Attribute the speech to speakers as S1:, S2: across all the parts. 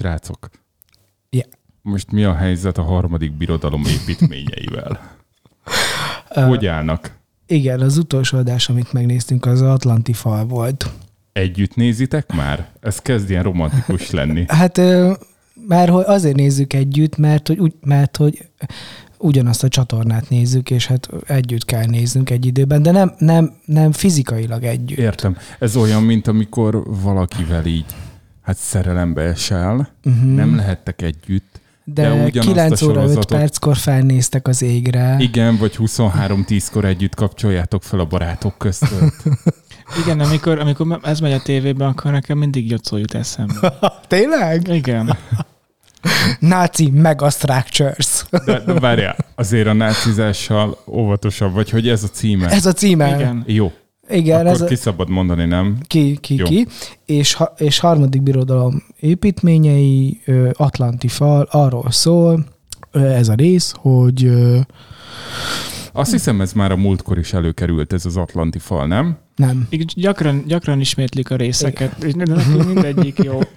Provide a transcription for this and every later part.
S1: Srácok,
S2: Ja.
S1: most mi a helyzet a harmadik birodalom építményeivel? Hogy állnak?
S2: Igen, az utolsó adás, amit megnéztünk, az Atlanti fal volt.
S1: Együtt nézitek már? Ez kezd ilyen romantikus lenni.
S2: Hát már hogy azért nézzük együtt, mert hogy, úgy, mert hogy ugyanazt a csatornát nézzük, és hát együtt kell néznünk egy időben, de nem, nem, nem fizikailag együtt.
S1: Értem. Ez olyan, mint amikor valakivel így hát szerelembe esel,
S2: Uh-huh.
S1: nem lehettek együtt,
S2: de,
S1: de
S2: de
S1: ugyanazt a
S2: 9 óra 5
S1: sorozatot-
S2: perckor felnéztek az égre.
S1: igen, vagy 23-10-kor együtt kapcsoljátok fel a barátok között.
S3: Igen, amikor, amikor ez megy a tévében, akkor nekem mindig Jocó jut eszembe.
S2: Tényleg?
S3: Igen.
S2: Náci megastructures.
S1: De, de várjál, azért a nácizással óvatosabb, vagy hogy ez a címe?
S2: Ez a címe.
S3: Igen.
S1: Jó,
S2: Igen,
S1: akkor
S2: ez
S1: ki szabad mondani, nem?
S2: ki, ki,
S1: Jó.
S2: ki. És, ha, és harmadik birodalom építményei, Atlanti fal, arról szól, ez a rész, hogy
S1: Azt hiszem, ez már a múltkor is előkerült, ez az Atlanti fal, nem?
S2: nem.
S3: Gyakran, gyakran ismétlik a részeket, és mindegyik jó.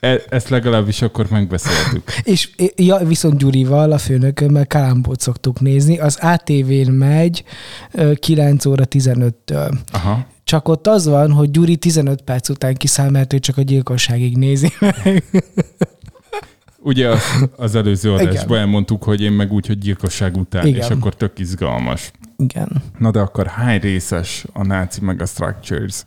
S1: E- ezt legalábbis akkor megbeszéltük.
S2: És ja, viszont Gyurival, a főnökömmel Kalambót szoktuk nézni, az ATV-n megy ö, 9 óra 15-től.
S1: Aha.
S2: Csak ott az van, hogy Gyuri 15 perc után kiszáll, mert ő csak a gyilkosságig nézi meg.
S1: Ugye az, előző adásban elmondtuk, hogy én meg úgy, hogy gyilkosság után,
S2: Igen.
S1: és akkor tök izgalmas.
S2: Igen.
S1: Na de akkor hány részes a náci meg a structures?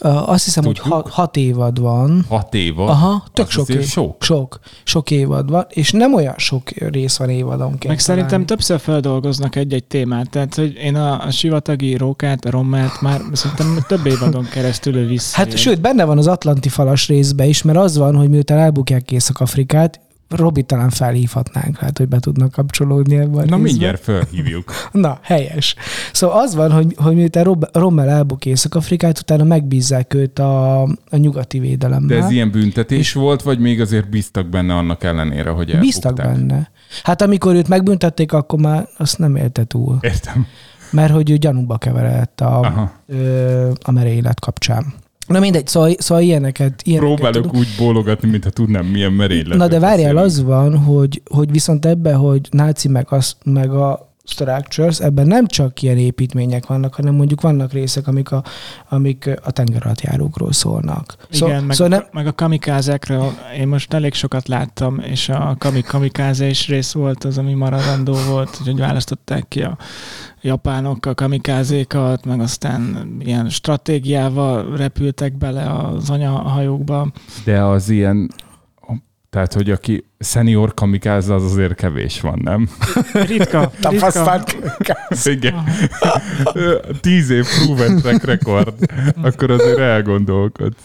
S2: Azt hiszem, hogy
S1: Tudjuk.
S2: hat, hat évad van.
S1: Hat évad?
S2: Aha, tök sok, év,
S1: sok.
S2: sok. Sok évad van, és nem olyan sok rész van évadonként.
S3: Meg szerintem
S2: talán.
S3: többször feldolgoznak egy-egy témát. Tehát, hogy én a, a sivatagi rókát, a rommelt már szerintem több évadon keresztül ő vissza.
S2: Hát sőt, benne van az Atlanti falas részbe is, mert az van, hogy miután elbukják Észak-Afrikát, Robi talán felhívhatnánk, hát, hogy be tudnak kapcsolódni ebben.
S1: Na
S2: részbe.
S1: mindjárt felhívjuk.
S2: Na, helyes. Szóval az van, hogy, hogy miután Rob- Rommel elbuk Észak-Afrikát, utána megbízzák őt a, a nyugati védelemmel.
S1: De ez ilyen büntetés volt, vagy még azért bíztak benne annak ellenére, hogy elbukták?
S2: Bíztak benne. Hát amikor őt megbüntették, akkor már azt nem élte túl.
S1: Értem.
S2: Mert hogy ő gyanúba keveredett a,
S1: Aha.
S2: ö, a merénylet kapcsán. Na mindegy, szóval, szóval ilyeneket, ilyeneket
S1: Próbálok
S2: tudunk.
S1: úgy bólogatni, mintha tudnám, milyen merénylet.
S2: Na de várjál, az van, hogy, hogy viszont ebben, hogy náci meg, az, meg a structures, ebben nem csak ilyen építmények vannak, hanem mondjuk vannak részek, amik a, amik a tengeralattjárókról szólnak.
S3: Igen, meg,
S2: szóval nem,
S3: meg a kamikázekről én most elég sokat láttam, és a kami kamikázés rész volt az, ami maradandó volt, hogy választották ki a japánok a kamikázékat, meg aztán ilyen stratégiával repültek bele az anyahajókba.
S1: De az ilyen, tehát, hogy aki senior kamikázza, az azért kevés van, nem?
S3: Ritka,
S2: tapasztalt
S1: Igen. Tíz év proven track record, akkor azért elgondolkodsz.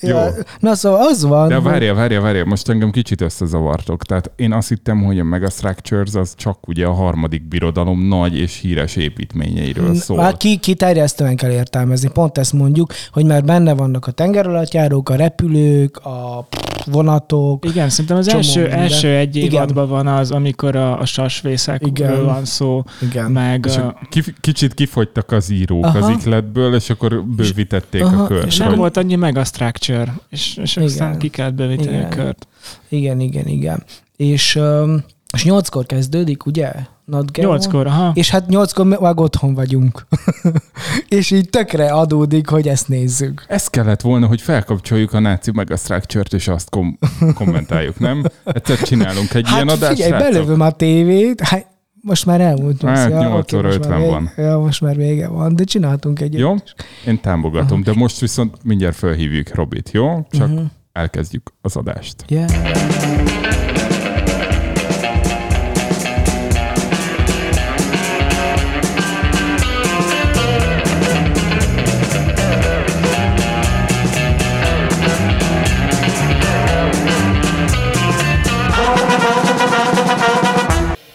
S1: Jó.
S2: Ja, na szóval az van,
S1: De várja, várja, várja, most engem kicsit összezavartok. Tehát én azt hittem, hogy a Megastructures az csak ugye a harmadik birodalom nagy és híres építményeiről szól.
S2: Már ki, kiterjesztően kell értelmezni. Pont ezt mondjuk, hogy már benne vannak a tengeralattjárók, a repülők, a vonatok.
S3: Igen, szerintem az
S2: Csomó
S3: első. Első egy évadban van az, amikor a, a sasvészekről van szó,
S2: Igen.
S3: meg
S1: És
S3: a,
S1: a- kif- kicsit kifogytak az írók
S2: Aha.
S1: az ikletből, és akkor bővítették
S2: Aha,
S1: a kört.
S3: és nem volt annyi meg a structure, és, és
S2: Igen.
S3: aztán ki kellett bővíteni a
S2: Igen.
S3: kört.
S2: Igen, igen, igen. És, öm, és nyolckor kezdődik, ugye? Not?
S3: Nyolckor, aha.
S2: És hát nyolckor meg otthon vagyunk. és így tökre adódik, hogy ezt nézzük.
S1: Ez kellett volna, hogy felkapcsoljuk a náci Megastructure-t, és azt kom- kommentáljuk, nem? Egyszer csinálunk egy ilyen
S2: Hát
S1: adást,
S2: figyelj,
S1: srácok?
S2: belövöm a tévét, hát most már elmúlt.
S1: Hát,
S2: ja,
S1: nyolc
S2: oké,
S1: óra
S2: most már
S1: 50
S2: vége-
S1: van.
S2: Ja, most már vége van, de csináltunk egy
S1: Jó? Én támogatom, de most viszont mindjárt felhívjuk Robit, jó? Csak
S2: Mhm.
S1: elkezdjük az adást.
S2: Yeah.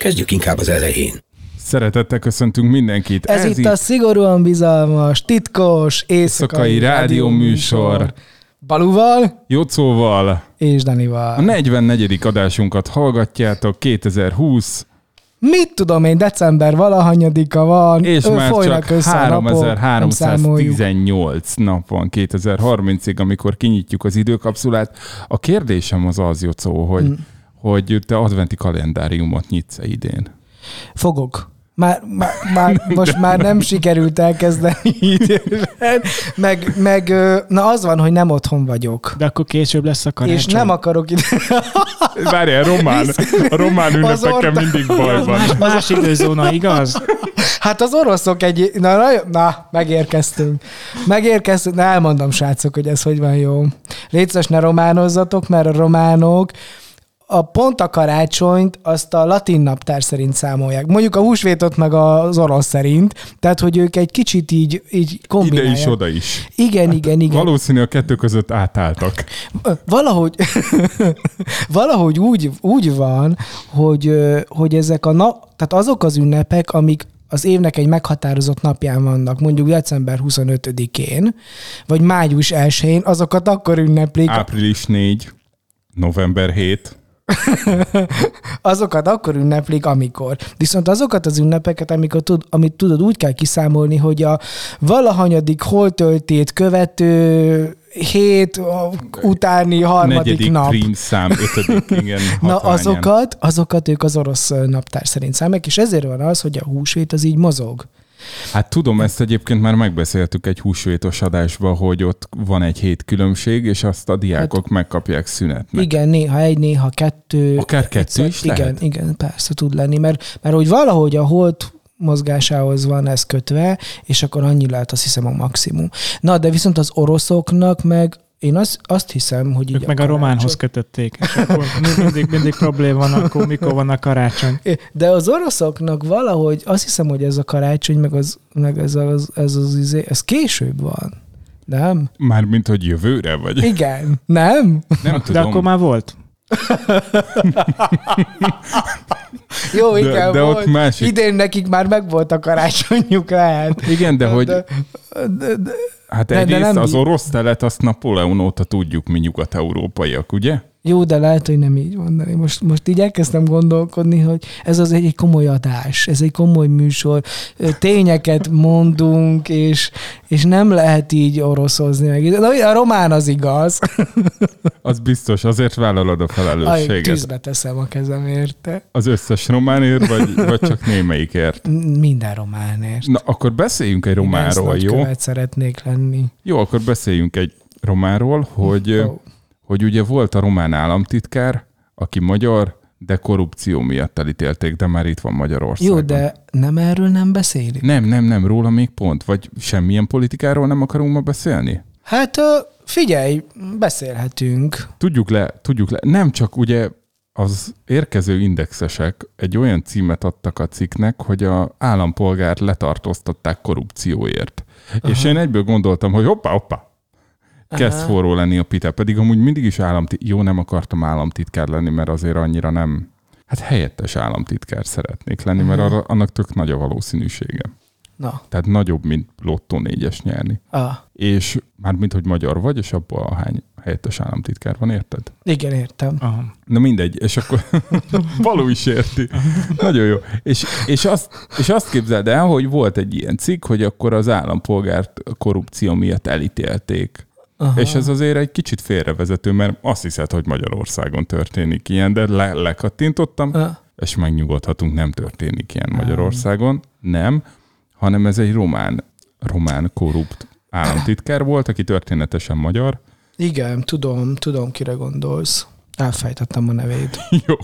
S4: Kezdjük inkább az elején.
S1: Szeretettel köszöntünk mindenkit.
S2: Ez, Ez itt a szigorúan bizalmas, titkos, éjszakai,
S1: rádióműsor.
S2: Baluval
S1: Jocóval
S2: és
S1: a
S2: Danival.
S1: 44. adásunkat hallgatjátok 2020.
S2: Mit tudom én, december valahanyadika van,
S1: És
S2: ö,
S1: már
S2: folynak
S1: csak
S2: össze a napok, nem számoljuk.
S1: 3318 nap van 2030-ig, amikor kinyitjuk az időkapszulát. A kérdésem az az, Jocó, hogy,
S2: Mm.
S1: Hogy te adventi kalendáriumot nyitsz idén.
S2: Fogok. Már, már, már, most már nem sikerült elkezdeni időben, meg, meg na az van, hogy nem otthon vagyok.
S3: De akkor később lesz a karácsony.
S2: És nem akarok ide.
S1: Várjál, román, a román ünnepekkel
S2: orta-
S1: mindig baj van.
S3: más, más időzóna, igaz?
S2: Hát az oroszok egy... Na, na, na megérkeztünk. Megérkeztünk. Na, elmondom, srácok, hogy ez hogy van jó. Létszes, ne románozzatok, mert a románok a pont a karácsonyt azt a latin naptár szerint számolják. Mondjuk a húsvétot meg az orosz szerint. Tehát, hogy ők egy kicsit így, így
S1: Ide
S2: kombinálják.
S1: is, oda is.
S2: Igen, igen, igen.
S1: Valószínű a kettő között átálltak.
S2: Valahogy, valahogy úgy, úgy van, hogy, hogy ezek a nap, tehát azok az ünnepek, amik az évnek egy meghatározott napján vannak, mondjuk december 25-én, vagy május 1-én, azokat akkor ünneplik,
S1: Április 4, november 7.
S2: azokat akkor ünneplik, amikor. Viszont azokat az ünnepeket, amikor tud, amit tudod, úgy kell kiszámolni, hogy a valahanyadik holtöltét követő hét utáni harmadik
S1: Negyedik
S2: nap.
S1: szám, ötödik, igen.
S2: Na azokat, azokat ők az orosz naptár szerint számolják, és ezért van az, hogy a húsvét az így mozog.
S1: Hát tudom, ezt egyébként már megbeszéltük egy húsvétos adásban, hogy ott van egy hét különbség, és azt a diákok hát, megkapják szünetnek.
S2: Igen, néha egy, néha kettő.
S1: Akár kettő is
S2: igen,
S1: lehet?
S2: Igen, persze tud lenni, mert, mert hogy valahogy a holt mozgásához van ez kötve, és akkor annyi lehet azt hiszem a maximum. Na, de viszont az oroszoknak meg én azt, azt hiszem, hogy így
S3: Ők meg a
S2: karácsony-
S3: románhoz kötötték. És akkor mindig, mindig probléma van, akkor mikor van a karácsony.
S2: De az oroszoknak valahogy azt hiszem, hogy ez a karácsony, meg, az, meg ez, az, ez az izé, ez később van. Nem?
S1: Mármint, hogy jövőre, vagy?
S2: Igen. Nem?
S1: Nem
S3: De
S1: tudom.
S3: akkor már volt.
S2: Jó,
S1: De-
S2: igen,
S1: de ott
S2: volt.
S1: másik-
S2: Idén nekik már megvolt a karácsonyjuk, lehet.
S1: Igen, de hogy
S2: De, de, de,
S1: hát
S2: de- de
S1: egyrészt
S2: nem
S1: az orosz telet azt Napóleon óta tudjuk mi nyugat-európaiak, ugye?
S2: Jó, de lehet, hogy nem így mondani. Most, most így elkezdtem gondolkodni, hogy ez az egy, egy komoly adás, ez egy komoly műsor. Tényeket mondunk, és, és nem lehet így oroszozni meg. Na, A román az igaz.
S1: Az biztos, azért vállalod a
S2: Aj,
S1: felelősséget.
S2: tűzbe teszem a kezem érte.
S1: Az összes románért, vagy, vagy csak némelyikért?
S2: Minden románért.
S1: Na, akkor beszéljünk egy románról, jó?
S2: szeretnék lenni.
S1: Jó, akkor beszéljünk egy románról, hogy,
S2: Ó.
S1: hogy ugye volt a román államtitkár, aki magyar, de korrupció miatt elítélték, de már itt van Magyarországon.
S2: Jó, de nem erről nem beszélünk.
S1: Nem, nem, nem, róla még pont. Vagy semmilyen politikáról nem akarunk ma beszélni?
S2: Hát figyelj, beszélhetünk.
S1: Tudjuk le, tudjuk le. Nem csak ugye az érkező indexesek egy olyan címet adtak a cikknek, hogy a állampolgárt letartóztatták korrupcióért. Aha. És én egyből gondoltam, hogy hoppá, hoppá, kezd
S2: Aha.
S1: forró lenni a pite. Pedig amúgy mindig is államti... Jó, nem akartam államtitkár lenni, mert azért annyira nem... Hát helyettes államtitkár szeretnék lenni, mert arra, annak tök nagy a valószínűsége.
S2: Na,
S1: Tehát nagyobb, mint lottó négyes nyerni.
S2: ah,
S1: És mármint, hogy magyar vagy, és abból a hány helyettes államtitkár van, érted?
S2: igen, értem.
S3: Aha.
S1: Na mindegy, és akkor való is érti. Nagyon jó. És, és, azt, és azt képzeld el, hogy volt egy ilyen cikk, hogy akkor az állampolgárt korrupció miatt elítélték.
S2: Aha.
S1: És ez azért egy kicsit félrevezető, mert azt hiszed, hogy Magyarországon történik ilyen, de le, lekattintottam,
S2: Ah,
S1: és megnyugodhatunk, nem történik ilyen Magyarországon. Nem, hanem ez egy román, román korrupt államtitkár volt, aki történetesen magyar.
S2: igen, tudom, tudom, kire gondolsz. Elfejtettem a nevét.
S1: Jó.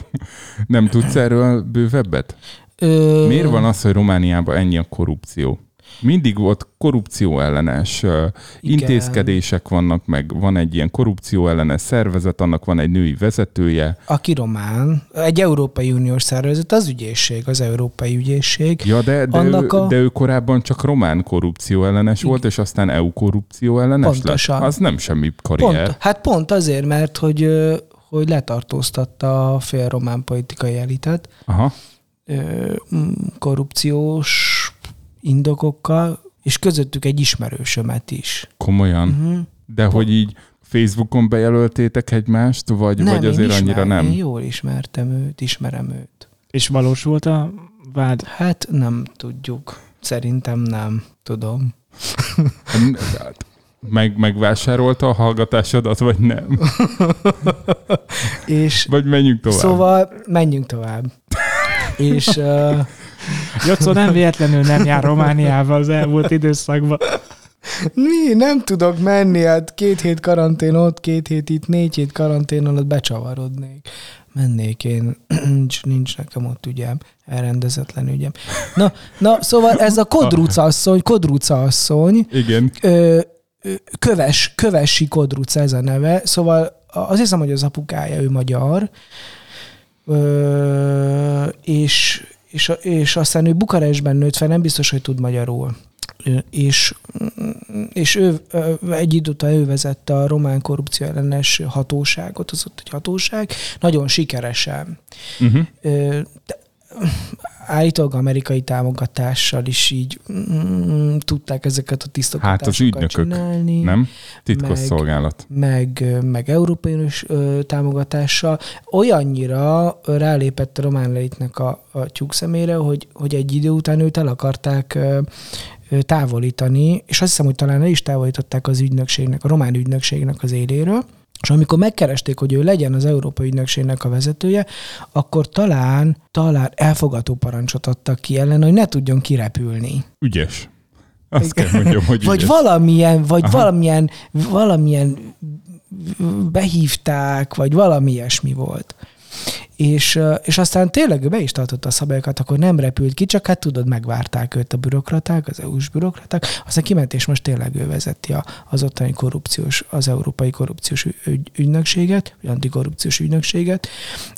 S1: Nem tudsz erről bővebbet?
S2: Ö,
S1: Miért van az, hogy Romániában ennyi a korrupció? Mindig volt korrupció ellenes
S2: Igen.
S1: intézkedések vannak, meg van egy ilyen korrupció ellenes szervezet, annak van egy női vezetője.
S2: Aki román, egy Európai Uniós szervezet, az ügyészség, az Európai Ügyészség.
S1: Ja, de, de, ő,
S2: Annak a-
S1: de ő korábban csak román korrupció ellenes volt, és aztán EU korrupció ellenes
S2: Pontosan.
S1: lett. Az nem semmi karrier.
S2: Pont, hát pont azért, mert hogy, hogy letartóztatta a fél román politikai elitet
S1: Aha.
S2: korrupciós indokokkal, és közöttük egy ismerősömet is.
S1: Komolyan.
S2: Uh-huh.
S1: De hogy így Facebookon bejelöltétek egymást, vagy, vagy
S2: én
S1: azért annyira
S2: ismer-
S1: nem?
S2: Én jól ismertem őt, ismerem őt.
S3: És valós volt a vád?
S2: Hát nem tudjuk. Szerintem nem. Tudom.
S1: Meg, megvásárolta a hallgatásodat, vagy nem?
S2: És
S1: Vagy menjünk tovább?
S2: szóval menjünk tovább. És uh,
S3: Jocó nem véletlenül nem jár Romániába az elmúlt időszakban.
S2: mi? Nem tudok menni, hát két hét karantén ott, két hét itt, négy hét karantén alatt becsavarodnék. Mennék én, nincs, nincs nekem ott ügyem, elrendezetlen ügyem. Na, na szóval ez a Kodruca asszony, Kodruca asszony,
S1: Igen.
S2: ö, köves, kövesi Kodruca ez a neve, szóval azt hiszem, hogy az apukája, ő magyar, ö, és, és, és aztán ő Bukarestben nőtt fel, nem biztos, hogy tud magyarul. És, és ő egy idő után ő vezette a román korrupció ellenes hatóságot, az ott egy hatóság, nagyon sikeresen.
S1: Uh-huh.
S2: De- állítólag amerikai támogatással is így mm, tudták ezeket a tisztogatásokat
S1: Hát az ügynökök,
S2: csinálni.
S1: Nem? Titkos
S2: Meg-
S1: szolgálat.
S2: meg, meg Európai Uniós támogatással olyannyira rálépett a román elitnek a, a tyúk szemére, hogy, hogy egy idő után őt el akarták ö, ö, távolítani, és azt hiszem, hogy talán el is távolították az ügynökségnek, a román ügynökségnek az éléről, és amikor megkeresték, hogy ő legyen az Európai Ügynökségnek a vezetője, akkor talán, talán elfogató parancsot adtak ki ellen, hogy ne tudjon kirepülni.
S1: Ügyes. Azt kell mondjam, hogy
S2: Vagy
S1: ügyes.
S2: valamilyen, vagy
S1: Aha.
S2: valamilyen, valamilyen behívták, vagy valami ilyesmi volt. És, és aztán tényleg ő be is tartotta a szabályokat, akkor nem repült ki, csak hát tudod, megvárták őt a bürokraták, az EU-s bürokraták, aztán kiment, és most tényleg ő vezeti a, az ottani korrupciós, az Európai Korrupciós Ügy, Ügynökséget, vagy Antikorrupciós Ügynökséget,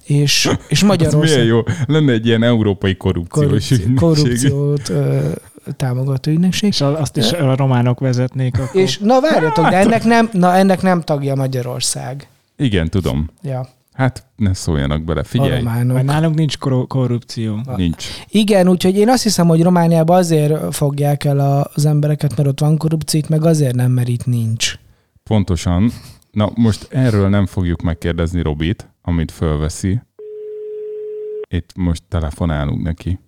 S2: és, és
S1: Ez milyen
S2: Magyarország
S1: jó. Lenne egy ilyen európai korrupciós
S2: korrupció,
S1: ügynökség.
S2: korrupciót ö, támogató ügynökség.
S3: És azt is a románok vezetnék. Akkor.
S2: És na várjatok, de ennek nem, na ennek nem tagja Magyarország.
S1: Igen, tudom.
S2: Ja,
S1: Hát ne szóljanak bele,
S2: a
S1: figyelj.
S3: Mert
S2: románok.
S3: nálunk nincs kor- korrupció.
S1: Nincs.
S2: Igen, úgyhogy én azt hiszem, hogy Romániában azért fogják el a- az embereket, mert ott van korrupció, itt meg azért nem, mert itt nincs.
S1: Pontosan. Na most erről nem fogjuk megkérdezni Robit, amit fölveszi. Itt most telefonálunk neki.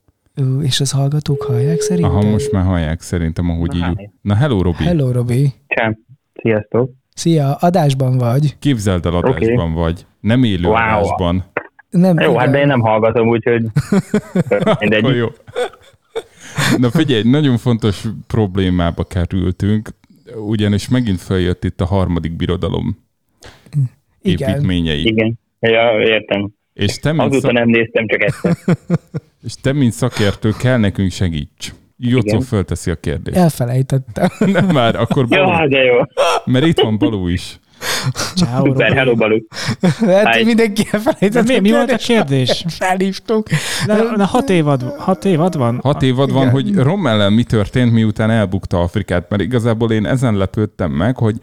S2: Ú, És az hallgatók hallják szerintem?
S1: Aha, most már hallják szerintem, ahogy
S4: Na,
S1: így.
S4: hát.
S1: Na hello, Robi.
S2: Hello, Robi.
S4: Csám. Sziasztok.
S2: Szia, adásban vagy.
S1: Képzeld el, adásban vagy. Nem élő
S4: Wow.
S1: adásban.
S2: Nem,
S4: Jó, hát de én nem hallgatom, úgyhogy mindegy.
S1: Jó. Na figyelj, nagyon fontos problémába kerültünk, ugyanis megint feljött itt a harmadik birodalom
S2: Igen.
S1: építményei.
S4: Igen. Ja, értem.
S1: És te, mint,
S4: Azóta
S1: szak,
S4: nem néztem, csak egyszer.
S1: és te, mint szakértő, kell nekünk segíts. Jocó fölteszi a kérdést.
S2: Elfelejtettem.
S1: Nem már, akkor Balú,
S4: Ja, de jó.
S1: mert itt van Balú is.
S2: Ciao,
S4: Szuper,
S2: Robi.
S4: hello, Balú.
S2: Lehet, hogy mindenki
S3: De
S2: elfelejtett.
S3: mi, mi volt a kérdés?
S2: Felhívtunk.
S3: Na, na hat, évad, hat évad van?
S1: Hat évad van,
S2: Igen.
S1: hogy Rommelen mi történt, miután elbukta Afrikát, mert igazából én ezen lepődtem meg, hogy,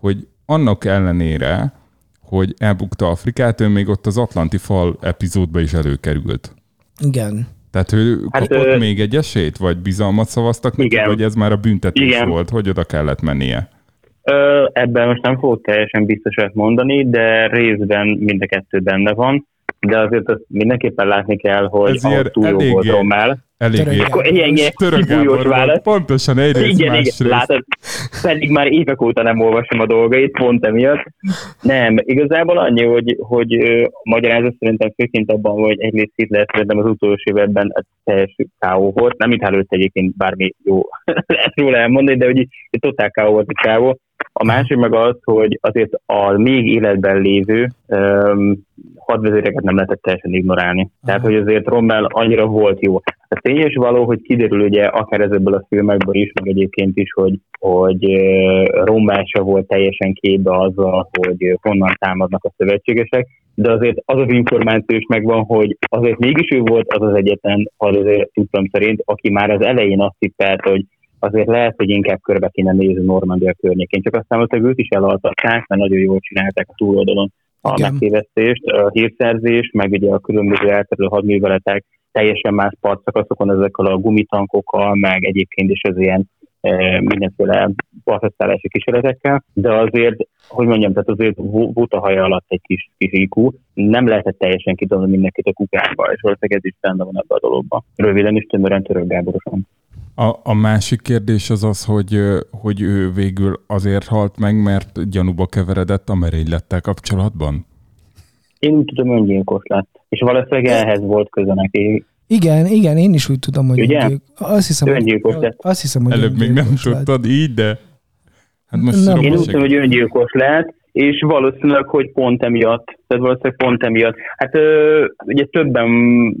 S1: hogy annak ellenére, hogy elbukta Afrikát, ő még ott az Atlanti fal epizódba is előkerült.
S2: Igen.
S1: Tehát ő
S4: Hát,
S1: kapott
S4: ö-
S1: még egy esélyt, vagy bizalmat szavaztak neki,
S4: Igen.
S1: vagy ez már a büntetés
S4: Igen.
S1: volt, hogy oda kellett mennie?
S4: Ö, ebben most nem fogok teljesen biztosat mondani, de részben mind a kettő benne van. De azért azt mindenképpen látni kell, hogy
S1: Ez
S4: ahol túl jó volt Rommel.
S1: Eléggé
S4: Akkor ilyen, kibújós válasz.
S1: Pontosan egyrészt
S4: Igen, igen,
S1: másrészt.
S4: látod, pedig már évek óta nem olvasom a dolgait, pont emiatt. Nem, igazából annyi, hogy, hogy a magyarázat szerintem főként abban, hogy egyrészt Hitler szerintem az utolsó években egy teljes káó volt, nem itt előtt egyébként bármi jó lehet róla elmondani, de hogy egy totál káó volt a káó. A másik meg az, hogy azért a még életben lévő um, hadvezéreket nem lehetett teljesen ignorálni. Tehát, hogy azért Rommel annyira volt jó. A tény is való, hogy kiderül ugye akár ezekből a filmekből is, meg egyébként is, hogy, hogy Rommel se volt teljesen képbe azzal, hogy honnan támadnak a szövetségesek, de azért az az információ is megvan, hogy azért mégis ő volt az az egyetlen, ha azért tudtam szerint, aki már az elején azt hittelt, hogy azért lehet, hogy inkább körbe kéne nézni Normandia környékén. Csak aztán ott őt is elaltatták, mert nagyon jól csinálták a túloldalon a
S2: Igen.
S4: megtévesztést, a hírszerzés, meg ugye a különböző elterülő hadműveletek teljesen más partszakaszokon ezekkel a gumitankokkal, meg egyébként is az ilyen mindenféle parfesztálási kísérletekkel, de azért, hogy mondjam, tehát azért volt haja alatt egy kis, kis IQ, nem lehetett teljesen kidolni mindenkit a kukába, és valószínűleg ez is benne van ebbe a dologba. Röviden is tömören török Gáborosan.
S1: A, a másik kérdés az az, hogy, hogy ő végül azért halt meg, mert gyanúba keveredett a merénylettel kapcsolatban?
S4: Én úgy tudom, öngyilkos lett. És valószínűleg ehhez volt köze neki.
S2: Igen, igen, én is úgy tudom, hogy
S4: Ugye?
S2: öngyilk... azt hiszem,
S4: Öngyilkos
S2: hogy,
S4: lett.
S2: azt hiszem, hogy
S1: Előbb még nem tudtad így, de hát most
S2: Nem.
S1: nem.
S4: Én úgy tudom, hogy öngyilkos lett, és valószínűleg, hogy pont emiatt, tehát valószínűleg pont emiatt. Hát ö, ugye többen,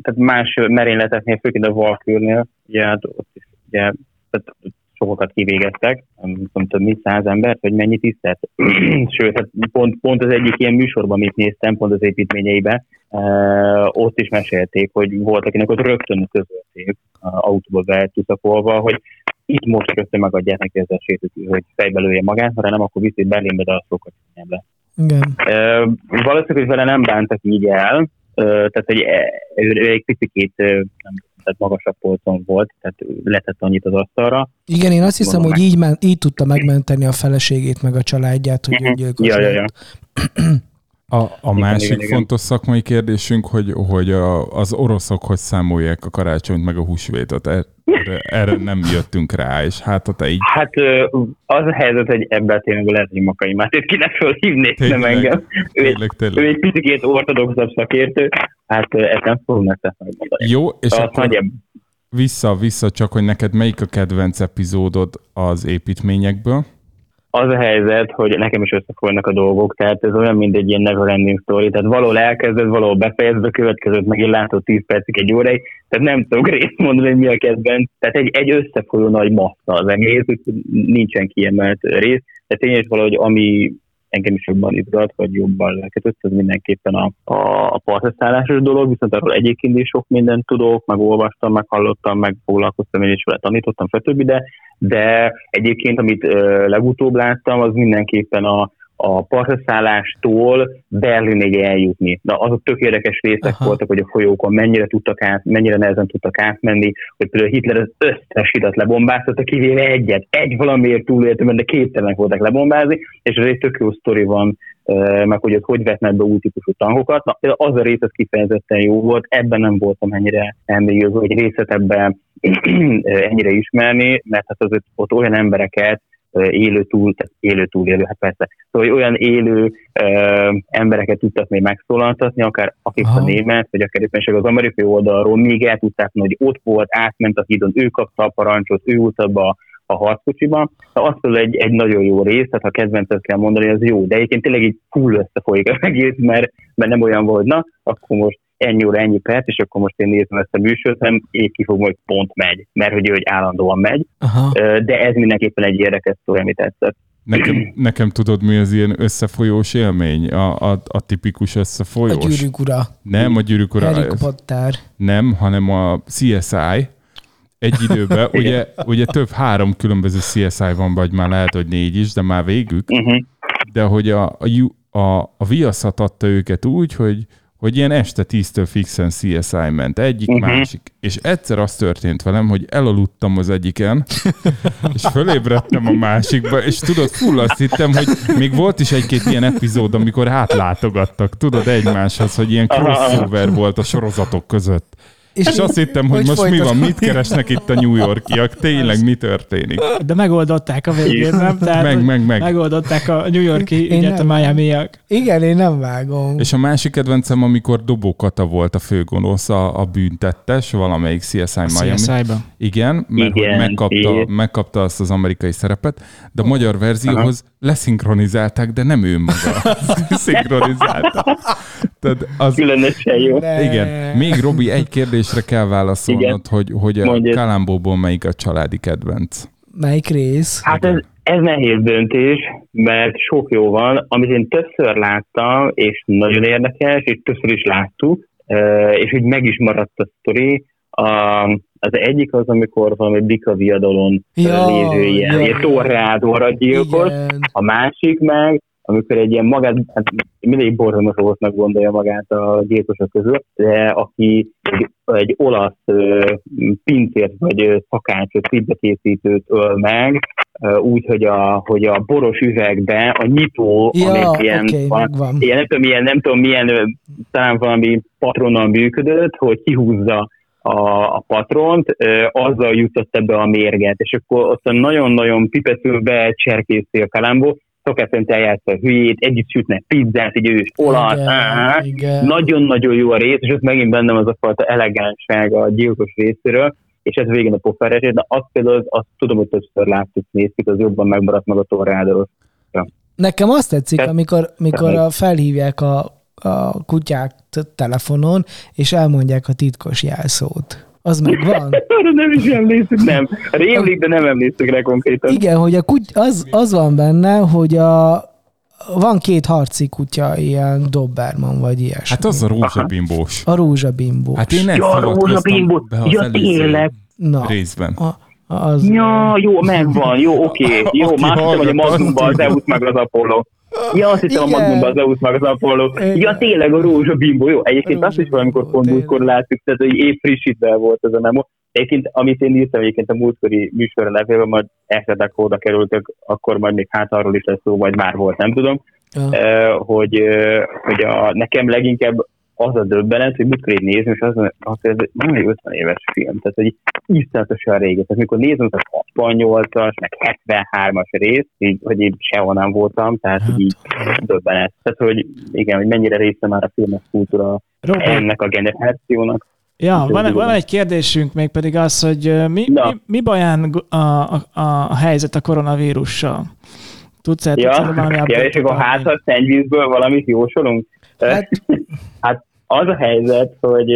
S4: tehát más merényleteknél, főként a Valkürnél, ugye hát ott is, ugye, tehát sokakat kivégeztek, nem tudom, több mint száz embert, vagy mennyit tisztelt. Sőt, hát pont, pont az egyik ilyen műsorban, amit néztem, pont az építményeibe, uh, ott is mesélték, hogy volt, akinek ott rögtön közölték, uh, autóba betuszakolva, hogy itt most rögtön megadják neki az esélyt, hogy- fejbe lője magát, ha nem, akkor viszi Berlinbe, de az sokkal könnyebb lesz.
S2: Igen.
S4: Ö, valószínűleg, hogy vele nem bántak így el, ö, tehát hogy e- ő, egy picit nem tudom, tehát magasabb polcon volt, tehát letett annyit az asztalra.
S2: Igen, én azt hiszem,
S4: Mondom
S2: hogy így, men, így tudta megmenteni a feleségét, meg a családját, hogy
S4: Mhm.
S2: öngyilkos
S4: Ja, ja, ja.
S1: A, a
S4: Igen,
S1: másik
S4: igen, igen.
S1: fontos szakmai kérdésünk, hogy, hogy a, az oroszok hogy számolják a karácsonyt meg a húsvétot. Erre, erre nem jöttünk rá, és hát ha te így
S4: Hát az a helyzet, hogy ebben tényleg lehet, hogy Makai Máté kéne fölhívni, nem
S1: Tényleg.
S4: engem. Egy,
S1: tényleg,
S4: ő
S1: tényleg.
S4: egy picit ortodoxabb szakértő, hát ezt nem fogom nektek megmondani.
S1: Jó, és
S4: Azt
S1: akkor
S4: nagyjából-
S1: vissza, vissza csak, hogy neked melyik a kedvenc epizódod az építményekből?
S4: Az a helyzet, hogy nekem is összefolynak a dolgok, tehát ez olyan, mint egy ilyen never ending story, tehát valahol elkezded, valahol befejezed, a következőt megint látod 10 percig egy óráig, tehát nem tudok részt mondani, hogy mi a kedvenc. Tehát egy, egy összefolyó nagy massza az egész, nincsen kiemelt rész, de tényleg valahogy ami engem is jobban izgat, vagy jobban lekötött, ez mindenképpen a, a, a parteszállásos dolog, viszont arról egyébként is sok mindent tudok, meg olvastam, meg hallottam, meg foglalkoztam én is vele, tanítottam, stb. De, de egyébként, amit ö, legutóbb láttam, az mindenképpen a, a parteszállástól Berlinig eljutni. Na, azok tök érdekes részek
S2: Aha.
S4: Voltak, hogy a folyókon mennyire tudtak át, mennyire nehezen tudtak átmenni, hogy például Hitler az összes hidat lebombáztatta, kivéve egyet. Egy valamiért túléltem, de képtelenek voltak lebombázni, és ez egy tök jó sztori van, meg hogy ott hogy vetnek be új típusú tankokat. Na, például az a rész az kifejezetten jó volt, ebben nem voltam ennyire elmélyülve, hogy részletebben ennyire ismerni, mert hát azért ott olyan embereket, élő túl, tehát élő túlélő, hát persze, szóval hogy olyan élő ö, embereket tudtak még megszólaltatni, akár akik
S2: Aha.
S4: a német, vagy akár éppenság az amerikai oldalról még el tudták hogy ott volt, átment a hídon, ő kapta a parancsot, ő ült be a, a harckocsiban. De az például egy, egy nagyon jó rész, tehát ha kedvencet kell mondani, az jó. De egyébként tényleg így full összefolyik az egész, mert, mert nem olyan volt, na, akkor most ennyi óra, ennyi perc, és akkor most én nézem ezt a műsort, hanem én kifogom, hogy pont megy, mert hogy ő hogy állandóan megy.
S2: Aha.
S4: De ez mindenképpen egy érdekes szó, amit tetszett.
S1: Nekem, nekem tudod, mi az ilyen összefolyós élmény? A, a, a tipikus
S2: A
S1: összefolyós?
S2: gyűrűk ura.
S1: Nem a gyűrűk ura, nem, hanem a CSI. Egy időben, ugye, ugye több három különböző CSI van, vagy már lehet, hogy négy is, de már végük.
S4: Uh-huh.
S1: de hogy a, a, a, a Viaszat adta őket úgy, hogy, hogy ilyen este tíztől fixen CSI ment, egyik, uh-huh. másik. És egyszer az történt velem, hogy elaludtam az egyiken, és fölébredtem a másikba, és tudod, full azt hittem, hogy még volt is egy-két ilyen epizód, amikor átlátogattak, tudod, egymáshoz, hogy ilyen crossover volt a sorozatok között. És azt hittem, hogy,
S2: hogy
S1: most mi van, mit keresnek itt a New Yorkiak, tényleg mi történik.
S3: De megoldották a végén, nem? Tehát,
S1: Meg, meg, meg.
S3: Megoldották a New Yorki
S2: Én
S3: ügyet a
S2: nem.
S3: Miami-ak.
S2: Igen, én nem vágom.
S1: És a másik kedvencem, amikor Dobó Kata volt a főgonosz, a, a büntettes, valamelyik CSI Miami.
S3: CSI-ba.
S1: Igen, mert
S4: Igen,
S1: hogy megkapta,
S4: igen.
S1: megkapta azt az amerikai szerepet, de a magyar verzióhoz leszinkronizálták, de nem ő maga szinkronizálta. Tehát az,
S4: Különösen jó.
S1: Igen, még Robi, egy kérdésre kell válaszolnod,
S4: Igen.
S1: hogy, hogy a. Kalambóból melyik a családi kedvenc.
S2: Melyik rész?
S4: Hát ez, ez nehéz döntés, mert sok jó van, amit én többször láttam, és nagyon érdekes, és többször is láttuk, és úgy meg is maradt a sztori. A, az egyik az, amikor valami bika viadalon
S2: Ja,
S4: lévő ilyen,
S2: ja.
S4: ilyen torrádóra gyilkos, a másik meg amikor egy ilyen magát, hát mindig borzalmas rossznak gondolja magát a gyilkosok közül, de aki egy, egy olasz pincért vagy szakácsot, készítőt öl meg, úgy, hogy a, hogy a boros üvegbe a nyitó,
S2: ja,
S4: amelyik ilyen,
S2: okay,
S4: van, ilyen, nem tudom, milyen, nem tudom milyen, talán valami patronnal működött, hogy kihúzza a, a patront, ö, azzal jutott ebbe a mérget, és akkor ott nagyon-nagyon pipetül becserkészi a kalambó, szokás szerint eljátsza a hülyét, együtt sütnek pizzát, így ő is olasz, nagyon-nagyon jó a rész, és ott megint bennem az a fajta elegánság a gyilkos részéről, és ez végén a pofferesét, de azt például azt tudom, hogy többször láttuk, néztük, az jobban megmaradt meg a torrádoros. Ja.
S2: Nekem azt tetszik, amikor, amikor a felhívják a, a kutyák telefonon, és elmondják a titkos jelszót. Az meg van.
S4: Arra nem is emlékszük, nem. Rémlik, de nem emlékszük rá konkrétan.
S2: Igen, hogy a kuty, az, az van benne, hogy a, van két harci kutya, ilyen Doberman vagy ilyesmi.
S1: Hát az a rózsabimbós.
S2: A rózsabimbós.
S1: Hát én ezt
S4: ja, rózsabimbós. Ja, tényleg.
S2: Na,
S1: részben.
S2: A, az
S4: ja, jó, megvan, jó, oké. Okay. Jó, hiszem, hogy a Magnumban az Zeus meg az Apollo. Ja, azt hiszem a Magnumban az Zeus meg az Apollo. Ja, tényleg a rózsabimbo, jó. Egyébként azt is valamikor pont múltkor láttuk, tehát hogy épp frissítve volt ez a memo. Egyébként, amit én írtam egyébként a múltkori műsorra levélben, majd esetek oda kerültek, akkor majd még hát arról is lesz szó, vagy már volt, nem tudom. Ja. Hogy, hogy a, nekem leginkább az a döbbenet, hogy mit kell nézni, és az, az, ez nem egy 50 éves film, tehát hogy iszonyatosan régi. Tehát mikor nézem az 68-as, meg 73-as rész, így, hogy én sehol nem voltam, tehát hát. így döbbenet. Tehát, hogy igen, hogy mennyire része már a filmes kultúra Robert. ennek a generációnak.
S3: Ja, van, van egy kérdésünk még pedig az, hogy mi, mi, mi baján a, a, a helyzet a koronavírussal? Tudsz el
S4: ja, valami ja, és akkor házat szennyvízből valamit jósolunk? Hát, hát az a helyzet, hogy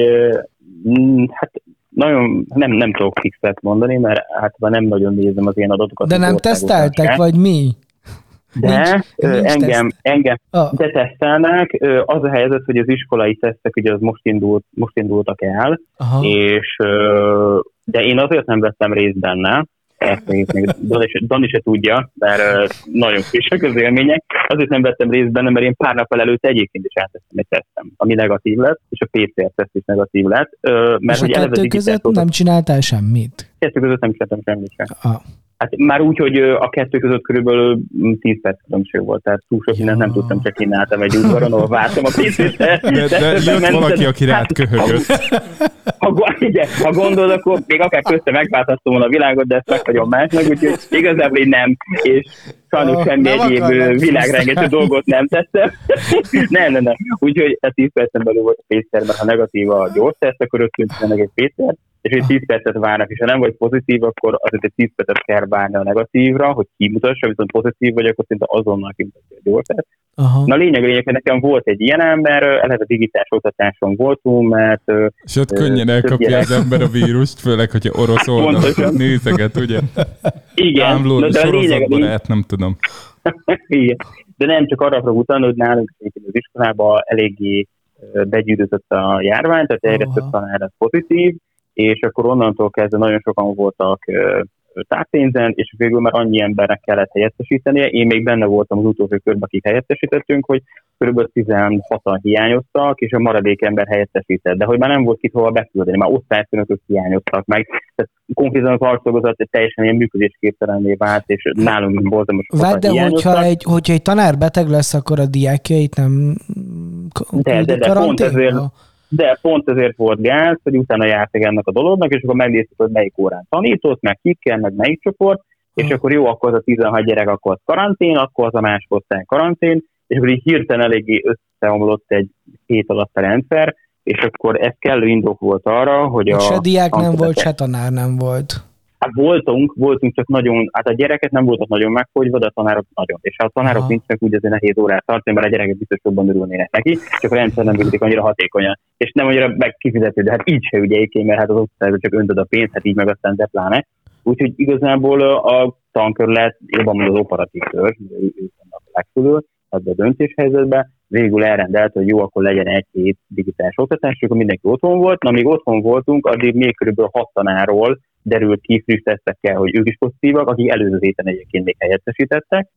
S4: hát nagyon nem, nem tudok fixet mondani, mert hát nem nagyon nézem az ilyen adatokat.
S2: De nem teszteltek, vagy mi?
S4: De nincs, engem, nincs engem oh. de tesztelnek. Az a helyzet, hogy az iskolai tesztek ugye az most, indult, most indultak el, Aha. és de én azért nem vettem részt benne, ezt még, még Dani, se, Dani se tudja, mert nagyon frissek az élmények. Azért nem vettem részt benne, mert én pár nap előtt egyébként is áttettem egy tesztem, ami negatív lett, és a PCR-teszt is negatív lett. Mert
S2: és a kettő között nem csináltál semmit?
S4: Kettő között nem csináltam semmit sem. Ah. Hát már úgy, hogy a kettő között körülbelül 10 perc különbség volt, tehát túl sok mindent nem tudtam, csak kínáltam egy udvaron, ahol vártam a pénzét.
S1: De, de, de jött valaki, aki rád hát, köhögött.
S4: Ha, ha, ha gondolod, akkor még akár közte megváltoztam volna a világot, de ezt meghagyom másnak, úgyhogy igazából én nem, és sajnos oh, semmi egyéb világrengető dolgot nem tettem. nem, nem, nem. Úgyhogy a 10 percen belül volt a mert ha negatív a gyors teszt, akkor rögtön meg egy PCR, és egy 10 percet várnak, és ha nem vagy pozitív, akkor azért egy 10 percet kell várni a negatívra, hogy kimutassa, viszont pozitív vagy, akkor szinte azonnal kimutatja a gyógyszert. Na lényeg, lényeg, hogy nekem volt egy ilyen ember, eleve digitális oktatáson voltunk, mert...
S1: És ott könnyen elkapja gyerek. az ember a vírust, főleg, hogyha orosz oldalon nézeget, ugye?
S4: Igen.
S1: Ámló, de a lényeg, barát, nem tudom.
S4: Igen. De nem csak arra fogok utalni, hogy nálunk az iskolában eléggé begyűrűzött a járvány, tehát egyre több tanár pozitív, és akkor onnantól kezdve nagyon sokan voltak tárpénzen, és végül már annyi embernek kellett helyettesítenie. Én még benne voltam az utolsó körben, akik helyettesítettünk, hogy kb. 16-an hiányoztak, és a maradék ember helyettesített. De hogy már nem volt kit hova beküldeni, már osztályfőnökök hiányoztak meg. Tehát konkrétan az arcszolgozat teljesen ilyen működésképtelenné vált, és nálunk borzalmas
S2: Várj, de hogyha egy, hogyha egy tanár beteg lesz, akkor a diákjait nem
S4: de, de, de pont ezért, de pont ezért volt gáz, hogy utána jártak ennek a dolognak, és akkor megnéztük, hogy melyik órán tanított, meg kikkel, meg melyik csoport, és hmm. akkor jó, akkor az a 16 gyerek, akkor az karantén, akkor az a másik osztály karantén, és akkor így hirtelen eléggé összeomlott egy hét alatt a rendszer, és akkor ez kellő indok volt arra, hogy a...
S2: Se diák nem volt, se tanár nem volt.
S4: Hát voltunk, voltunk csak nagyon, hát a gyereket nem voltak nagyon megfogyva, de a tanárok nagyon. És ha a tanárok Aha. nincsenek, úgy azért nehéz órát tartani, mert a gyerekek biztos jobban örülnének neki, csak a rendszer nem működik annyira hatékonyan. És nem annyira megkifizető, de hát így se ugye egyébként, mert hát az osztályban csak öntöd a pénzt, hát így meg aztán de pláne. Úgyhogy igazából a tankörlet, jobban mondom az operatív törzs, ők vannak a legfölül, ebbe a döntéshelyzetbe, végül elrendelt, hogy jó, akkor legyen egy hét digitális oktatás, és akkor mindenki otthon volt. Na, míg otthon voltunk, addig még kb. hat tanáról derült ki friss tesztekkel, hogy ők is pozitívak, akik előző héten egyébként még helyettesítettek.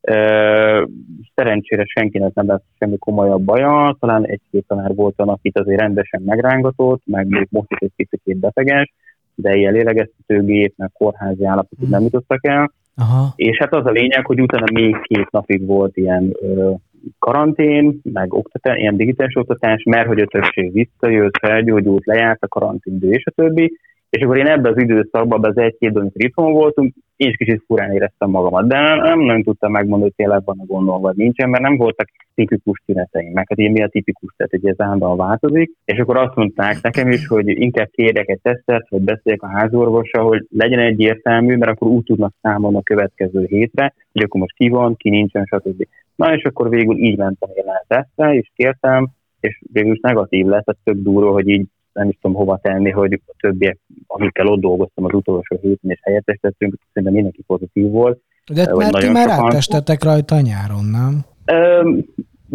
S4: Szerencsére senkinek nem lett semmi komolyabb baja, talán egy-két tanár volt akit azért rendesen megrángatott, meg még most is egy picit beteges, de ilyen lélegeztetőgép, meg kórházi állapotot nem jutottak el. Aha. És hát az a lényeg, hogy utána még két napig volt ilyen ö, karantén, meg oktatás, ilyen digitális oktatás, mert hogy a többség visszajött, felgyógyult, lejárt a karanténidő és a többi, és akkor én ebben az időszakban, az egy-két itthon voltunk, én is kicsit furán éreztem magamat, de nem, nem nagyon tudtam megmondani, hogy tényleg van a gondol, vagy nincsen, mert nem voltak tipikus tüneteim, meg hát ilyen mi a tipikus, tehát hogy ez állandóan változik, és akkor azt mondták nekem is, hogy inkább kérjek egy tesztet, vagy beszéljek a házorvossal, hogy legyen egyértelmű, mert akkor úgy tudnak számolni a következő hétre, hogy akkor most ki van, ki nincsen, stb. Na és akkor végül így mentem én a tesztre, és kértem, és végül is negatív lett, tehát tök durva, hogy így nem is tudom hova tenni, hogy a többiek, amikkel ott dolgoztam az utolsó héten és helyettesítettünk, szerintem mindenki pozitív volt.
S2: De mert ti már áttestetek rajta nyáron, nem?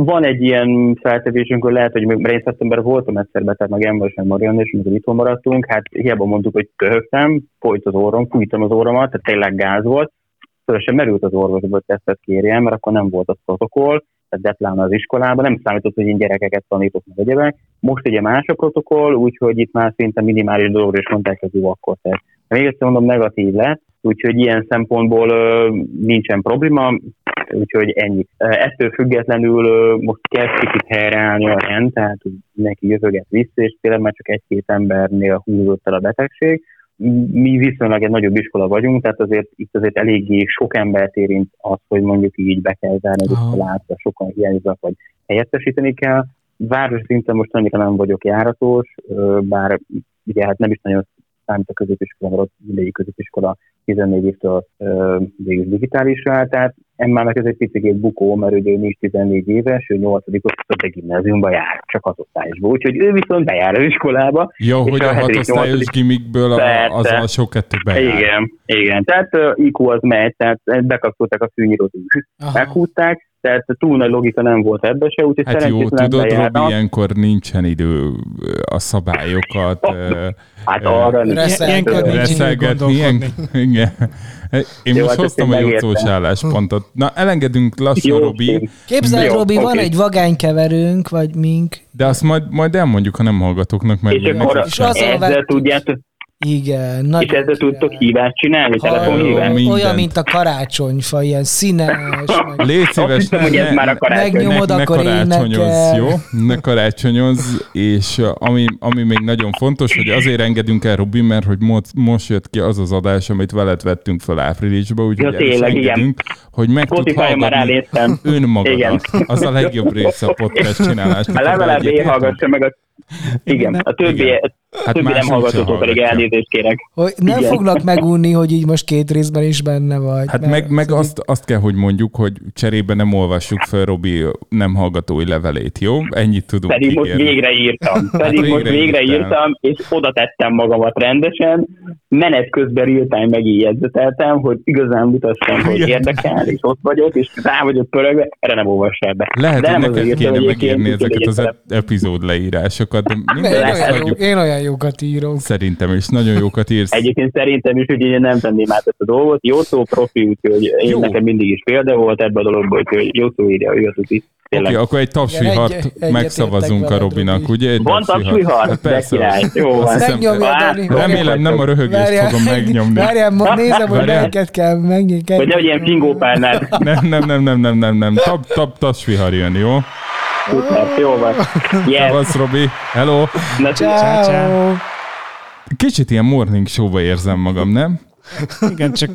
S4: van egy ilyen feltevésünk, hogy lehet, hogy mert én szeptember voltam egyszer beteg, meg ember sem Marian, és amikor itthon maradtunk, hát hiába mondtuk, hogy köhögtem, folyt az orrom, fújtam az orromat, tehát tényleg gáz volt, szóval sem merült az orvosba, hogy tesztet kérjem, mert akkor nem volt az protokoll, tehát deplán az iskolában, nem számított, hogy én gyerekeket tanítok meg egyebek. Most ugye más a protokoll, úgyhogy itt már szinte minimális dologra is mondták, hogy jó akkor te. Még egyszer mondom, negatív lett, úgyhogy ilyen szempontból uh, nincsen probléma, úgyhogy ennyi. Ettől függetlenül uh, most kezd kicsit helyreállni a rend, tehát neki jövöget vissza, és tényleg már csak egy-két embernél húzott el a betegség, mi viszonylag egy nagyobb iskola vagyunk, tehát azért itt azért eléggé sok embert érint az, hogy mondjuk így be kell zárni az iskolát, sokan hiányznak, vagy helyettesíteni kell. Város szinten most annyira nem vagyok járatos, bár ugye hát nem is nagyon számít a középiskola, mert ott mindegyik középiskola 14 évtől végül digitálisra tehát Emmának ez egy picit bukó, mert ugye ő is 14 éves, ő 8 a gimnáziumba jár, csak az osztályosból. Úgyhogy ő viszont bejár az iskolába.
S1: Jó, hogy a, a hatosztályos gimikből az alsó kettő bejár.
S4: Igen, igen. Tehát uh, IQ az megy, tehát bekapcsolták a fűnyírót is. Meghúzták, tehát túl nagy logika nem volt ebbe se, úgyhogy
S1: hát jó, tudod, Robi, ilyenkor nincsen idő a szabályokat.
S4: hát arra
S1: reszelgetni. Igen. Én jó, most hát hoztam a jocós álláspontot. Na, elengedünk lassan, jó, Robi.
S2: Képzeld, Robi, okay. van egy vagánykeverőnk, vagy mink.
S1: De azt majd, majd elmondjuk, ha nem hallgatóknak meg.
S4: És akkor és ezzel tudjátok,
S2: igen.
S4: Nagy és ezzel tudtok hívást csinálni? Telefonhívást?
S2: Olyan, mint a karácsonyfa, ilyen színes.
S1: Meg... Légy szíves, Azt
S4: hiszem, hogy ez már a karácsony.
S2: Megnyomod,
S1: ne,
S2: akkor ne karácsonyoz,
S1: jó? Ne karácsonyoz, és ami, ami még nagyon fontos, hogy azért engedünk el, Robi, mert hogy most jött ki az az adás, amit veled vettünk fel áprilisba, úgyhogy ja, tényleg, igen. hogy meg tud hallgatni önmagadat. Az a legjobb része a podcast csinálásnak.
S4: A legalább én hallgassa meg a igen, a többi, Igen. Hát többi nem hallgatótól pedig elnézést kérek.
S2: Hogy nem Igen. fognak megunni, hogy így most két részben is benne vagy.
S1: Hát meg, meg azt, azt kell, hogy mondjuk, hogy cserébe nem olvassuk fel Robi nem hallgatói levelét, jó? Ennyit tudunk
S4: Pedig ígérni. most végre írtam. Hát pedig hát most végre írtam, írtam, és oda tettem magamat rendesen, menet közben real-time megijegyzeteltem, hogy igazán mutassam, hogy érdekel, és ott vagyok, és rá vagyok pörögve, erre nem olvas ebbe.
S1: Lehet, De hogy neked kéne megírni ezeket az epizód leírásokat, de
S2: én, én olyan olyan jókat írok.
S1: Szerintem is, nagyon jókat írsz.
S4: Egyébként szerintem is, hogy én nem tenném át ezt a dolgot. Jó szó profi, úgyhogy én jó. nekem mindig is példa volt ebben a dologban, úgyhogy jó szó írja, ő az Oké,
S1: okay, akkor egy tapsvihart egy, megszavazunk a Robinak, ugye? Egy
S4: van tapsvihar? Hát persze. Király. Jó, van.
S1: Remélem nem a röhögést fogom megnyomni.
S2: Várjál, nézem, hogy melyiket kell megnyomni.
S4: Vagy nem, hogy ilyen fingópárnál.
S1: Nem, nem, nem, nem, nem, nem, nem. Tap, tap, tapsvihar jön, jó?
S4: Szuper, jó van.
S1: Yes. Robi. Hello.
S2: Na, ciao. ciao.
S1: Kicsit ilyen morning show érzem magam, nem?
S3: Igen, csak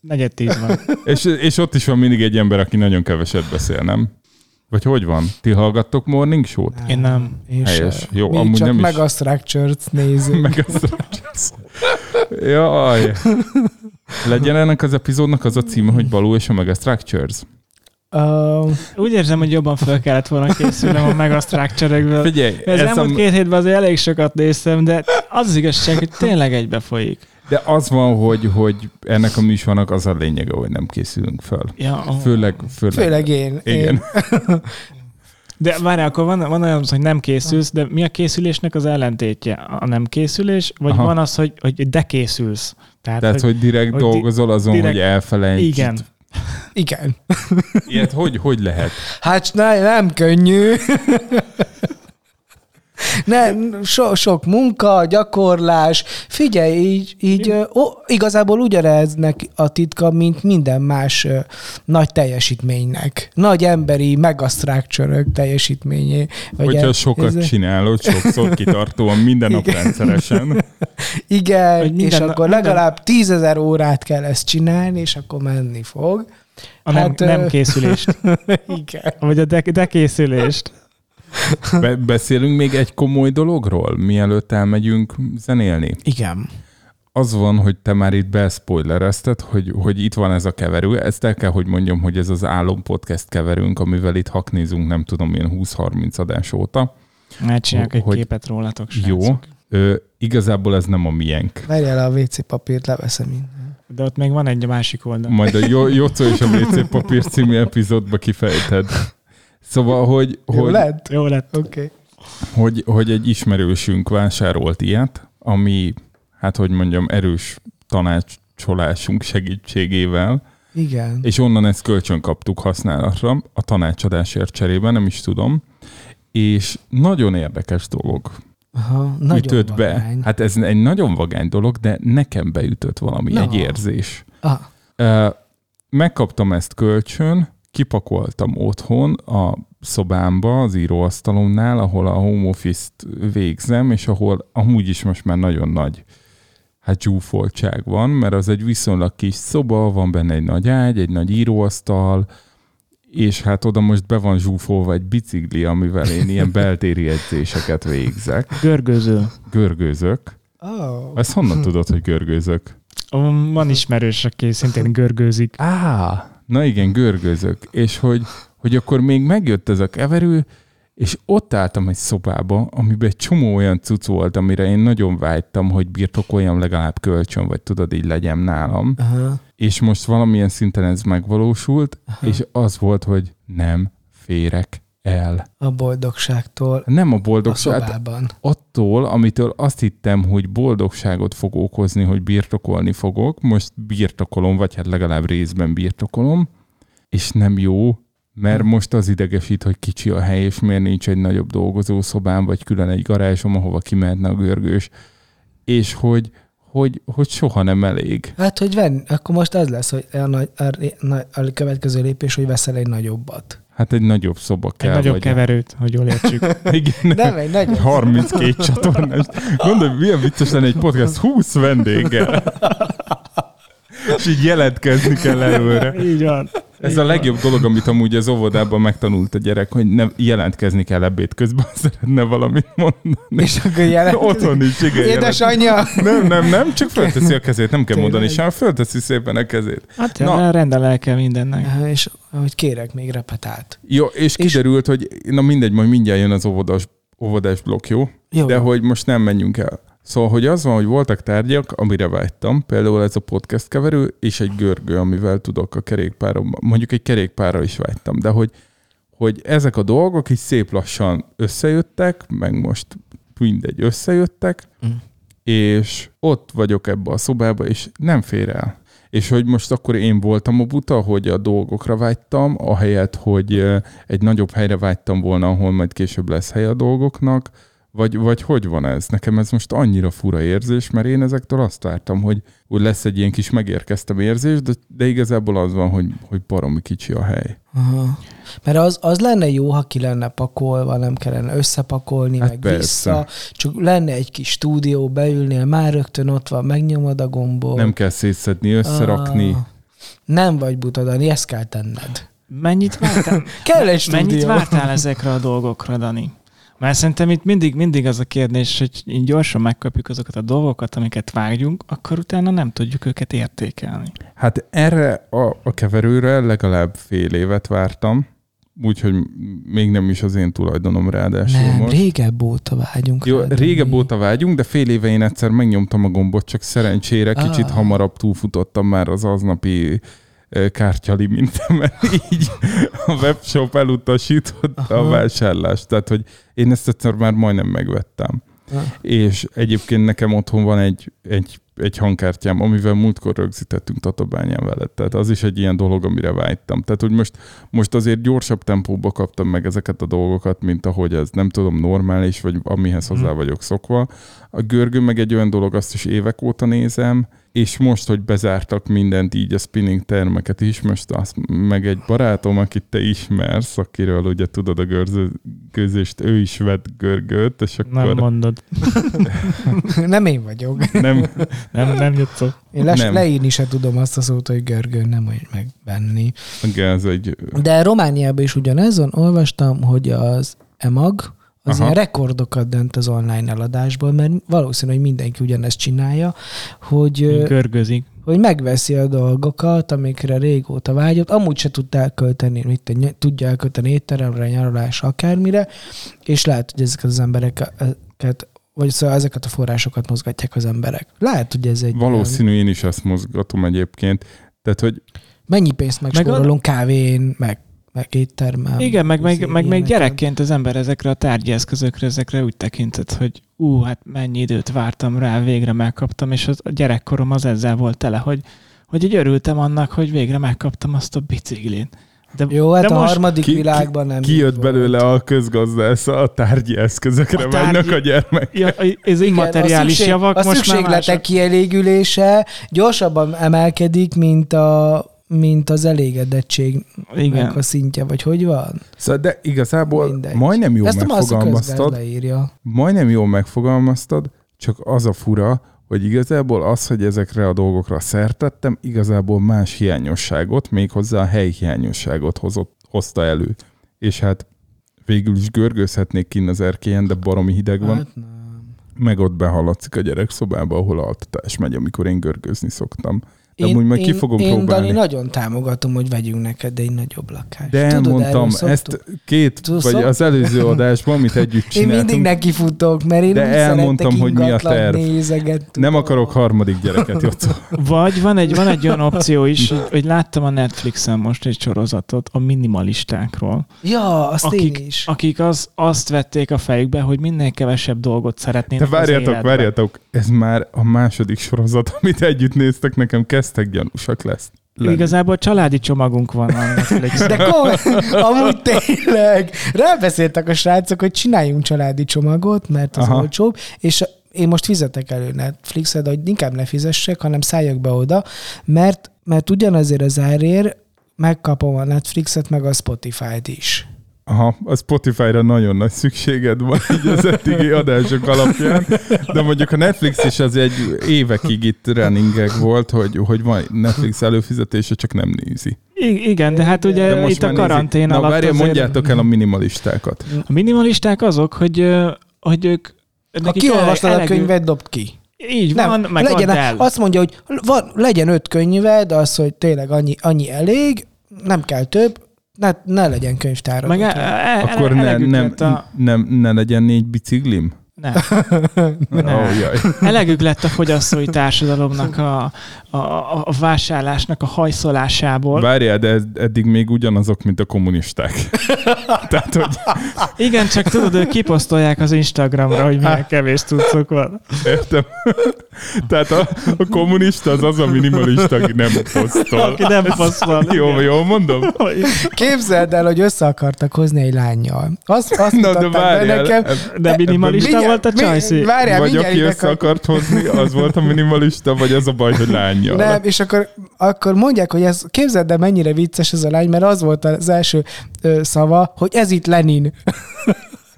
S3: negyed tíz van.
S1: és, és ott is van mindig egy ember, aki nagyon keveset beszél, nem? Vagy hogy van? Ti hallgattok Morning Show-t?
S3: Én nem.
S2: Én Helyes. Sem. Jó, Mi amúgy csak nem meg is... a Structures nézünk.
S1: meg a Structures. Jaj. Legyen ennek az epizódnak az a címe, hogy Balú és a Mega Structures.
S3: Uh, Úgy érzem, hogy jobban fel kellett volna készülnem a Mega Structure-ekből. Figyelj, ez elmúlt a... két hétben azért elég sokat néztem, de az az igazság, hogy tényleg egybe folyik.
S1: De az van, hogy, hogy ennek a műsornak az a lényege, hogy nem készülünk fel.
S3: Ja, oh.
S1: főleg, főleg,
S2: főleg én.
S1: Igen. Én.
S3: De várjál, akkor van, van olyan, hogy nem készülsz, de mi a készülésnek az ellentétje? A nem készülés, vagy Aha. van az, hogy, hogy de készülsz? Tehát,
S1: Tehát, hogy, hogy direkt
S3: hogy
S1: dolgozol azon,
S3: direkt-
S1: hogy elfelejtsd.
S3: igen,
S2: Igen.
S1: Ilyet hogy, hogy lehet?
S2: Hát ne, nem könnyű. Nem, so, sok munka, gyakorlás. Figyelj, így, így ó, igazából ugyaneznek a titka, mint minden más ö, nagy teljesítménynek. Nagy emberi megastructure teljesítményé. Vagy
S1: Hogyha
S2: el-
S1: sokat
S2: ez-
S1: csinálod, sokszor kitartóan, minden nap
S2: Igen.
S1: rendszeresen.
S2: Igen,
S3: minden
S2: és
S3: na-
S2: akkor
S3: minden-
S2: legalább tízezer órát kell ezt csinálni, és akkor menni fog.
S3: a nem,
S2: Hát,
S3: nem
S2: ö-
S3: készülést,
S2: Igen.
S3: vagy a de, dekészülést.
S1: Be- beszélünk még egy komoly dologról, mielőtt elmegyünk zenélni.
S2: Igen.
S1: Az van, hogy te már itt bespoilerezted, hogy, hogy itt van ez a keverő. Ezt el kell, hogy mondjam, hogy ez az Álom Podcast keverünk, amivel itt haknézunk, nem tudom, én 20-30 adás óta.
S3: Megcsinálok egy
S1: Hogy-
S3: képet rólatok,
S1: Jó.
S3: srácok.
S1: Ö, igazából ez nem a miénk.
S2: Várjál a WC papírt, leveszem innen.
S3: De ott még van egy másik oldal.
S1: Majd a Jó- Jocó és a WC Papír című epizódba kifejted. Szóval, hogy,
S2: Jó
S1: hogy,
S2: lett?
S3: Jó lett.
S2: Oké. Okay.
S1: hogy, hogy egy ismerősünk vásárolt ilyet, ami, hát hogy mondjam, erős tanácsolásunk segítségével,
S2: Igen.
S1: és onnan ezt kölcsön kaptuk használatra, a tanácsadásért cserébe, nem is tudom, és nagyon érdekes dolog.
S2: Aha, nagyon
S1: ütött
S2: vagány.
S1: be. Hát ez egy nagyon vagány dolog, de nekem beütött valami,
S2: Na.
S1: egy érzés.
S2: Ah,
S1: Megkaptam ezt kölcsön, kipakoltam otthon a szobámba, az íróasztalomnál, ahol a home office-t végzem, és ahol amúgy is most már nagyon nagy hát zsúfoltság van, mert az egy viszonylag kis szoba, van benne egy nagy ágy, egy nagy íróasztal, és hát oda most be van zsúfolva egy bicikli, amivel én ilyen beltéri edzéseket végzek.
S3: Görgőző.
S1: Görgőzök.
S2: oh.
S1: Ezt honnan tudod, hogy görgőzök?
S3: Ó, Van ismerős, aki szintén görgőzik.
S1: Á, na igen, görgőzök. És hogy, hogy akkor még megjött ez a keverő, és ott álltam egy szobába, amiben egy csomó olyan cucc volt, amire én nagyon vágytam, hogy birtokoljam legalább kölcsön, vagy tudod, így legyen nálam.
S2: Aha.
S1: És most valamilyen szinten ez megvalósult, Aha. és az volt, hogy nem férek el.
S2: A boldogságtól
S1: Nem a
S2: a
S1: boldogság, hát
S2: szobában.
S1: attól, amitől azt hittem, hogy boldogságot fog okozni, hogy birtokolni fogok, most birtokolom, vagy hát legalább részben birtokolom, és nem jó, mert most az idegesít, hogy kicsi a hely, és miért nincs egy nagyobb dolgozószobám, vagy külön egy garázsom, ahova kimehetne a görgős, és hogy, hogy, hogy soha nem elég.
S2: Hát, hogy venn, akkor most az lesz, hogy a, nagy, a, a következő lépés, hogy veszel egy nagyobbat.
S1: Hát egy nagyobb szoba
S3: Egy
S1: kell.
S3: nagyobb
S1: vagy
S3: keverőt, hogy jól értsük.
S1: Igen,
S2: Nem, egy nagyobb.
S1: 32 csatornás. Gondolj, milyen vicces lenne egy podcast 20 vendéggel. És így jelentkezni kell előre.
S3: Így van.
S1: Ez a legjobb dolog, amit amúgy az óvodában megtanult a gyerek, hogy nem jelentkezni kell ebéd közben, szeretne valamit mondani.
S2: És akkor jelent.
S1: Otthon is, igen.
S2: Édesanyja!
S1: Nem, nem, nem, csak fölteszi a kezét, nem kell
S2: Tényleg?
S1: mondani sem, fölteszi szépen a kezét.
S3: Hát
S1: Na.
S3: Rendel kell mindennek.
S2: És hogy kérek még repetált.
S1: Jó, és kiderült, hogy na mindegy, majd mindjárt jön az óvodás, óvodás blokk, jó?
S2: Jó.
S1: De hogy most nem menjünk el. Szóval, hogy az van, hogy voltak tárgyak, amire vágytam, például ez a podcast keverő, és egy görgő, amivel tudok a kerékpárom, mondjuk egy kerékpárra is vágytam, de hogy, hogy ezek a dolgok is szép lassan összejöttek, meg most mindegy, összejöttek,
S2: Mm.
S1: és ott vagyok ebbe a szobába, és nem fér el. És hogy most akkor én voltam a buta, hogy a dolgokra vágytam, ahelyett, hogy egy nagyobb helyre vágytam volna, ahol majd később lesz hely a dolgoknak, vagy, vagy hogy van ez? Nekem ez most annyira fura érzés, mert én ezektől azt vártam, hogy úgy lesz egy ilyen kis megérkeztem érzés, de, de igazából az van, hogy, hogy baromi kicsi a hely.
S2: Aha. Mert az, az lenne jó, ha ki lenne pakolva, nem kellene összepakolni,
S1: Hát
S2: meg
S1: persze.
S2: vissza. Csak lenne egy kis stúdió, beülnél, már rögtön ott van, megnyomod a gombot.
S1: Nem kell szétszedni, összerakni.
S2: Ah, nem vagy buta, Dani, ezt kell tenned.
S3: Mennyit vártál,
S2: Kell egy stúdió.
S3: mennyit vártál ezekre a dolgokra, Dani? Mert szerintem itt mindig, mindig az a kérdés, hogy így gyorsan megkapjuk azokat a dolgokat, amiket vágyunk, akkor utána nem tudjuk őket értékelni.
S1: Hát erre a, a keverőre legalább fél évet vártam, úgyhogy még nem is az én tulajdonom ráadásul
S2: Nem,
S1: most.
S2: régebb óta vágyunk
S1: Jó,
S2: rá, Dani.
S1: régebb óta vágyunk, de fél éve én egyszer megnyomtam a gombot, csak szerencsére kicsit
S2: Ah.
S1: hamarabb túlfutottam már az aznapi ö, kártyalimintem, így a webshop elutasította a
S2: Aha.
S1: vásárlást. Tehát, hogy én ezt egyszer már majdnem megvettem.
S2: Ah.
S1: És egyébként nekem otthon van egy, egy egy hangkártyám, amivel múltkor rögzítettünk Tatabányán veled. Tehát az is egy ilyen dolog, amire vágytam. Tehát, hogy most, most azért gyorsabb tempóba kaptam meg ezeket a dolgokat, mint ahogy ez nem tudom normális, vagy amihez hozzá
S3: Mhm.
S1: vagyok szokva. A görgő meg egy olyan dolog, azt is évek óta nézem, és most, hogy bezártak mindent, így a spinning termeket is, most azt meg egy barátom, akit te ismersz, akiről ugye tudod a görzőzést, ő is vett görgőt, és
S3: Nem
S1: akkor
S3: mondod.
S2: nem én vagyok.
S1: nem,
S3: Nem, nem jutsz.
S2: Én les,
S1: Nem.
S2: leírni se tudom azt a szót, hogy görgő, nem hogy megvenni.
S1: igen, ez egy
S2: De Romániában is ugyanezon olvastam, hogy az EMAG az
S1: Aha.
S2: ilyen rekordokat dönt az online eladásból, mert valószínű, hogy mindenki ugyanezt csinálja, hogy, ö,
S3: Görgözik.
S2: hogy megveszi a dolgokat, amikre régóta vágyott, amúgy se tudta elkölteni, mit tudja elkölteni étteremre, nyaralásra, akármire, és lehet, hogy ezeket az embereket, vagy szóval ezeket a forrásokat mozgatják az emberek. Lehet, hogy ez egy
S1: valószínű, én is ezt mozgatom egyébként. Tehát, hogy
S2: Mennyi pénzt megspórolunk kávén, meg, meg éttermel.
S3: Igen, meg, meg,
S2: izé,
S3: meg még
S2: ilyeneken.
S3: gyerekként az ember ezekre a tárgyi eszközökre, ezekre úgy tekintett, hogy ú, hát mennyi időt vártam rá, végre megkaptam, és az, a gyerekkorom az ezzel volt tele, hogy, hogy így örültem annak, hogy végre megkaptam azt a biciklin. De,
S2: Jó, hát
S3: de
S2: a
S3: most
S2: harmadik
S1: ki-
S2: világban nem
S1: ki jött belőle a közgazdász, a tárgyi eszközökre
S3: A tárgyi-
S1: a gyermek.
S3: ja, ez immateriális
S2: szükség,
S3: javak
S2: a
S3: most már
S2: szükségletek
S3: mások.
S2: kielégülése gyorsabban emelkedik, mint a mint az elégedettségnek
S3: Igen.
S2: a szintje, vagy hogy van?
S1: Szóval, de igazából
S2: Mindegy.
S1: majdnem jól
S2: Ezt
S1: megfogalmaztad.
S2: leírja.
S1: Majdnem jól megfogalmaztad, csak az a fura, hogy igazából az, hogy ezekre a dolgokra szertettem, igazából más hiányosságot, méghozzá a helyi hiányosságot hozott, hozta elő. És hát végül is görgőzhetnék kinn az erkélyen, de baromi hideg van.
S2: Hát nem.
S1: meg ott behallatszik a gyerekszobába, ahol altatás megy, amikor én görgőzni szoktam. De
S2: Én,
S1: amúgy meg ki
S2: én,
S1: fogom
S2: én,
S1: próbálni.
S2: Dani, nagyon támogatom, hogy vegyünk neked egy nagyobb lakást.
S1: De
S2: Tudod,
S1: elmondtam,
S2: szoktuk?
S1: ezt két,
S2: Tudod,
S1: vagy az előző adásban, amit együtt
S2: Én
S1: csináltunk,
S2: mindig nekifutok, mert én
S1: De elmondtam,
S2: szeretek
S1: hogy mi a terv.
S2: Nézeget,
S1: nem akarok harmadik gyereket, Jocó.
S3: Vagy van egy, van egy olyan opció is, hogy, hogy láttam a Netflixen most egy sorozatot a minimalistákról,
S2: Ja, azt
S3: akik,
S2: én is.
S3: akik az, azt vették a fejükbe, hogy minél kevesebb dolgot
S1: De
S3: szeretnének az
S1: várjátok,
S3: életben.
S1: várjátok, ez már a második sorozat, amit együtt néztek, nekem kezdtek gyanúsak lesz. lenni.
S3: Igazából családi csomagunk van a Netflixen.
S2: De komoly, amúgy tényleg. Rábeszéltek a srácok, hogy csináljunk családi csomagot, mert az
S1: Aha.
S2: olcsóbb, és én most fizetek elő Netflixet, hogy inkább ne fizessek, hanem szálljak be oda, mert, mert ugyanazért az árért megkapom a Netflixet, meg a Spotify-t is.
S1: Aha, a Spotify-ra nagyon nagy szükséged van így az eddigi adások alapján, de mondjuk a Netflix is az egy évekig itt runningek volt, hogy, hogy van Netflix előfizetése, csak nem nézi.
S3: I- igen, de hát ugye
S1: De most
S3: itt a karantén
S1: Na
S3: alatt
S1: várjál,
S3: azért-
S1: mondjátok el a minimalistákat.
S3: A minimalisták azok, hogy, hogy ők
S2: Ha kiolvastad a
S3: elegű-
S2: könyvet, dobd ki.
S3: Így van, meg
S2: legyen,
S3: el.
S2: azt mondja, hogy van, legyen öt könyved, az, hogy tényleg annyi, annyi elég, nem kell több, ne, ne legyen könyvtárad.
S3: Meg e,
S2: otthon.
S3: e,
S1: Akkor ne, nem,
S3: a...
S1: nem, ne legyen négy biciklim?
S3: Nem. Nem.
S1: jaj.
S3: Elegük lett a fogyasztói társadalomnak a, a, a, a vásárlásnak a hajszolásából.
S1: Várjál, de ez eddig még ugyanazok, mint a kommunisták. Tehát, hogy
S3: Igen, csak tudod, ők kiposztolják az Instagramra, hogy milyen kevés cuccok van.
S1: értem. Tehát a, a kommunista az az a minimalista, aki nem posztol.
S3: Aki nem posztol.
S1: Jó, jól mondom?
S2: Képzeld el, hogy össze akartak hozni egy lányjal. Azt, azt
S1: Na, de várjál.
S2: nekem.
S3: De minimalista
S2: Mindjárt-
S3: volt a csajszí.
S2: Várjál,
S1: Vagy aki össze
S2: akar-
S1: akart hozni, az volt a minimalista, vagy az a baj, hogy lányjal.
S2: Nem, és akkor, akkor mondják, hogy ez, képzeld el, mennyire vicces ez a lány, mert az volt az első ö, szava, hogy ez itt Lenin.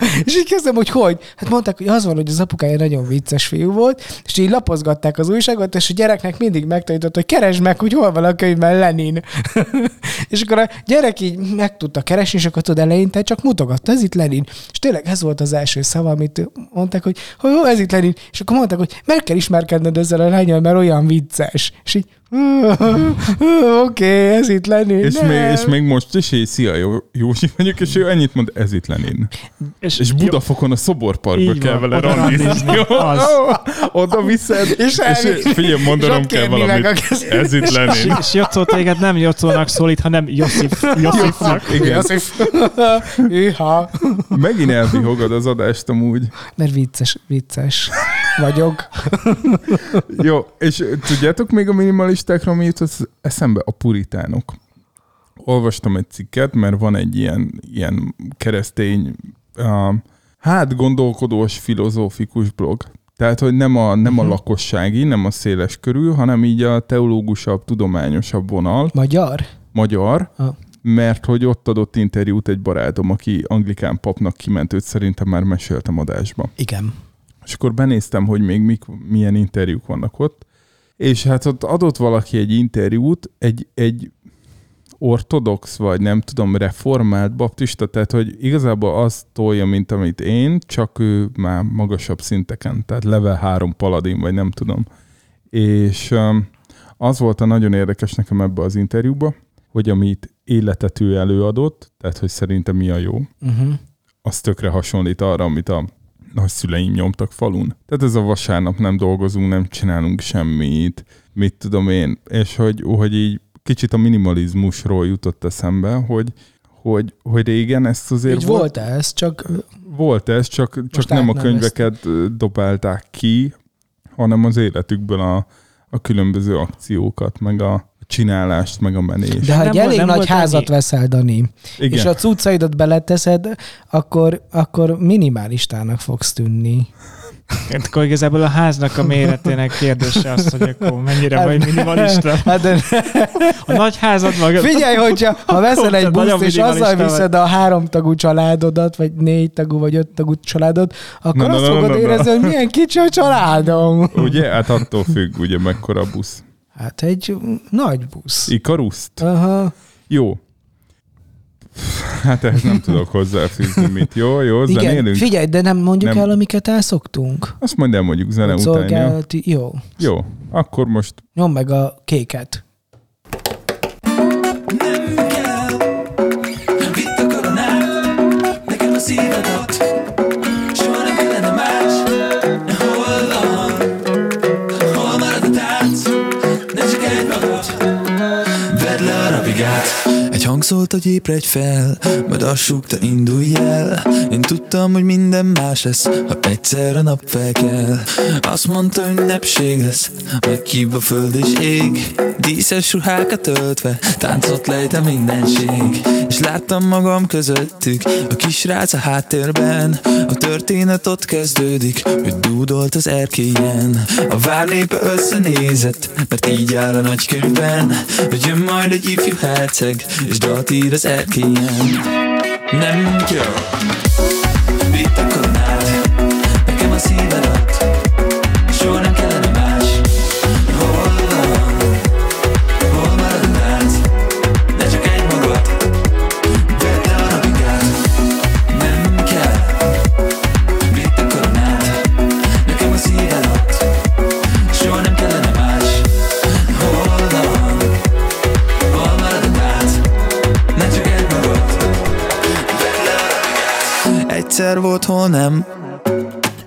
S2: És így kezdem, hogy hogy? Hát mondták, hogy az van, hogy az apukája nagyon vicces fiú volt, és így lapozgatták az újságot, és a gyereknek mindig megtanított, hogy keresd meg, hogy hol van a könyvben Lenin. és akkor a gyerek így meg tudta keresni, és akkor tudod, eleinte csak mutogatta, ez itt Lenin. És tényleg ez volt az első szava, amit mondták, hogy, hogy ez itt Lenin. És akkor mondták, hogy meg kell ismerkedned ezzel a lányal, mert olyan vicces. És így, oké, okay, ez itt Lenin.
S1: És
S2: nem.
S1: még, és még most is, és szia, jó, Józsi vagyok, és ő ennyit mond, ez itt Lenin. És Budafokon a szoborparkba kell
S3: van,
S1: vele randizni. Oda viszed,
S2: És
S1: és, és figyelj, mondanom
S2: És
S1: kell valamit. Ez itt Lenin.
S3: És Jocó téged nem Jocónak szólít, hanem Josif, Josifnak.
S1: Igen.
S2: Josif. Hűha.
S1: Megint elvihogod az adást amúgy.
S2: Mert vicces, vicces. vagyok.
S1: Jó, és tudjátok még a minimalistákról mi jutott eszembe? A puritánok. Olvastam egy cikket, mert van egy ilyen, ilyen keresztény, uh, hát gondolkodós, filozófikus blog. Tehát, hogy nem a, nem a
S2: Mhm.
S1: lakossági, nem a széles körül, hanem így a teológusabb, tudományosabb vonal,
S2: Magyar?
S1: magyar,
S2: Ah.
S1: mert hogy ott adott interjút egy barátom, aki anglikán papnak kiment, őt szerintem már meséltem adásba.
S2: Igen.
S1: És akkor benéztem, hogy még mik, milyen interjúk vannak ott, és hát ott adott valaki egy interjút, egy, egy ortodox, vagy nem tudom, reformált baptista, tehát hogy igazából azt tolja, mint amit én, csak ő már magasabb szinteken, tehát level 3 paladin, vagy nem tudom. És az volt a nagyon érdekes nekem ebbe az interjúba, hogy amit életet ő előadott, tehát hogy szerintem mi a jó,
S2: Uh-huh.
S1: az tökre hasonlít arra, amit a nagyszüleim nyomtak falun. Tehát ez a vasárnap nem dolgozunk, nem csinálunk semmit, mit tudom én, és hogy, hogy így kicsit a minimalizmusról jutott eszembe, hogy, hogy, hogy régen ezt azért
S2: Így volt ez, csak
S1: volt ez, csak, csak nem a könyveket ö, dobálták ki, hanem az életükből a, a különböző akciókat, meg a csinálást, meg a menést.
S2: de ha
S3: Nem
S2: egy
S3: volt-
S2: elég
S3: nem
S2: nagy házat
S3: annyi.
S2: veszel, Dani,
S1: Igen.
S2: és a cuccaidat beleteszed, akkor, akkor minimalistának fogsz tűnni.
S3: Hát akkor igazából a háznak a méretének kérdése az, hogy akkor mennyire
S2: Hát-
S3: vagy minimalista.
S2: Hát de
S3: A nagy házad maga...
S2: figyelj, hogyha ha veszel egy buszt, és azzal
S3: vagy.
S2: viszed a háromtagú családodat, vagy négy tagú, vagy öt tagú családot, akkor
S1: Na, na,
S2: azt
S1: na,
S2: fogod
S1: na, na.
S2: érezni, hogy milyen kicsi a családom.
S1: Ugye? Hát attól függ, ugye mekkora a busz.
S2: Hát egy nagy busz.
S1: Ikaruszt?
S2: Aha.
S1: Jó. Hát ehhez nem tudok hozzáfűzni mit. Jó, jó,
S2: Igen,
S1: zenélünk?
S2: figyelj, de nem mondjuk
S1: Nem.
S2: el, amiket elszoktunk.
S1: Azt majd elmondjuk zene után, jó.
S2: Jó,
S1: akkor most
S2: Nyom meg a kéket.
S5: Egy hang szólt, hogy ébredj fel, majd azt súgta, indulj el. Én tudtam, hogy minden más lesz, ha egyszer a nap felkel. Azt mondta, ünnepség lesz, meghív a föld és ég. Díszes ruhákat öltve, táncot lejt a mindenség. És láttam magam közöttük, a kisrác a háttérben. A történet ott kezdődik, hogy dúdolt az erkélyen. A várnépe összenézett, mert így áll a nagykönyvben, hogy jön majd egy ifjú herceg, és dalt ír az erkélyen. Nem kell, vitt Egyszer volt, hol nem,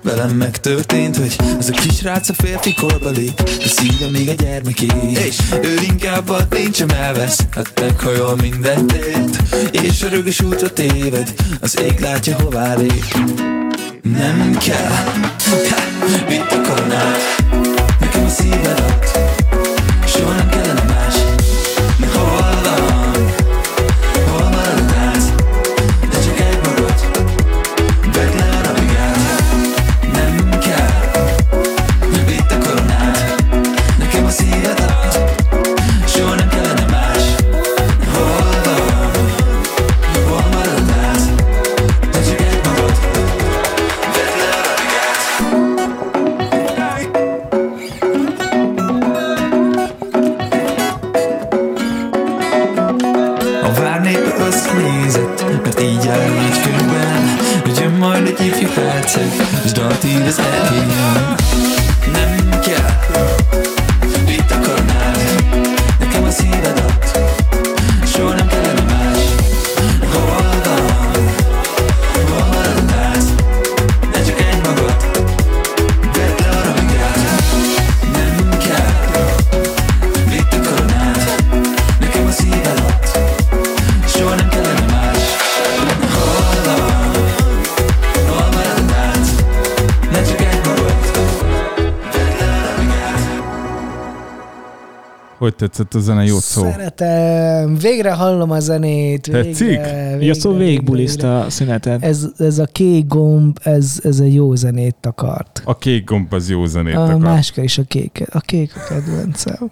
S5: Velem megtörtént, hogy az a kisrác a férfi korba lép A szíve még a gyermeké És? Ő inkább ad, nincs sem elvesz Hát meghajol mindent ért. És a rögös útra téved Az ég látja hová lép. Nem kell ha, Vitt a koronát Nekem a szíved Hogy
S1: tetszett a zene? Jó szó.
S2: Szeretem. Végre hallom a zenét. Végre,
S1: Tetszik?
S2: Végre,
S3: szó végigbulizta a szünetet.
S2: Ez, ez a kék gomb, ez, ez egy jó zenét takart.
S1: A kék gomb az jó zenét
S2: A
S1: akar.
S2: máska is a kék. A kék a kedvencem.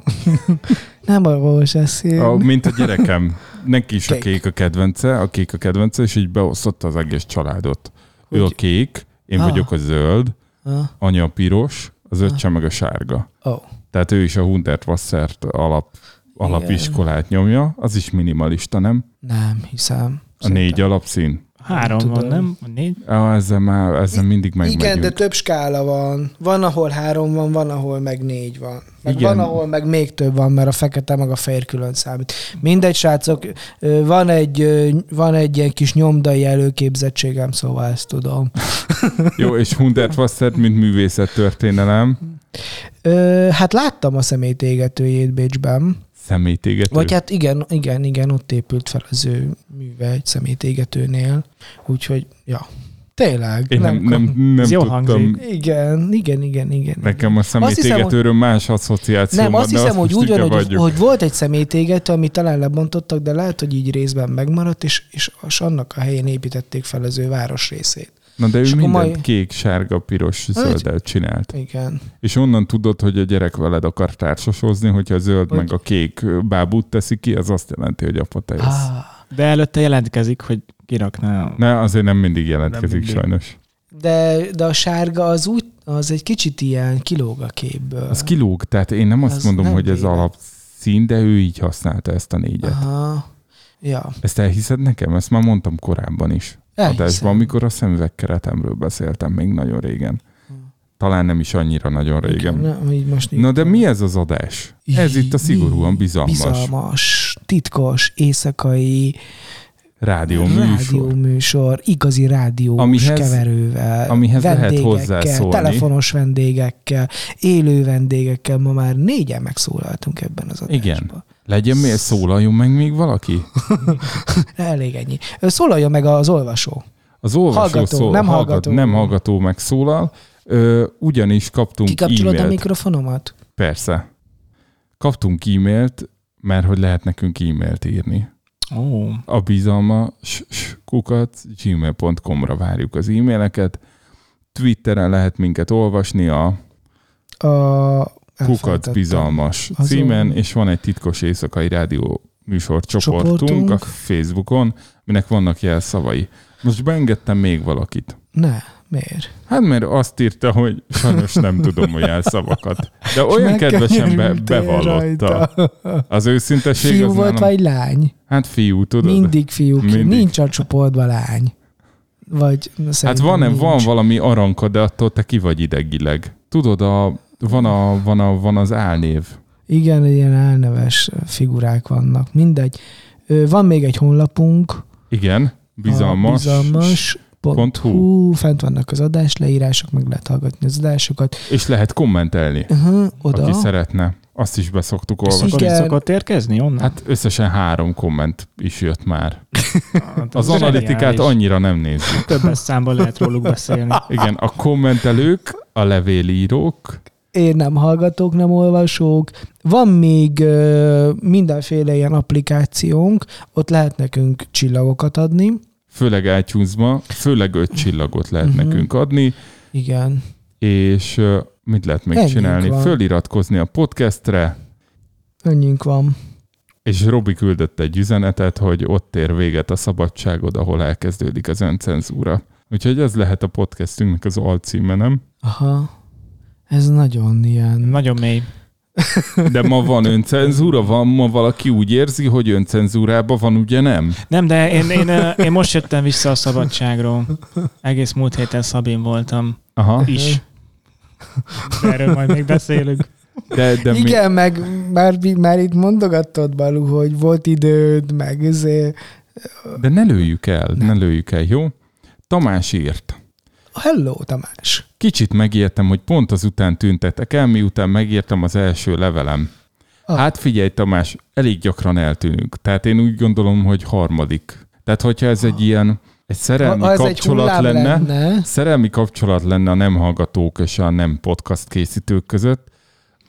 S2: Nem arról beszél.
S1: A, mint a gyerekem. Neki is a
S2: Kék.
S1: kék a kedvence, a kék a kedvence, és így beosztotta az egész családot. Ő a kék, én
S2: Ah.
S1: vagyok a zöld,
S2: Ah,
S1: anya a piros, az öccse meg a sárga.
S2: Ó.
S1: Tehát ő is a Hundertwassert alap, alapiskolát nyomja, az is minimalista, nem?
S2: nem hiszem.
S1: A négy alapszín.
S3: Három
S2: Nem
S3: van,
S2: tudom.
S3: nem? Négy?
S1: Ah, ezzel már, ezzel mindig megmegyünk.
S2: Igen, de több skála van. Van, ahol három van, van, ahol meg négy van. Meg
S1: Igen.
S2: van, ahol meg még több van, mert a fekete meg a fehér külön számít. Mindegy, srácok, van egy, van egy ilyen kis nyomdai előképzettségem, szóval ezt tudom.
S1: Jó, és Hundertwasser, mint művészettörténelem,
S2: hát láttam a személytégetőjét Bécsben.
S1: Személytégető.
S2: Vagy hát igen, igen, igen, ott épült fel az ő műve egy személytégetőnél. Úgyhogy, ja, tényleg.
S1: Én nem, nem, nem
S3: Ez jó
S1: tudtam.
S3: hangzik.
S2: Igen, igen, igen, igen.
S1: Nekem a személytégetőről más asszociáció
S2: Nem,
S1: van,
S2: azt hiszem, hogy
S1: most
S2: úgy van,
S1: tudja
S2: hogy, hogy volt egy személytégető, amit talán lebontottak, de lehet, hogy így részben megmaradt, és, és, és annak a helyén építették fel az ő városrészét.
S1: Na de ő mindent
S2: majd-
S1: kék, sárga, piros, zöldet csinált.
S2: Igen.
S1: És onnan tudod, hogy a gyerek veled akar társasozni, hogyha a zöld
S2: Hogy-
S1: meg a kék bábút teszi ki, az azt jelenti, hogy apa te jössz.
S2: Ah,
S3: De előtte jelentkezik, hogy kirakná.
S1: Ne, azért nem mindig jelentkezik
S3: Nem mindig.
S1: sajnos.
S2: de, de a sárga az úgy, az egy kicsit ilyen kilóg a képből.
S1: Az kilóg, tehát én nem azt
S2: Az
S1: mondom,
S2: nem
S1: hogy ez alapszín, de ő így használta ezt a négyet.
S2: Aha. Ja.
S1: Ezt elhiszed nekem? Ezt már mondtam korábban is.
S2: Elhiszem.
S1: Adásban, amikor a szemüvegkeretemről beszéltem még nagyon régen. Talán nem is annyira nagyon régen.
S2: Igen, na, így most így
S1: Na de mi ez az adás? Ez itt a szigorúan bizalmas
S2: Bizalmas, titkos, éjszakai
S1: rádió műsor.
S2: rádióműsor, igazi rádiós
S1: Amihez-
S2: keverővel,
S1: amihez
S2: vendégekkel, telefonos vendégekkel, élő vendégekkel. Ma már négyen megszólaltunk ebben az adásban.
S1: Igen. Legyen miért szólaljon meg még valaki?
S2: Elég ennyi. Szólaljon meg az olvasó.
S1: Az olvasó
S2: Hallgató,
S1: szól,
S2: nem
S1: hallgat,
S2: hallgató.
S1: nem hallgató megszólal. Ö, ugyanis kaptunk
S2: Kikapcsolod a
S1: e-mailt.
S2: mikrofonomat?
S1: Persze. Kaptunk e-mailt, mert hogy lehet nekünk e-mailt írni.
S3: Ó,
S1: A bizalma s- s- kukat gmail.com-ra várjuk az e-maileket. Twitteren lehet minket olvasni a
S2: A...
S1: kukat bizalmas
S2: Azon.
S1: címen, és van egy titkos éjszakai rádió műsor csoportunk,
S2: Csoportunk.
S1: a Facebookon, minek vannak jelszavai. Most beengedtem még valakit.
S2: Ne, miért?
S1: Hát mert azt írta, hogy sajnos nem tudom a jelszavakat. De olyan kedvesen be, bevallotta.
S2: rajta.
S1: Az őszintesség
S2: Fiú
S1: az
S2: volt,
S1: nálam...
S2: vagy lány?
S1: Hát fiú, tudod?
S2: Mindig fiú.
S1: Mindig.
S2: Nincs a csoportban lány. Vagy
S1: Hát van,
S2: nincs.
S1: van valami aranka, de attól te ki vagy idegileg. Tudod, a, van, a, van, a, van az álnév.
S2: Igen, ilyen álneves figurák vannak. Mindegy. Van még egy honlapunk.
S1: Igen, bizalmas.
S2: A bizalmas.
S1: Pont hu.
S2: Hú, fent vannak az adás leírások, meg lehet hallgatni az adásokat.
S1: És lehet kommentelni,
S2: Uh-huh, oda.
S1: aki szeretne. Azt is beszoktuk
S2: És
S1: olvasni.
S3: akkor is
S2: Igen.
S3: szokott érkezni onnan?
S1: Hát összesen három komment is jött már.
S3: Hát
S1: Az analitikát annyira nem nézzük.
S3: Többes számban lehet róluk beszélni.
S1: Igen, a kommentelők, a levélírók,
S2: Én nem hallgatók, nem olvasók. Van még ö, mindenféle ilyen applikációnk, ott lehet nekünk csillagokat adni.
S1: Főleg itunes főleg öt csillagot lehet
S2: Mhm.
S1: nekünk adni,
S2: Igen.
S1: és mit lehet még
S2: Ennyink
S1: csinálni?
S2: van.
S1: Föliratkozni a podcastre,
S2: Önnyünk van.
S1: és Robi küldött egy üzenetet, hogy ott ér véget a szabadságod, ahol elkezdődik az öncenzúra. Úgyhogy ez lehet a podcastünknek az alcíme, nem?
S2: Aha. Ez nagyon ilyen...
S3: Nagyon mély.
S1: De ma van öncenzúra, van ma valaki úgy érzi, hogy öncenzúrában van, ugye nem?
S3: Nem, de én, én, én most jöttem vissza a szabadságról. Egész múlt héten Szabin voltam
S1: Aha,
S3: is. De erről majd még beszélünk.
S1: de, de mi,
S2: Igen, meg már, már itt mondogattad, Balú, hogy volt időd, meg izé.
S1: de ne lőjük el, ne lőjük el, jó? Tamás írt.
S2: Hello, Tamás.
S1: Kicsit megértem, hogy pont azután tüntetek el, miután megértem az első levelem.
S2: Ah.
S1: Hát figyelj Tamás, elég gyakran eltűnünk. Tehát én úgy gondolom, hogy harmadik. Tehát hogyha ez egy ilyen egy szerelmi
S2: Ha egy
S1: kapcsolat
S2: hullám
S1: lenne,
S2: lenne,
S1: szerelmi kapcsolat lenne a nem hallgatók és a nem podcast készítők között,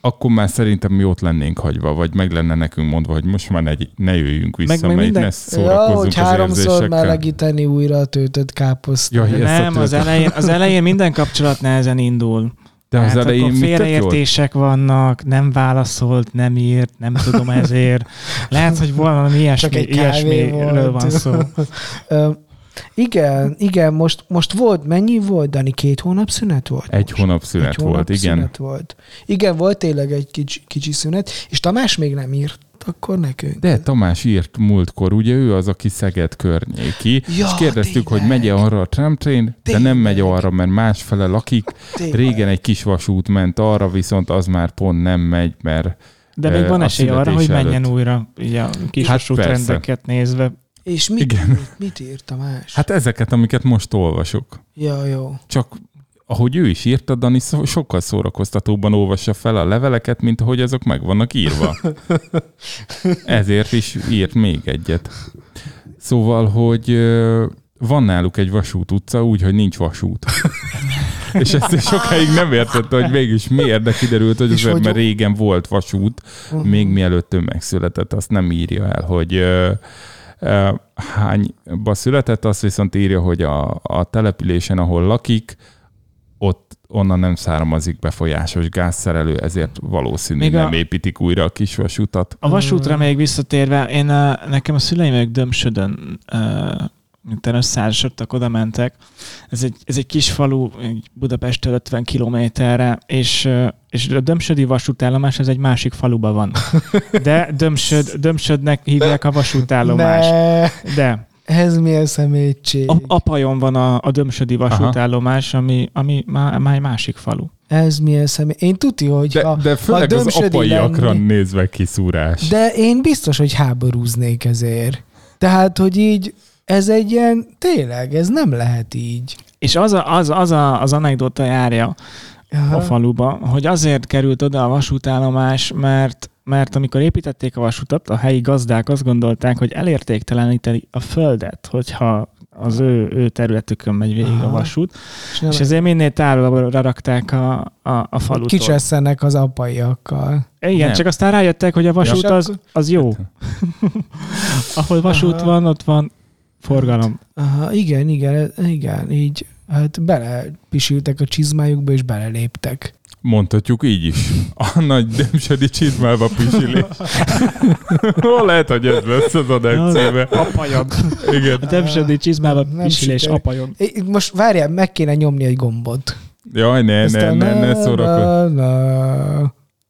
S1: akkor már szerintem mi ott lennénk hagyva, vagy meg lenne nekünk mondva, hogy most már ne, ne jöjjünk vissza,
S3: Meg- meg
S1: mert
S3: minden-
S1: ne
S2: Ja,
S1: szórakozzunk
S2: hogy
S1: az
S2: háromszor melegíteni újra a töltött káposztát.
S1: Ja,
S3: Nem, az elején, az elején minden kapcsolat nehezen indul.
S1: De az
S3: Tehát
S1: elején
S3: félreértések vannak, nem válaszolt, nem írt, nem tudom ezért. Lehet, hogy valami ilyesmi, ilyesmiről van szó.
S2: Igen, igen, most, most volt, mennyi volt, Dani? Két hónap szünet volt?
S1: Egy
S2: most?
S1: hónap szünet
S2: Egy hónap
S1: volt, igen.
S2: Szünet volt. Igen, volt tényleg egy kicsi, kicsi szünet, és Tamás még nem írt akkor nekünk.
S1: De Tamás írt múltkor, ugye ő az, aki Szeged környéki,
S2: Ja,
S1: és kérdeztük,
S2: tényleg.
S1: hogy megy arra a tramtrain, de nem megy arra, mert másfele lakik.
S2: Tényleg.
S1: Régen egy kis vasút ment arra, viszont az már pont nem megy, mert
S3: De még van esély arra, hogy menjen
S1: előtt.
S3: újra így a kis
S1: Hát persze.
S3: rendeket nézve.
S2: És mit,
S1: Igen.
S2: mit, mit írt Tamás?
S1: hát ezeket, amiket most olvasok.
S2: Ja, jó.
S1: Csak ahogy ő is írta, Dani szó- sokkal szórakoztatóbban olvassa fel a leveleket, mint ahogy azok meg vannak írva. Ezért is írt még egyet. Szóval, hogy van náluk egy vasút utca, úgy, hogy nincs vasút. És ezt sokáig nem értette, hogy mégis miért, de kiderült, hogy
S2: És
S1: azért,
S2: hogy-
S1: mert régen volt vasút, még mielőtt ő megszületett, azt nem írja el, hogy hányba született, azt viszont írja, hogy a, a településen, ahol lakik, ott onnan nem származik befolyásos gázszerelő, ezért valószínű,
S3: Még a-
S1: nem építik újra a kis vasutat.
S3: A vasútra még visszatérve, én a, nekem a szüleim ők Dömsödön mint összeházasodtak, oda mentek. Ez egy, ez egy kis falu, egy Budapesttől 50 kilométerre, és, és a Dömsödi vasútállomás, ez egy másik faluban van. De Dömsöd, Dömsödnek hívják a vasútállomást.
S2: Ne,
S3: De
S2: ez milyen szemétség.
S3: a, Apajon van a, a Dömsödi vasútállomás, ami, ami már, már egy másik falu.
S2: Ez milyen személy. Én tuti, hogy
S1: De,
S2: ha,
S1: de főleg
S2: ha
S1: az apaiakra
S2: lenni-
S1: nézve kiszúrás.
S2: De én biztos, hogy háborúznék ezért. Tehát, hogy így ez egy ilyen, tényleg, ez nem lehet így.
S3: És az a, az, az, a, az anekdota járja
S2: Aha.
S3: a faluba, hogy azért került oda a vasútállomás, mert mert amikor építették a vasutat, a helyi gazdák azt gondolták, hogy elértékteleníteni a földet, hogyha az ő, ő területükön megy végig
S2: Aha.
S3: a vasút,
S2: És,
S3: és ezért minél távolabbra rakták a, a, a falutól.
S2: kicsesszenek az apaiakkal.
S3: Igen,
S1: Nem.
S3: csak aztán rájöttek, hogy a vasút
S2: Ja.
S3: az, az jó. Ahol vasút
S2: Aha.
S3: van, ott van forgalom.
S2: Aha, igen, igen, igen, így hát belepisültek a csizmájukba, és beleléptek.
S1: Mondhatjuk így is. A nagy dömsödi csizmába pisilés. Hol lehet, hogy ez lesz az adás címe?
S3: Apajod.
S1: Igen.
S3: A Debsedi csizmába
S2: Nem
S3: pisilés.
S2: É, Most várjál, meg kéne nyomni egy gombot.
S1: Jaj, ne, ne,
S2: Aztán
S1: ne, ne szórakozz.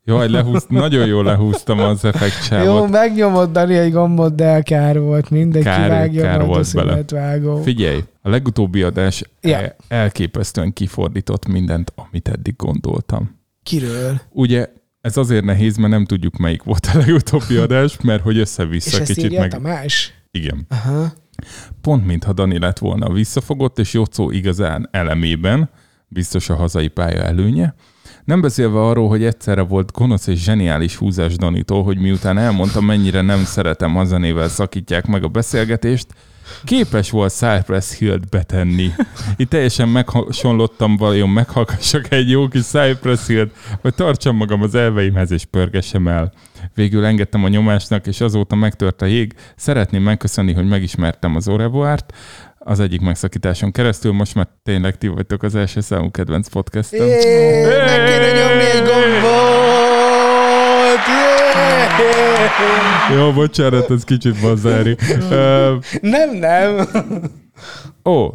S1: Jaj, lehúzt, nagyon jól lehúztam az
S2: Jó,
S1: effektsávot.
S2: megnyomod Dani egy gombot, de kár volt. Mindenki
S1: Kár-
S2: vágja
S1: kár
S2: a
S1: volt bele.
S2: szünetvágó.
S1: Figyelj, a legutóbbi adás el- elképesztően kifordított mindent, amit eddig gondoltam.
S2: Kiről?
S1: Ugye ez azért nehéz, mert nem tudjuk, melyik volt a legutóbbi adás, mert hogy
S2: És
S1: össze-vissza
S2: ezt
S1: kicsit meg...
S2: Tamás?
S1: Igen.
S2: Aha.
S1: Pont mintha Dani lett volna visszafogott, és Jocó igazán elemében, biztos a hazai pálya előnye. Nem beszélve arról, hogy egyszerre volt gonosz és zseniális húzás Danitól, hogy miután elmondta, mennyire nem szeretem a zenével szakítják meg a beszélgetést, képes volt Cypress Hill-t betenni. Itt teljesen meghasonlottam, vajon meghallgassak egy jó kis Cypress Hill-t, vagy tartsam magam az elveimhez és pörgessem el. Végül engedtem a nyomásnak, és azóta megtört a jég. Szeretném megköszönni, hogy megismertem az Orevoárt, az egyik megszakításon keresztül, most már tényleg ti vagytok az első számú kedvenc podcastem.
S2: Jé, meg kéne nyomni egy gombot! Jé!
S1: Jó, bocsánat, ez kicsit bazzári. Ö,
S2: Nem, nem.
S1: Ó,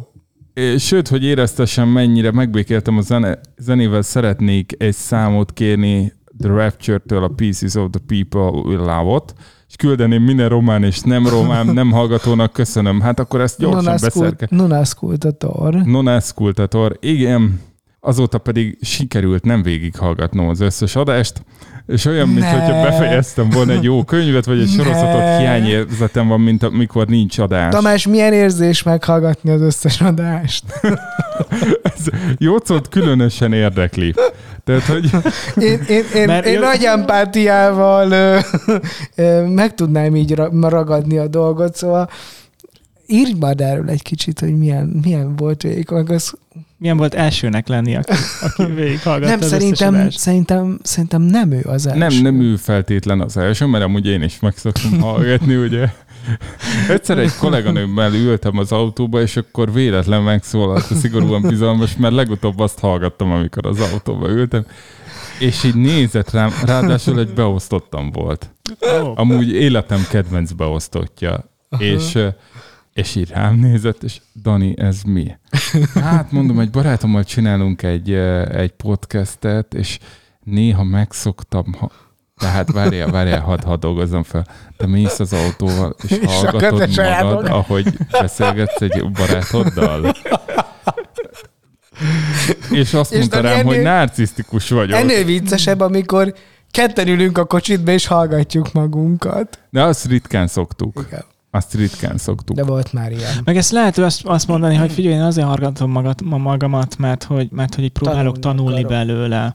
S1: sőt, hogy éreztessem, mennyire megbékéltem a zene, zenével, szeretnék egy számot kérni The Rapture-től a Pieces of the People Will Love-ot, és küldeném minden román és nem román, nem hallgatónak köszönöm. Hát akkor ezt gyorsan beszerke.
S2: Nonaszkultator.
S1: Nonascultator, igen. Azóta pedig sikerült nem végighallgatnom az összes adást, és olyan, mintha befejeztem volna egy jó könyvet, vagy egy sorozatot,
S2: Ne.
S1: hiányérzetem van, mint amikor nincs adás.
S2: Tamás, milyen érzés meghallgatni az összes adást?
S1: Ez Jócot különösen érdekli. Tehát, hogy
S2: Én, én, én,
S3: Mert
S2: én
S3: jö-
S2: nagy empátiával ö, ö, meg tudnám így ra- ragadni a dolgot, szóval írj már erről egy kicsit, hogy milyen, milyen volt végig, meg az
S3: milyen volt elsőnek lenni, aki, aki végighallgatta
S2: Nem,
S3: az
S2: szerintem, szerintem, szerintem nem ő az első.
S1: Nem, nem ő feltétlen az első, mert amúgy én is meg szoktam hallgatni, ugye. Egyszer egy kolléganőmmel ültem az autóba, és akkor véletlen megszólalt a szigorúan bizalmas, mert legutóbb azt hallgattam, amikor az autóba ültem, és így nézett rám, ráadásul egy beosztottam volt. Amúgy életem kedvenc beosztottja. És, és így rám nézett, és Dani, ez mi? Hát mondom, egy barátommal csinálunk egy, egy podcastet, és néha megszoktam, ha, tehát várjál, várjál, hadd, hadd dolgozzam fel. Te mész az autóval, és
S2: És
S1: hallgatod magad, ahogy beszélgetsz egy barátoddal. És azt
S2: És
S1: mondta rám, hogy
S2: ennél-
S1: narcisztikus vagyok.
S2: Ennél viccesebb, amikor ketten ülünk a kocsitba, és hallgatjuk magunkat.
S1: De azt ritkán szoktuk.
S2: Igen.
S1: Azt ritkán szoktuk.
S2: De volt már ilyen.
S3: Meg ezt lehet azt, azt mondani, hogy figyelj, én azért hallgatom magat, ma magamat, mert hogy, mert hogy így próbálok
S2: Tanulni
S3: tanulni,
S2: akarok.
S3: belőle.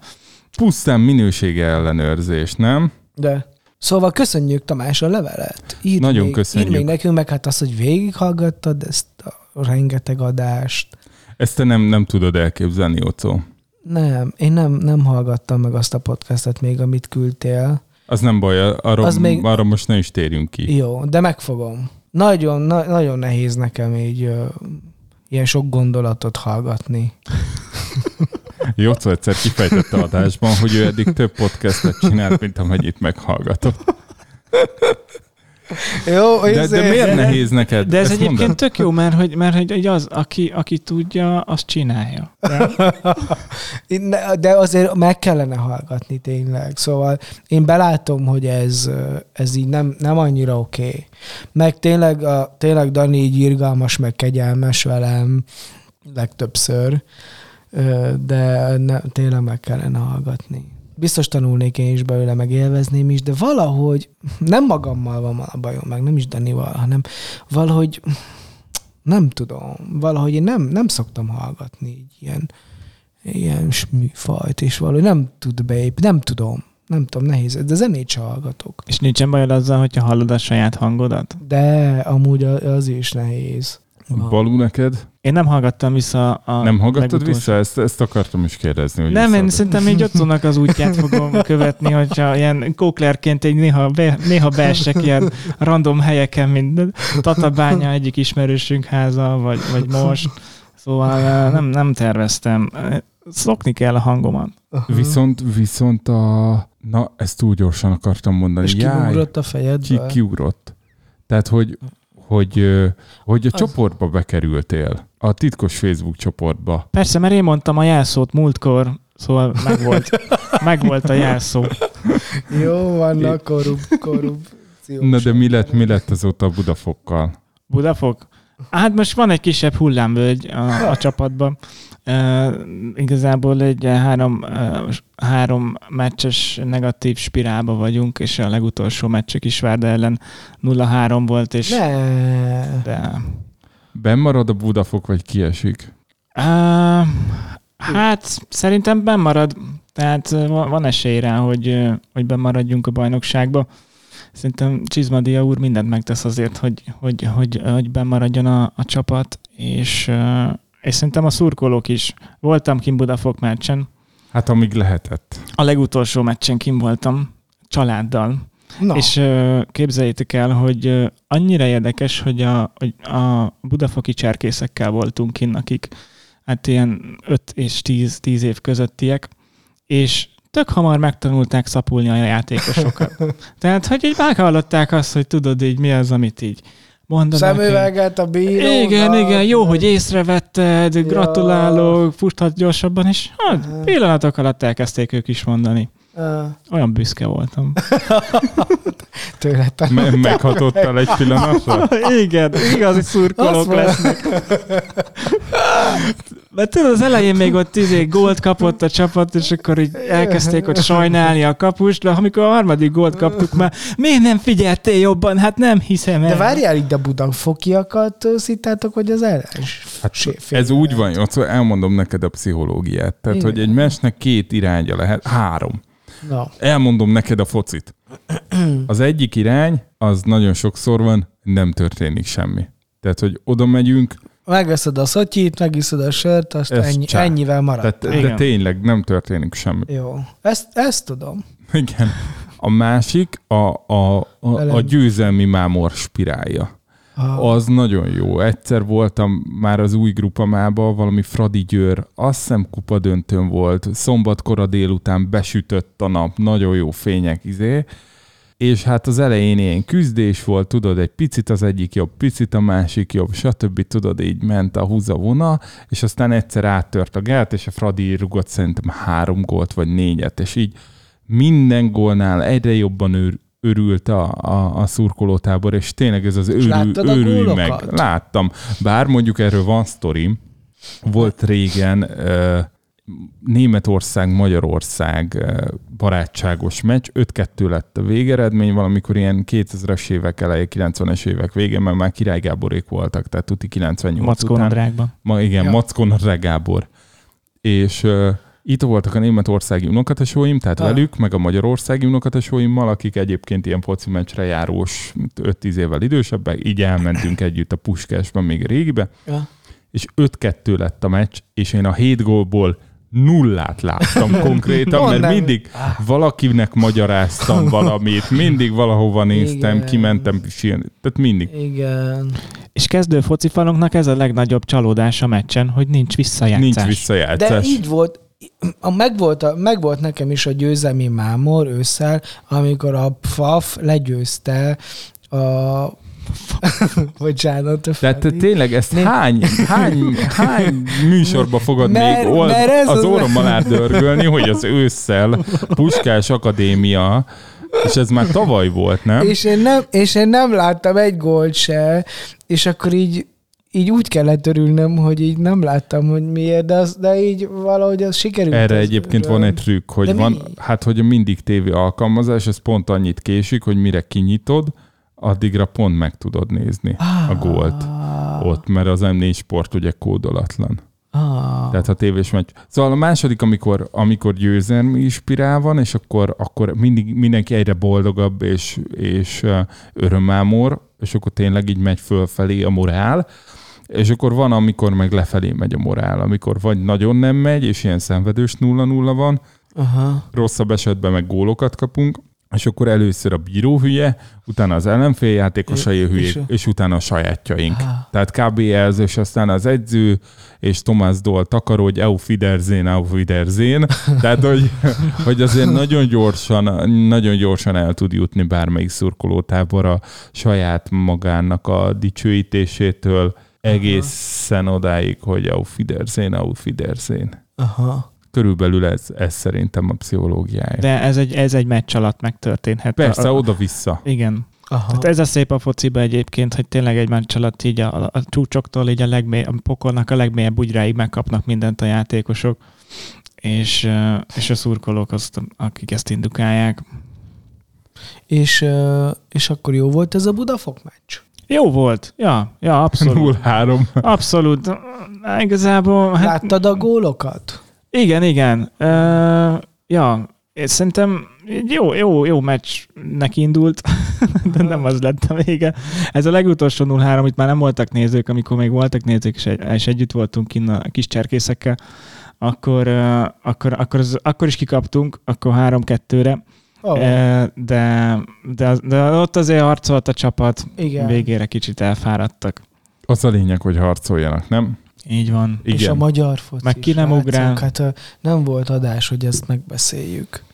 S1: Pusztán minősége ellenőrzés, nem?
S2: De. Szóval köszönjük Tamás a levelet. Írd
S1: Nagyon
S2: még,
S1: köszönjük.
S2: Írd még nekünk, meg hát azt, hogy végighallgattad ezt a rengeteg adást.
S1: Ezt te nem, nem tudod elképzelni, Ocó.
S2: Nem, én nem, nem hallgattam meg azt a podcastet még, amit küldtél.
S1: Az nem baj, arra,
S2: Az még-
S1: arra most ne is térjünk ki.
S2: Jó, de megfogom. Nagyon, na, nagyon nehéz nekem így ö, ilyen sok gondolatot hallgatni.
S1: Jocó egyszer kifejtette adásban, hogy ő eddig több podcastet csinált, mint amennyit meghallgatott.
S2: Jó,
S1: De, de miért nehéz neked?
S3: De ez
S1: Ezt
S3: egyébként
S1: mondod?
S3: tök jó, mert hogy, mert hogy az, aki, aki tudja, azt csinálja.
S2: Ne- De azért meg kellene hallgatni tényleg. Szóval én belátom, hogy ez, ez így nem, nem annyira oké. Okay. Meg tényleg, a, tényleg Dani így irgalmas, meg kegyelmes velem legtöbbször, de ne, tényleg meg kellene hallgatni. Biztos tanulnék én is belőle, meg élvezném is, de valahogy nem magammal van a bajom, meg nem is Danival, hanem valahogy nem tudom, valahogy én nem, nem szoktam hallgatni így ilyen, ilyen műfajt, és valahogy nem tud beép, nem tudom, nem tudom, nehéz, de zenét sem hallgatok.
S3: És nincsen bajod azzal, hogyha hallod a saját hangodat?
S2: De amúgy az is nehéz.
S1: Balú neked?
S3: Én nem hallgattam vissza a
S1: nem hallgattad
S3: legutolsó-
S1: vissza? Ezt, ezt akartam is kérdezni. Hogy
S3: Nem, én szerintem így Ottónak az útját fogom követni, hogyha ilyen kóklerként egy néha, be, néha beesek ilyen random helyeken, mint Tatabánya egyik ismerősünk háza, vagy, vagy most. Szóval nem, nem terveztem. Szokni kell a hangomat.
S1: Viszont, viszont a... Na, ezt túl gyorsan akartam mondani.
S2: És kiugrott a
S1: ki,
S2: fejedbe?
S1: kiugrott. Tehát, hogy, hogy, hogy a
S2: Az-
S1: csoportba bekerültél. A titkos Facebook csoportba.
S3: Persze, mert én mondtam a jelszót múltkor, szóval megvolt, megvolt a jelszó.
S2: Jó, vannak korrup, korrupció.
S1: Na de mi lett, mi lett azóta a Budafokkal?
S3: Budafok? Hát most van egy kisebb hullámvölgy a, a csapatban. Uh, igazából egy három, uh, három meccses negatív spirálba vagyunk, és a legutolsó meccs a Kisvárda ellen 0-3 volt, és
S2: Ne.
S3: de,
S1: Ben marad a Budafok, vagy kiesik?
S3: uh, hát szerintem bemarad, tehát van esély rá, hogy, hogy bemaradjunk a bajnokságba. Szerintem Csizmadia úr mindent megtesz azért, hogy, hogy, hogy, hogy bemaradjon a, a csapat, és, uh, és szerintem a szurkolók is. Voltam kim Budafok meccsen,
S1: Hát amíg lehetett.
S3: a legutolsó meccsen kim voltam családdal,
S2: Na,
S3: és képzeljétek el, hogy annyira érdekes, hogy a, hogy a budafoki cserkészekkel voltunk kinn, akik hát ilyen 5 és 10, 10 év közöttiek, és tök hamar megtanulták szapulni a játékosokat. Tehát, hogy így meghallották azt, hogy tudod így mi az, amit így mondanak.
S2: szemüveget a bíró.
S3: Igen, igen, jó, hogy észrevetted,
S2: Ja.
S3: gratulálok, futhat gyorsabban, és hát
S2: Aha.
S3: pillanatok alatt elkezdték ők is mondani. Olyan büszke voltam.
S2: Tőle
S1: Me- meghatottál egy pillanatra?
S3: Igen, igazi szurkolók lesznek. Mert tudod, az elején még ott izé gólt kapott a csapat, és akkor így elkezdték ott sajnálni a kapust, de amikor a harmadik gólt kaptuk már, miért nem figyeltél jobban? Hát nem hiszem el.
S2: De várjál, itt a budafokiakat szittátok, hogy az ellens?
S1: Hát ez úgy van, Jocó, elmondom neked a pszichológiát. Tehát,
S2: Igen.
S1: hogy egy mesnek két iránya lehet, három.
S2: Na,
S1: Elmondom neked a focit. Az egyik irány, az nagyon sokszor van, nem történik semmi. Tehát, hogy oda megyünk,
S2: Megveszed a szotyit, megiszod a sört, azt
S1: Ez
S2: ennyi,
S1: csá.
S2: ennyivel marad.
S1: Tehát, de
S3: Igen.
S1: tényleg nem történik semmi.
S2: Jó. Ezt, ezt tudom.
S1: Igen. A másik a, a, a, a győzelmi mámor spirálja. Az nagyon jó. Egyszer voltam már az új grupamába, valami Fradi Győr, azt hiszem kupa döntőn volt, szombatkora délután besütött a nap, nagyon jó fények izé, és hát az elején ilyen küzdés volt, tudod, egy picit az egyik jobb, picit a másik jobb, stb. tudod, így ment a húzavona, és aztán egyszer áttört a gát, és a Fradi rugott szerintem három gólt, vagy négyet, és így minden gólnál egyre jobban őr, örült a, a, a szurkolótábor, és tényleg ez az őrül, őrülj meg. Láttam. Bár mondjuk erről van sztorim, volt régen Németország-Magyarország barátságos meccs, 5-2 lett a végeredmény, valamikor ilyen 2000-es évek eleje, 90-es évek végén, mert már Király Gáborék voltak, tehát tuti 98
S3: Mackó
S1: után. Ma igen,
S2: Ja.
S1: Mackó Gábor. És uh, itt voltak a németországi unokatesóim, tehát
S2: ah.
S1: velük, meg a magyarországi unokatesóimmal, akik egyébként ilyen foci meccsre járós 5-10 évvel idősebbek, így elmentünk együtt a Puskásban, még a régibe,
S2: ja.
S1: és 5-2 lett a meccs, és én a 7 gólból nullát láttam konkrétan, mert mindig valakinek magyaráztam valamit, mindig valahova néztem,
S2: Igen.
S1: kimentem pisilni, tehát mindig.
S2: Igen.
S3: És kezdő focifalunknak ez a legnagyobb csalódás a meccsen, hogy nincs visszajátszás.
S1: Nincs
S2: De
S1: visszajátszás.
S2: így volt, a, megvolt, a, megvolt nekem is a győzelmi mámor ősszel, amikor a PFAF legyőzte a... Bocsánat,
S1: Tehát te tényleg ezt
S2: Né-
S1: hány, hány, hány műsorba fogod
S2: Mert-
S1: még old,
S2: mert ez
S1: az
S2: az-
S1: órom alá dörgölni, hogy az ősszel Puskás Akadémia, és ez már tavaly volt, nem?
S2: És én, nem, és én nem láttam egy gólt se, és akkor így, így úgy kellett örülnöm, hogy így nem láttam, hogy miért, de, az, de így valahogy az sikerült.
S1: Erre
S2: az
S1: egyébként
S2: öröm.
S1: van egy trükk, hogy
S2: De mi?
S1: van, hát hogy mindig tévé alkalmazás, ez pont annyit késik, hogy mire kinyitod, addigra pont meg tudod nézni a gólt ott, mert az M4 sport ugye kódolatlan.
S2: Ah,
S1: Tehát a tévés meccs. Szóval a második, amikor, amikor győzelmi spirál van, és akkor, akkor mindig, mindenki egyre boldogabb és, és örömámor, és akkor tényleg így megy fölfelé a morál, és akkor van, amikor meg lefelé megy a morál, amikor vagy nagyon nem megy, és ilyen szenvedős 0-0 van,
S2: aha.
S1: rosszabb esetben meg gólokat kapunk, és akkor először a bíró hülye, utána az ellenfél játékosai hülyék,
S2: és-
S1: és utána a sajátjaink.
S2: Ah.
S1: Tehát kb. ez, és aztán az edző, és Tomás Doll takarodj, au Fiderzén, au Fiderzén. Tehát, hogy, hogy azért nagyon gyorsan, nagyon gyorsan el tud jutni bármelyik szurkolótábor a saját magának a dicsőítésétől egészen odáig, hogy au Fiderzén, au Fiderzén.
S2: Aha.
S1: Körülbelül ez, ez szerintem a pszichológiája. De
S3: ez egy, ez egy meccs alatt megtörténhet.
S1: Persze,
S3: a,
S1: oda-vissza.
S3: Igen.
S2: Aha.
S3: Hát ez a szép a fociba egyébként, hogy tényleg egy meccs alatt így a, a, a csúcsoktól így a, legmély, a pokolnak a legmélyebb bugyráig megkapnak mindent a játékosok, és, és a szurkolók azt, akik ezt indukálják.
S2: És, és akkor jó volt ez a Budafok meccs?
S3: Jó volt. Ja, ja, abszolút.
S1: 0-3.
S3: Abszolút. Igazából, hát
S2: Láttad a gólokat?
S3: igen, igen. Uh, ja, én szerintem egy jó, jó, jó meccsnek indult, de nem az lett a vége. Ez a legutolsó 0-3, itt már nem voltak nézők, amikor még voltak nézők, és, egy, és együtt voltunk kinn a kis cserkészekkel, akkor, uh, akkor, akkor, az, akkor is kikaptunk, akkor 3-2-re,
S2: Oh,
S3: de, de, de ott azért harcolt a csapat,
S2: igen.
S3: végére kicsit elfáradtak.
S1: Az a lényeg, hogy harcoljanak, nem?
S3: Így van.
S2: És a
S1: Igen.
S2: magyar foci
S3: Meg ki nem ugrál.
S2: Hát nem volt adás, hogy ezt megbeszéljük.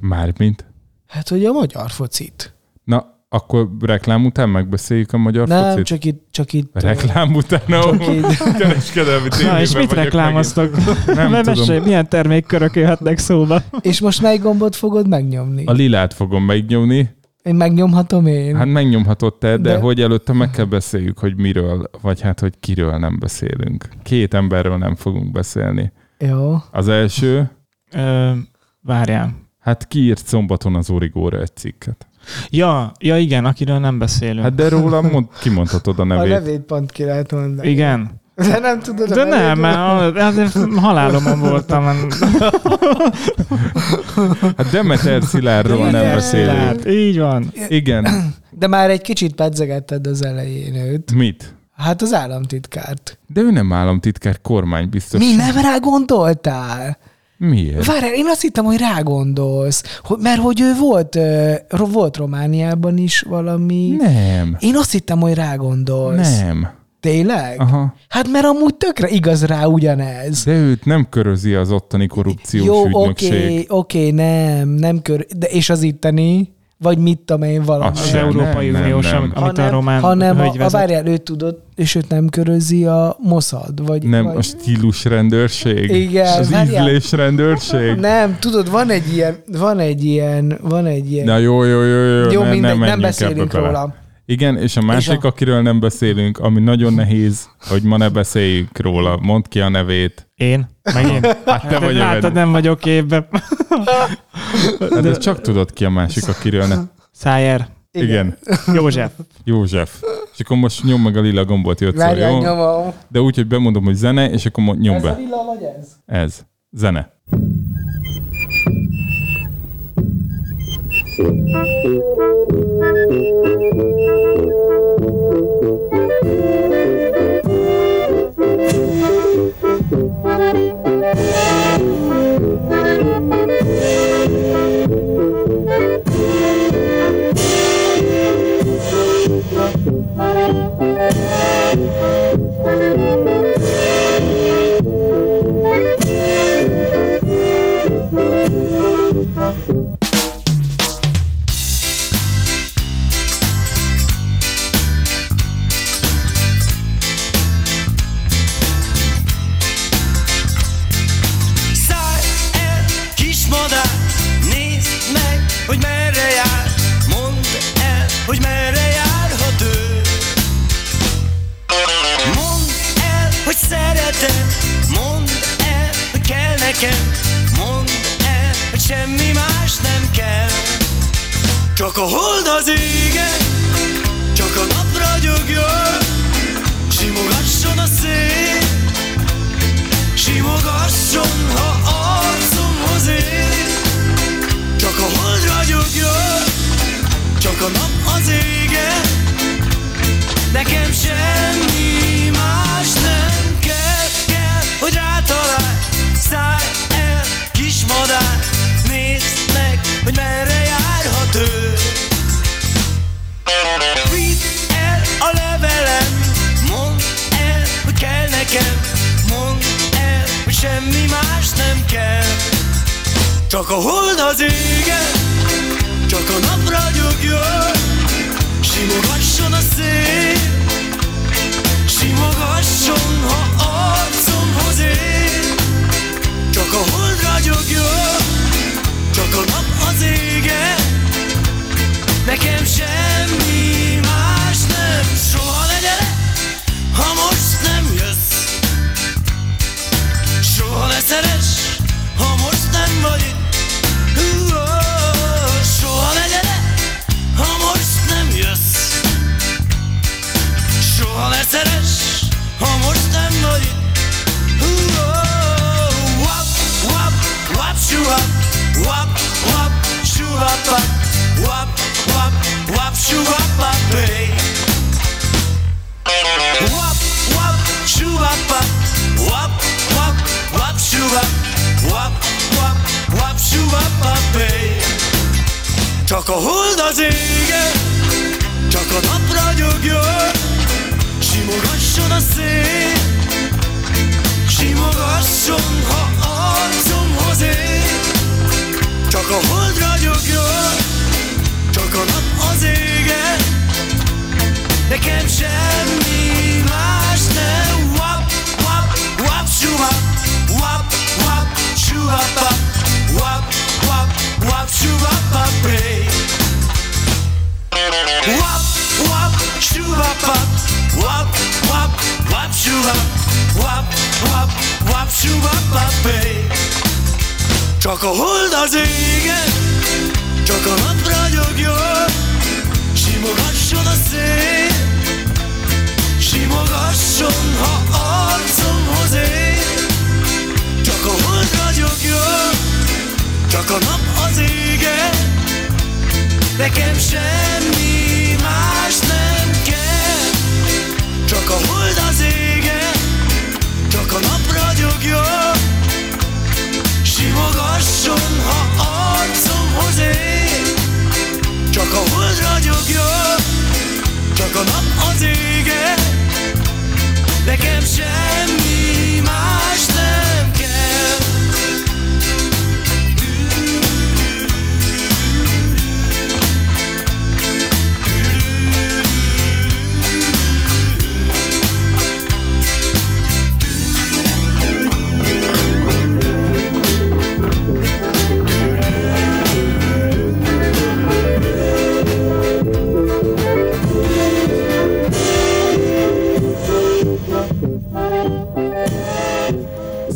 S1: Mármint.
S2: Hát, hogy a magyar focit.
S1: Akkor reklám után megbeszéljük a magyar
S2: nem,
S1: focit?
S2: csak itt, csak itt.
S1: Reklám után? Ó,
S2: Csak
S1: kereskedelmi
S3: Na, és mit reklámoztok?
S1: Nem
S3: Nem
S1: tudom.
S3: mesélj, milyen termékkörök jöhetnek szóba?
S2: És most mely gombot fogod megnyomni?
S1: A lilát fogom megnyomni.
S2: Én megnyomhatom én?
S1: Hát megnyomhatod te, de,
S2: De-
S1: de hogy előtte meg kell beszéljük, hogy miről, vagy hát, hogy kiről nem beszélünk. Két emberről nem fogunk beszélni.
S2: Jó.
S1: Az első,
S3: Ö, várjál.
S1: hát kiírt szombaton az Origóra egy cikket.
S3: Ja, ja igen, akiről nem beszélünk.
S1: Hát de róla mond, kimondhatod a
S2: A
S1: nevét.
S2: nevét pont ki lehet mondani.
S3: igen.
S2: De nem tudod
S3: De
S2: nevét
S3: nem, mert azért halálomon voltam.
S1: Hát Demeter Szilárdról nem beszélünk.
S3: Hát, így van.
S1: Igen.
S2: De már egy kicsit pedzegetted az elején őt.
S1: Mit?
S2: Hát az államtitkárt.
S1: De ő nem államtitkár, kormány biztos.
S2: Mi nem rá gondoltál?
S1: Miért?
S2: Várjál, én azt hittem, hogy rá gondolsz. Hogy, mert hogy ő volt, volt Romániában is valami.
S1: Nem.
S2: Én azt hittem, hogy rá gondolsz.
S1: Nem.
S2: Tényleg?
S1: Aha.
S2: Hát mert amúgy tökre igaz rá ugyanez.
S1: De őt nem körözi az ottani korrupciós
S2: Jó,
S1: ügynökség.
S2: oké, oké, nem, nem kör, de és az itteni, vagy mit tudom én, valami.
S1: Az
S3: Az Európai
S1: nem, nem,
S3: Uniós,
S1: nem.
S3: amit a román
S2: hanem a,
S3: hölgy
S2: a várjál, őt tudod, és őt nem körözi a Mossad, vagy...
S1: Nem,
S2: vagy,
S1: a stílus rendőrség?
S2: Igen,
S1: Az
S2: várjál.
S1: ízlés rendőrség?
S2: Nem, tudod, van egy ilyen, van egy ilyen, van egy ilyen...
S1: Na jó, jó, jó, jó,
S2: jó,
S1: ne,
S2: mindegy, nem,
S1: menjünk
S2: beszélünk róla.
S1: Igen, és a másik,
S2: a-
S1: akiről nem beszélünk, ami nagyon nehéz, hogy ma ne beszéljünk róla. Mondd ki a nevét.
S3: Én? Meg én?
S1: Hát te vagy a
S3: Látod, nem vagyok képbe.
S1: Hát de csak tudod ki a másik, akiről ne...
S3: Szájer.
S1: Igen,
S3: József.
S1: József. És akkor most nyom meg a lila gombot jöttször, jó?
S2: nyomom.
S1: De úgy, hogy bemondom, hogy zene, és akkor nyom
S2: Ez a
S1: be.
S2: lila vagy ez?
S1: Ez. Zene.
S6: Szállj hogy merre jár. Mondd el, hogy merre járhat ő Mondd el, hogy szeretem. Mondd el, hogy kell nekem. Mondd el, hogy semmi más nem kell. Csak a hold az égen Csak a nap ragyogjon Simogasson a szél Simogasson, ha arcomhoz ér Csak a hold ragyogjon Csak a nap az ége. Nekem semmi más nem kell Kell, hogy rátalálj. Szállj el, kismadár Nézd meg, hogy merre járhat ő Vidd el a levelem. Mondd el, hogy kell nekem. Mondd el, hogy semmi más nem kell Csak a hold az égen Csak a nap ragyogjon Simogasson a szél Simogasson, ha arcomhoz ér. Csak a hold ragyogjon Csak a nap az égen Nekem semmi más nem Soha ne gyere, ha most nem jössz. Soha ne szeress, ha most nem vagy itt Szeress, ha most nem vagy. Itt Wap, wap, wap, shuwap Wap, wap, shuwap Wap, wap, wap, shuwap hey. Wap, wap, shuwap Wap, wap, wap, shuwap Wap, wap, wap, shuwap hey. Csak a hold az égen Csak a nap ragyogjon Simogasson a szél. Simogasson, ha arcomhoz ér Csak a hold ragyogjon Csak a nap az égen Nekem semmi más nem Wap, wap, wap, shuwap Wap, wap, shuwap Wap, wap, wap, hey. Wap, wap, shuwap Csak a hold az égen Csak a nap ragyogjon Simogasson a szél Simogasson, ha arcomhoz ér Csak a hold ragyogjon Csak a nap az égen Nekem semmi más csak a hold az ége Csak a nap ragyogjon Simogasson, ha arcomhoz ér. Csak a hold ragyogjon Csak a nap az ége. Nekem semmi más nem.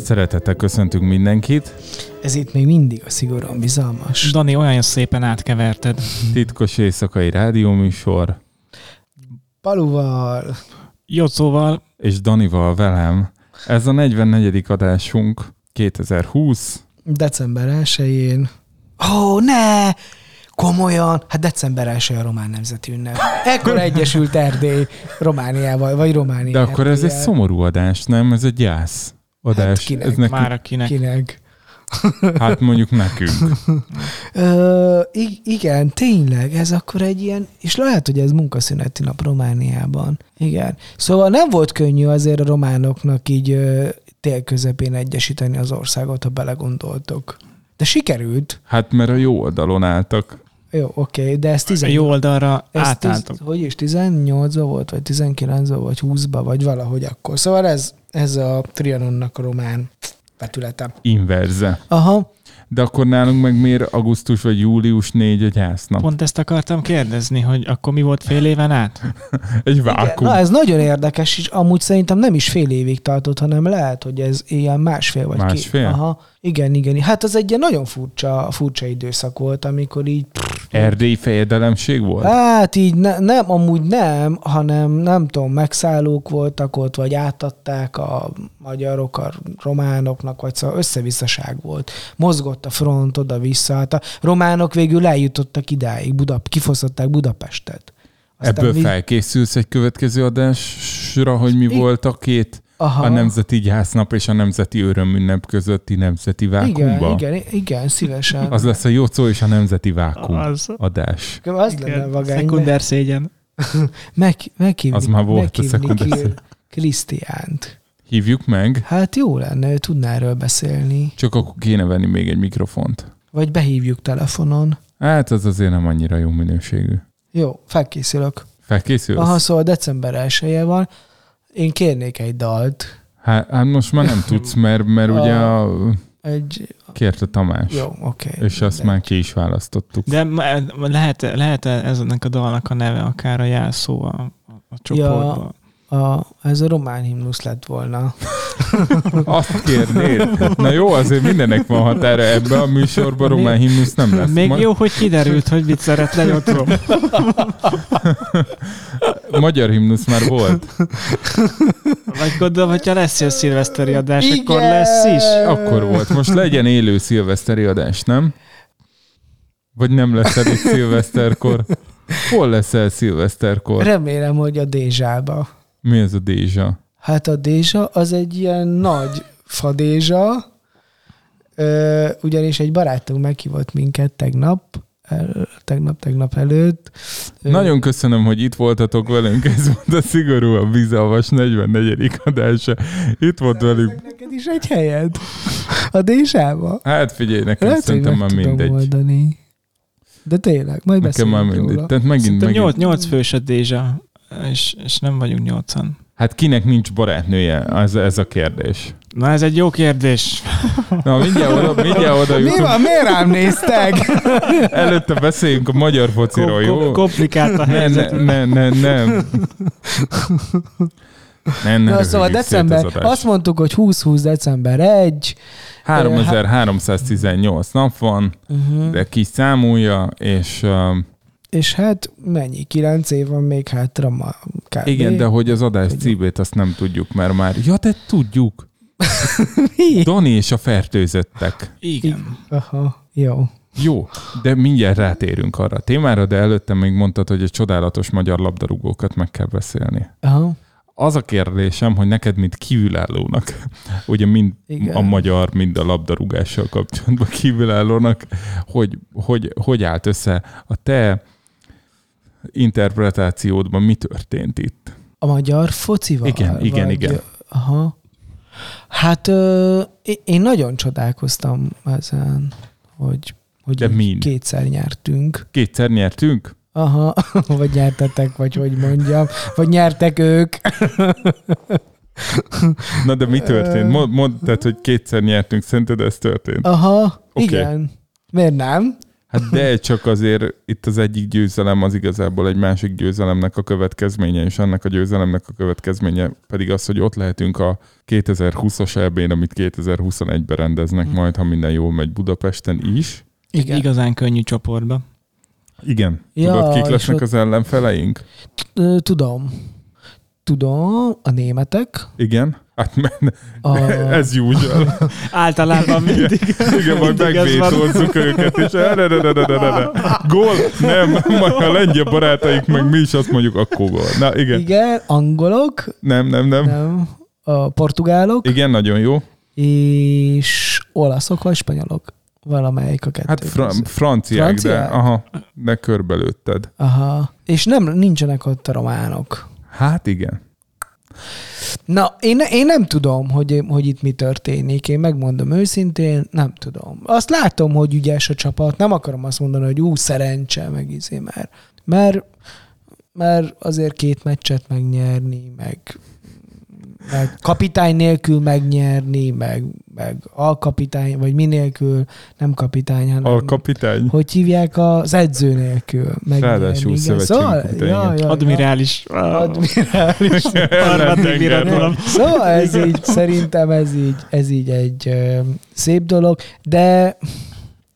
S1: Szeretettel köszöntünk mindenkit.
S2: Ez itt még mindig a szigorúan bizalmas.
S3: Dani, olyan szépen átkeverted.
S1: Titkos éjszakai rádióműsor,
S2: Paluval.
S3: Jocóval
S1: és Danival velem. Ez a 44. adásunk 2020.
S2: December 1-én. Ó, oh, ne! Komolyan? Hát december 1 a román nemzeti ünnep. Ekkor egyesült Erdély Romániával, vagy Románia.
S1: De akkor ez egy szomorú adás, nem? Ez egy gyász adás.
S2: Hát kinek?
S1: ez nekünk,
S3: már akinek.
S2: Kinek?
S1: hát mondjuk nekünk.
S2: Ö, igen, tényleg, ez akkor egy ilyen, és lehet, hogy ez munkaszüneti nap Romániában. Igen. Szóval nem volt könnyű azért a románoknak így ö, tél közepén egyesíteni az országot, ha belegondoltok. De sikerült.
S1: Hát mert a jó oldalon álltak.
S2: Jó, oké, de ez
S3: a
S2: 18
S3: jó oldalra
S2: ez
S3: átálltok.
S2: Tiz, hogy is, 18 volt, vagy 19 vagy 20 vagy valahogy akkor. Szóval ez, ez a Trianonnak a román vetülete.
S1: Inverze.
S2: Aha,
S1: De akkor nálunk meg miért augusztus vagy július 4 a gyásznap?
S3: Pont ezt akartam kérdezni, hogy akkor mi volt fél éven át?
S1: Egy
S2: igen,
S1: vákum.
S2: na ez nagyon érdekes, és amúgy szerintem nem is fél évig tartott, hanem lehet, hogy ez ilyen másfél vagy
S1: Másfél?
S2: két. Aha, igen, igen. Hát az egy ilyen nagyon furcsa, furcsa időszak volt, amikor így
S1: Erdélyi fejedelemség volt?
S2: Hát így ne, nem, amúgy nem, hanem nem tudom, megszállók voltak ott, vagy átadták a magyarok a románoknak, vagy szóval összevisszaság volt. Mozgott a front oda-vissza. Hát a románok végül eljutottak idáig, Buda, kifosztották Budapestet.
S1: Ebből
S2: mi-
S1: felkészülsz egy következő adásra, hogy mi
S2: I-
S1: volt a két
S2: Aha.
S1: a Nemzeti Gyásznap és a Nemzeti Örömünnep közötti Nemzeti Vákumba?
S2: igen, igen, igen, szívesen.
S1: Az lesz a Jocó és a Nemzeti Vákum
S3: Az,
S1: adás.
S2: az lenne
S3: igen,
S2: vagány.
S3: szekunder szégyen.
S2: Meg, meghívni,
S1: Az már volt a szekunder.
S2: Krisztiánt.
S1: Hívjuk meg,
S2: Hát jó lenne, ő tudná erről beszélni.
S1: csak akkor kéne venni még egy mikrofont.
S2: Vagy behívjuk telefonon.
S1: Hát az azért nem annyira jó minőségű.
S2: Jó, felkészülök.
S1: Felkészülsz?
S2: Aha, szóval december 1 van. Én kérnék egy dalt.
S1: Hát, hát most már nem tudsz, mert, mert ugye a,
S2: Egy...
S1: kérte Tamás.
S2: Jó, oké.
S1: És azt már ki is választottuk.
S3: De lehet, lehet ennek a dalnak a neve akár a jelszó a, a csoportban?
S2: A, ez a román himnusz lett volna.
S1: Azt kérnéd? Na jó, azért mindenek van határa ebbe a műsorban, román himnusz nem lesz.
S3: Még
S1: Ma-
S3: jó, hogy kiderült, hogy mit szeretne Jocó.
S1: Magyar himnusz már volt.
S3: Vagy gondolom, hogyha lesz ilyen szilveszteri adás,
S2: Igen!
S3: akkor lesz is.
S1: Akkor volt. Most legyen élő szilveszteri adás, nem? Vagy nem lesz elég szilveszterkor? Hol lesz el szilveszterkor?
S2: Remélem, hogy a Dézsába.
S1: Mi ez a dézsa?
S2: Hát a Dézsa az egy ilyen nagy fadézsa, Ö, ugyanis egy barátunk meghívott minket tegnap, el, tegnap, tegnap előtt.
S1: Nagyon köszönöm, hogy itt voltatok velünk. Ez volt a szigorúan bizalmas 44. adása. Itt volt velünk.
S2: Neked is egy helyed? A Dézsába?
S1: Hát figyelj, nekem
S2: Lehet, hogy
S1: szerintem már mindegy.
S2: oldani. De tényleg, majd
S1: Nekem már
S2: beszélünk
S1: mindegy.
S2: róla.
S1: Tehát megint,
S3: Szerintem
S1: megint.
S3: 8, 8 fős a Dézsa, és, és nem vagyunk nyolcan.
S1: Hát kinek nincs barátnője? Ez, ez a kérdés.
S3: Na ez egy jó kérdés.
S1: Na, mindjárt oda, mindjárt oda
S2: Mi
S1: jutunk.
S2: van? Miért rám néztek?
S1: Előtte beszéljünk a magyar fociról,
S3: Kom- kom-
S1: jó?
S3: komplikált a helyzet.
S1: ne, ne, ne, ne. Ne, ne
S2: Na, szóval december,
S1: az
S2: azt mondtuk, hogy 20-20 december 1.
S1: 3318 nap van,
S2: Uh-huh.
S1: de ki számolja, és uh,
S2: És hát mennyi? 9 év van még hátra ma. Kb.
S1: igen, de hogy az adás
S2: Tudjuk.
S1: címét azt nem tudjuk, mert már... Ja, de tudjuk. Dani és a fertőzöttek.
S3: Igen.
S2: Aha, jó.
S1: Jó, de mindjárt rátérünk arra a témára, de előtte még mondtad, hogy a csodálatos magyar labdarúgókat meg kell beszélni.
S2: Aha.
S1: Az a kérdésem, hogy neked, mint kívülállónak, ugye mind
S2: Igen.
S1: a magyar, mind a labdarúgással kapcsolatban kívülállónak, hogy, hogy, hogy állt össze a te interpretációdban, mi történt itt?
S2: A magyar focival?
S1: Igen, igen, igen.
S2: Aha. Hát ö, én- nagyon csodálkoztam ezen, hogy, hogy
S1: De
S2: kétszer nyertünk.
S1: Kétszer nyertünk?
S2: Aha, vagy nyertetek, vagy hogy mondjam, vagy nyertek ők.
S1: Na de mi történt? Mond, tehát, hogy kétszer nyertünk, szerinted ez történt?
S2: Aha,
S1: Oké.
S2: igen. Miért nem?
S1: Hát de csak azért itt az egyik győzelem az igazából egy másik győzelemnek a következménye, és annak a győzelemnek a következménye pedig az, hogy ott lehetünk a 2020-as EB-n, amit 2021-ben rendeznek majd, ha minden jól megy Budapesten is.
S2: Igen.
S3: Igazán könnyű csoportba.
S1: Igen.
S2: Ja,
S1: Tudod, kik lesznek
S2: ott-
S1: az ellenfeleink?
S2: Tudom. Tudom, a németek.
S1: Igen. Hát men,
S2: A...
S1: ez usual.
S3: Általában mindig.
S1: Igen, majd
S3: ez van.
S1: megvétózzuk őket, és erre, ne, ne, ne, ne, ne, ne. Gól? Nem, majd a lengyel barátaik, meg mi is azt mondjuk, akkor gól. Na igen.
S2: Igen, angolok,
S1: Nem, nem, nem.
S2: nem, a portugálok,
S1: Igen, nagyon jó.
S2: és olaszok vagy spanyolok. Valamelyik a kettő.
S1: Hát fra- franciák,
S2: Franciák?
S1: de aha, de körbelőtted.
S2: Aha. És nem, nincsenek ott a románok.
S1: Hát igen.
S2: Na, én, én nem tudom, hogy, hogy itt mi történik. Én megmondom őszintén, nem tudom. Azt látom, hogy ügyes a csapat. Nem akarom azt mondani, hogy ú, szerencse, meg izé, mert, mert, mert azért két meccset megnyerni, meg, meg kapitány nélkül megnyerni, meg, meg alkapitány, vagy mi nélkül, nem kapitány, hanem
S1: A kapitány.
S2: hogy hívják az edző nélkül megnyerni.
S1: Ráadásul
S2: Szóval, ja, ja, ja.
S3: Admirális.
S2: Admirális.
S3: Harmadik birodalom.
S2: Szóval ez így, szerintem ez így, ez így egy ö, szép dolog, de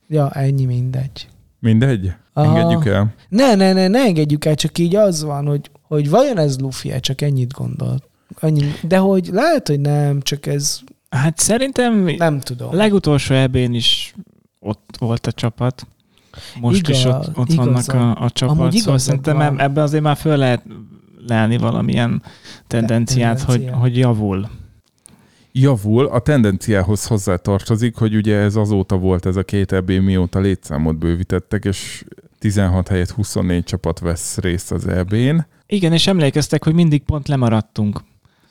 S2: ja, ennyi mindegy.
S1: Mindegy?
S2: Aha.
S1: Engedjük el.
S2: Ne, ne, ne, ne engedjük el, csak így az van, hogy, hogy vajon ez luffy -e, csak ennyit gondolt. Annyi, de hogy lehet, hogy nem, csak ez
S3: Hát szerintem
S2: nem tudom.
S3: legutolsó ebén is ott volt a csapat. Most
S2: Igaz,
S3: is ott, ott
S2: igazad.
S3: vannak a, a csapat. Szóval szerintem
S2: van.
S3: ebben azért már föl lehet leállni valamilyen tendenciát, hogy,
S2: tendencia.
S3: hogy javul.
S1: Javul, a tendenciához hozzátartozik, hogy ugye ez azóta volt ez a két EB, mióta létszámot bővítettek, és 16 helyett 24 csapat vesz részt az EB-n.
S3: Igen, és emlékeztek, hogy mindig pont lemaradtunk.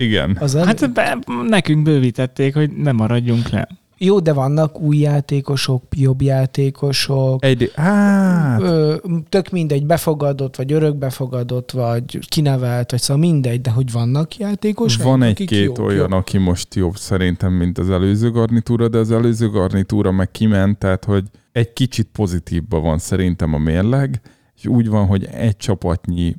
S1: Igen.
S2: Az el...
S3: Hát be, nekünk bővítették, hogy ne maradjunk le.
S2: Jó, de vannak új játékosok, jobb játékosok,
S1: Egy, hát,
S2: Ö, tök mindegy, befogadott, vagy örökbefogadott, vagy kinevelt, vagy szóval mindegy, de hogy vannak játékosok,
S1: van egy-két olyan, aki most jobb szerintem, mint az előző garnitúra, de az előző garnitúra meg kiment, tehát hogy egy kicsit pozitívban van szerintem a mérleg, és úgy van, hogy egy csapatnyi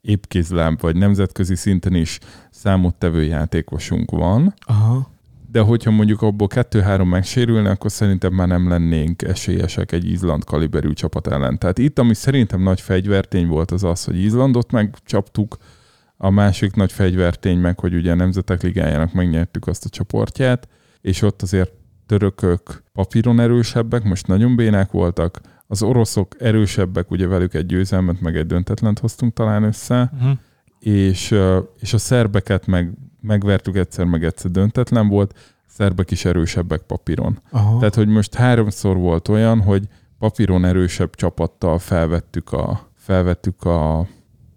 S1: épkézláb, vagy nemzetközi szinten is számottevő játékosunk van,
S2: Aha.
S1: de hogyha mondjuk abból kettő-három megsérülne, akkor szerintem már nem lennénk esélyesek egy Izland kaliberű csapat ellen. Tehát itt, ami szerintem nagy fegyvertény volt, az az, hogy Izlandot megcsaptuk, a másik nagy fegyvertény meg, hogy ugye a Nemzetek Ligájának megnyertük azt a csoportját, és ott azért törökök papíron erősebbek, most nagyon bénák voltak, az oroszok erősebbek, ugye velük egy győzelmet, meg egy döntetlent hoztunk talán össze,
S3: Uh-huh.
S1: és, és a szerbeket meg megvertük egyszer, meg egyszer döntetlen volt, a szerbek is erősebbek papíron.
S2: Aha.
S1: Tehát, hogy most háromszor volt olyan, hogy papíron erősebb csapattal felvettük a, felvettük a,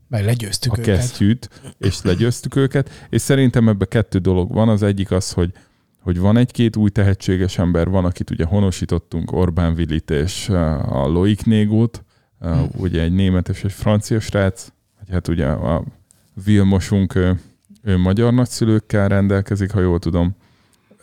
S2: Meg legyőztük
S1: a
S2: őket.
S1: kesztyűt, és legyőztük őket, és szerintem ebbe kettő dolog van. Az egyik az, hogy hogy van egy-két új tehetséges ember, van, akit ugye honosítottunk, Orbán Villit és uh, a Loic Négót, uh,
S2: Hm.
S1: ugye egy német és egy francia srác, hát ugye a Vilmosunk, ő, ő magyar nagyszülőkkel rendelkezik, ha jól tudom,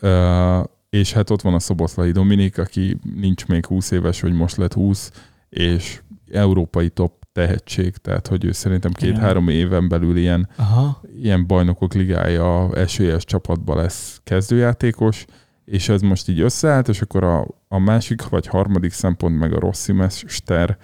S1: uh, és hát ott van a Szoboszlai Dominik, aki nincs még 20 éves, vagy most lett 20, és európai top tehetség, tehát hogy ő szerintem két-három éven belül ilyen,
S2: Aha.
S1: ilyen bajnokok ligája esélyes csapatba lesz kezdőjátékos, és ez most így összeállt, és akkor a, a másik vagy harmadik szempont meg a Rossi Mester,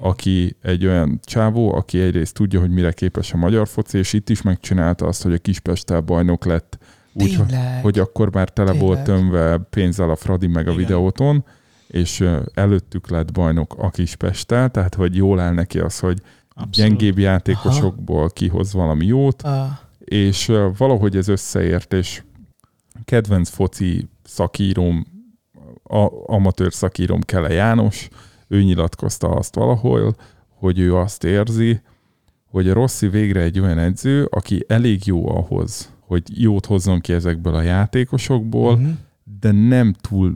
S1: aki egy olyan csávó, aki egyrészt tudja, hogy mire képes a magyar foci, és itt is megcsinálta azt, hogy a Kispesttel bajnok lett, úgy,
S2: Tényleg.
S1: hogy akkor már tele
S2: Tényleg.
S1: volt tömve pénzzel a Fradi meg a
S3: Igen.
S1: videóton, és előttük lett bajnok a Kispesttel, tehát hogy jól áll neki az, hogy
S3: Abszolút.
S1: gyengébb játékosokból kihoz valami jót,
S2: Ah,
S1: és valahogy ez összeért, és kedvenc foci szakíróm, a, amatőr szakíróm Kele János, ő nyilatkozta azt valahol, hogy ő azt érzi, hogy a Rossi végre egy olyan edző, aki elég jó ahhoz, hogy jót hozzon ki ezekből a játékosokból,
S2: Mhm.
S1: de nem túl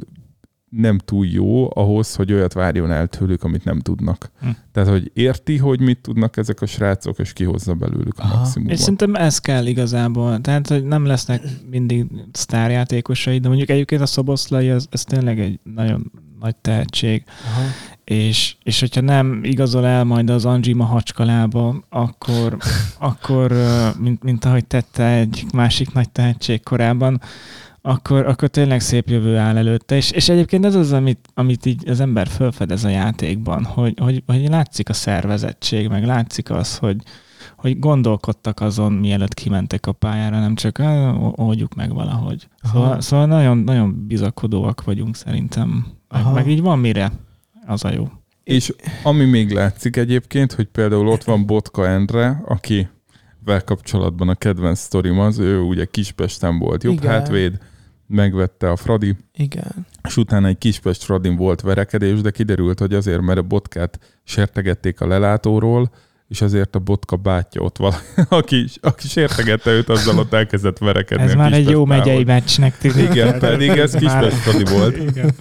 S1: nem túl jó ahhoz, hogy olyat várjon el tőlük, amit nem tudnak.
S3: Hm.
S1: Tehát, hogy érti, hogy mit tudnak ezek a srácok, és kihozza belőlük a
S2: Aha.
S1: maximumot.
S3: És szerintem ez kell igazából. Tehát, hogy nem lesznek mindig sztárjátékosai, de mondjuk egyébként a Szoboszlai, az, ez tényleg egy nagyon nagy tehetség.
S2: Aha.
S3: És, és hogyha nem igazol el majd az Anjima hacskalába, akkor, akkor mint, mint ahogy tette egy másik nagy tehetség korábban, akkor, akkor tényleg szép jövő áll előtte. És, és egyébként ez az, amit, amit így az ember felfedez a játékban, hogy, hogy, hogy látszik a szervezettség, meg látszik az, hogy, hogy gondolkodtak azon, mielőtt kimentek a pályára, nem csak "Ah, oldjuk meg valahogy. Szóval,
S2: Aha.
S3: szóval nagyon, nagyon bizakodóak vagyunk szerintem. Meg,
S2: Aha.
S3: meg így van mire. Az a jó.
S1: És ami még látszik egyébként, hogy például ott van Botka Endre, aki vel kapcsolatban a kedvenc sztorim az, ő ugye Kispesten volt jobb
S2: Igen.
S1: hátvéd, megvette a Fradi,
S2: Igen.
S1: és utána egy Kispest Fradin volt verekedés, de kiderült, hogy azért, mert a botkát sertegették a lelátóról, és azért a botka bátyja ott van, aki, aki sértegette őt, azzal ott elkezdett verekedni.
S3: Ez már egy jó megyei meccsnek tűnik.
S1: Igen, pedig ez Kispest Fradi volt.
S3: Igen.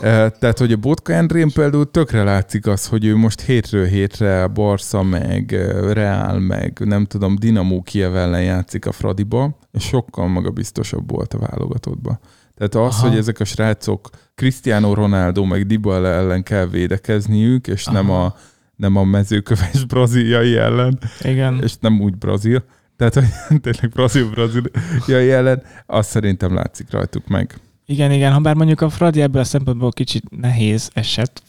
S1: Eh, Tehát, hogy a Botka Endrén például tökre látszik az, hogy ő most hétről hétre Barca, meg Real, meg nem tudom, Dinamo Kiev ellen játszik a Fradiba, és sokkal magabiztosabb volt a válogatottba. Tehát az,
S2: Aha.
S1: hogy ezek a srácok Cristiano Ronaldo, meg Dybala ellen kell védekezniük, és nem
S2: Aha.
S1: a, nem a mezőköves braziliai ellen,
S3: Igen.
S1: és nem úgy brazil, tehát hogy tényleg brazil-braziliai ellen, azt szerintem látszik rajtuk meg.
S3: Igen, igen, ha bár mondjuk a Fradi ebből a szempontból kicsit nehéz eset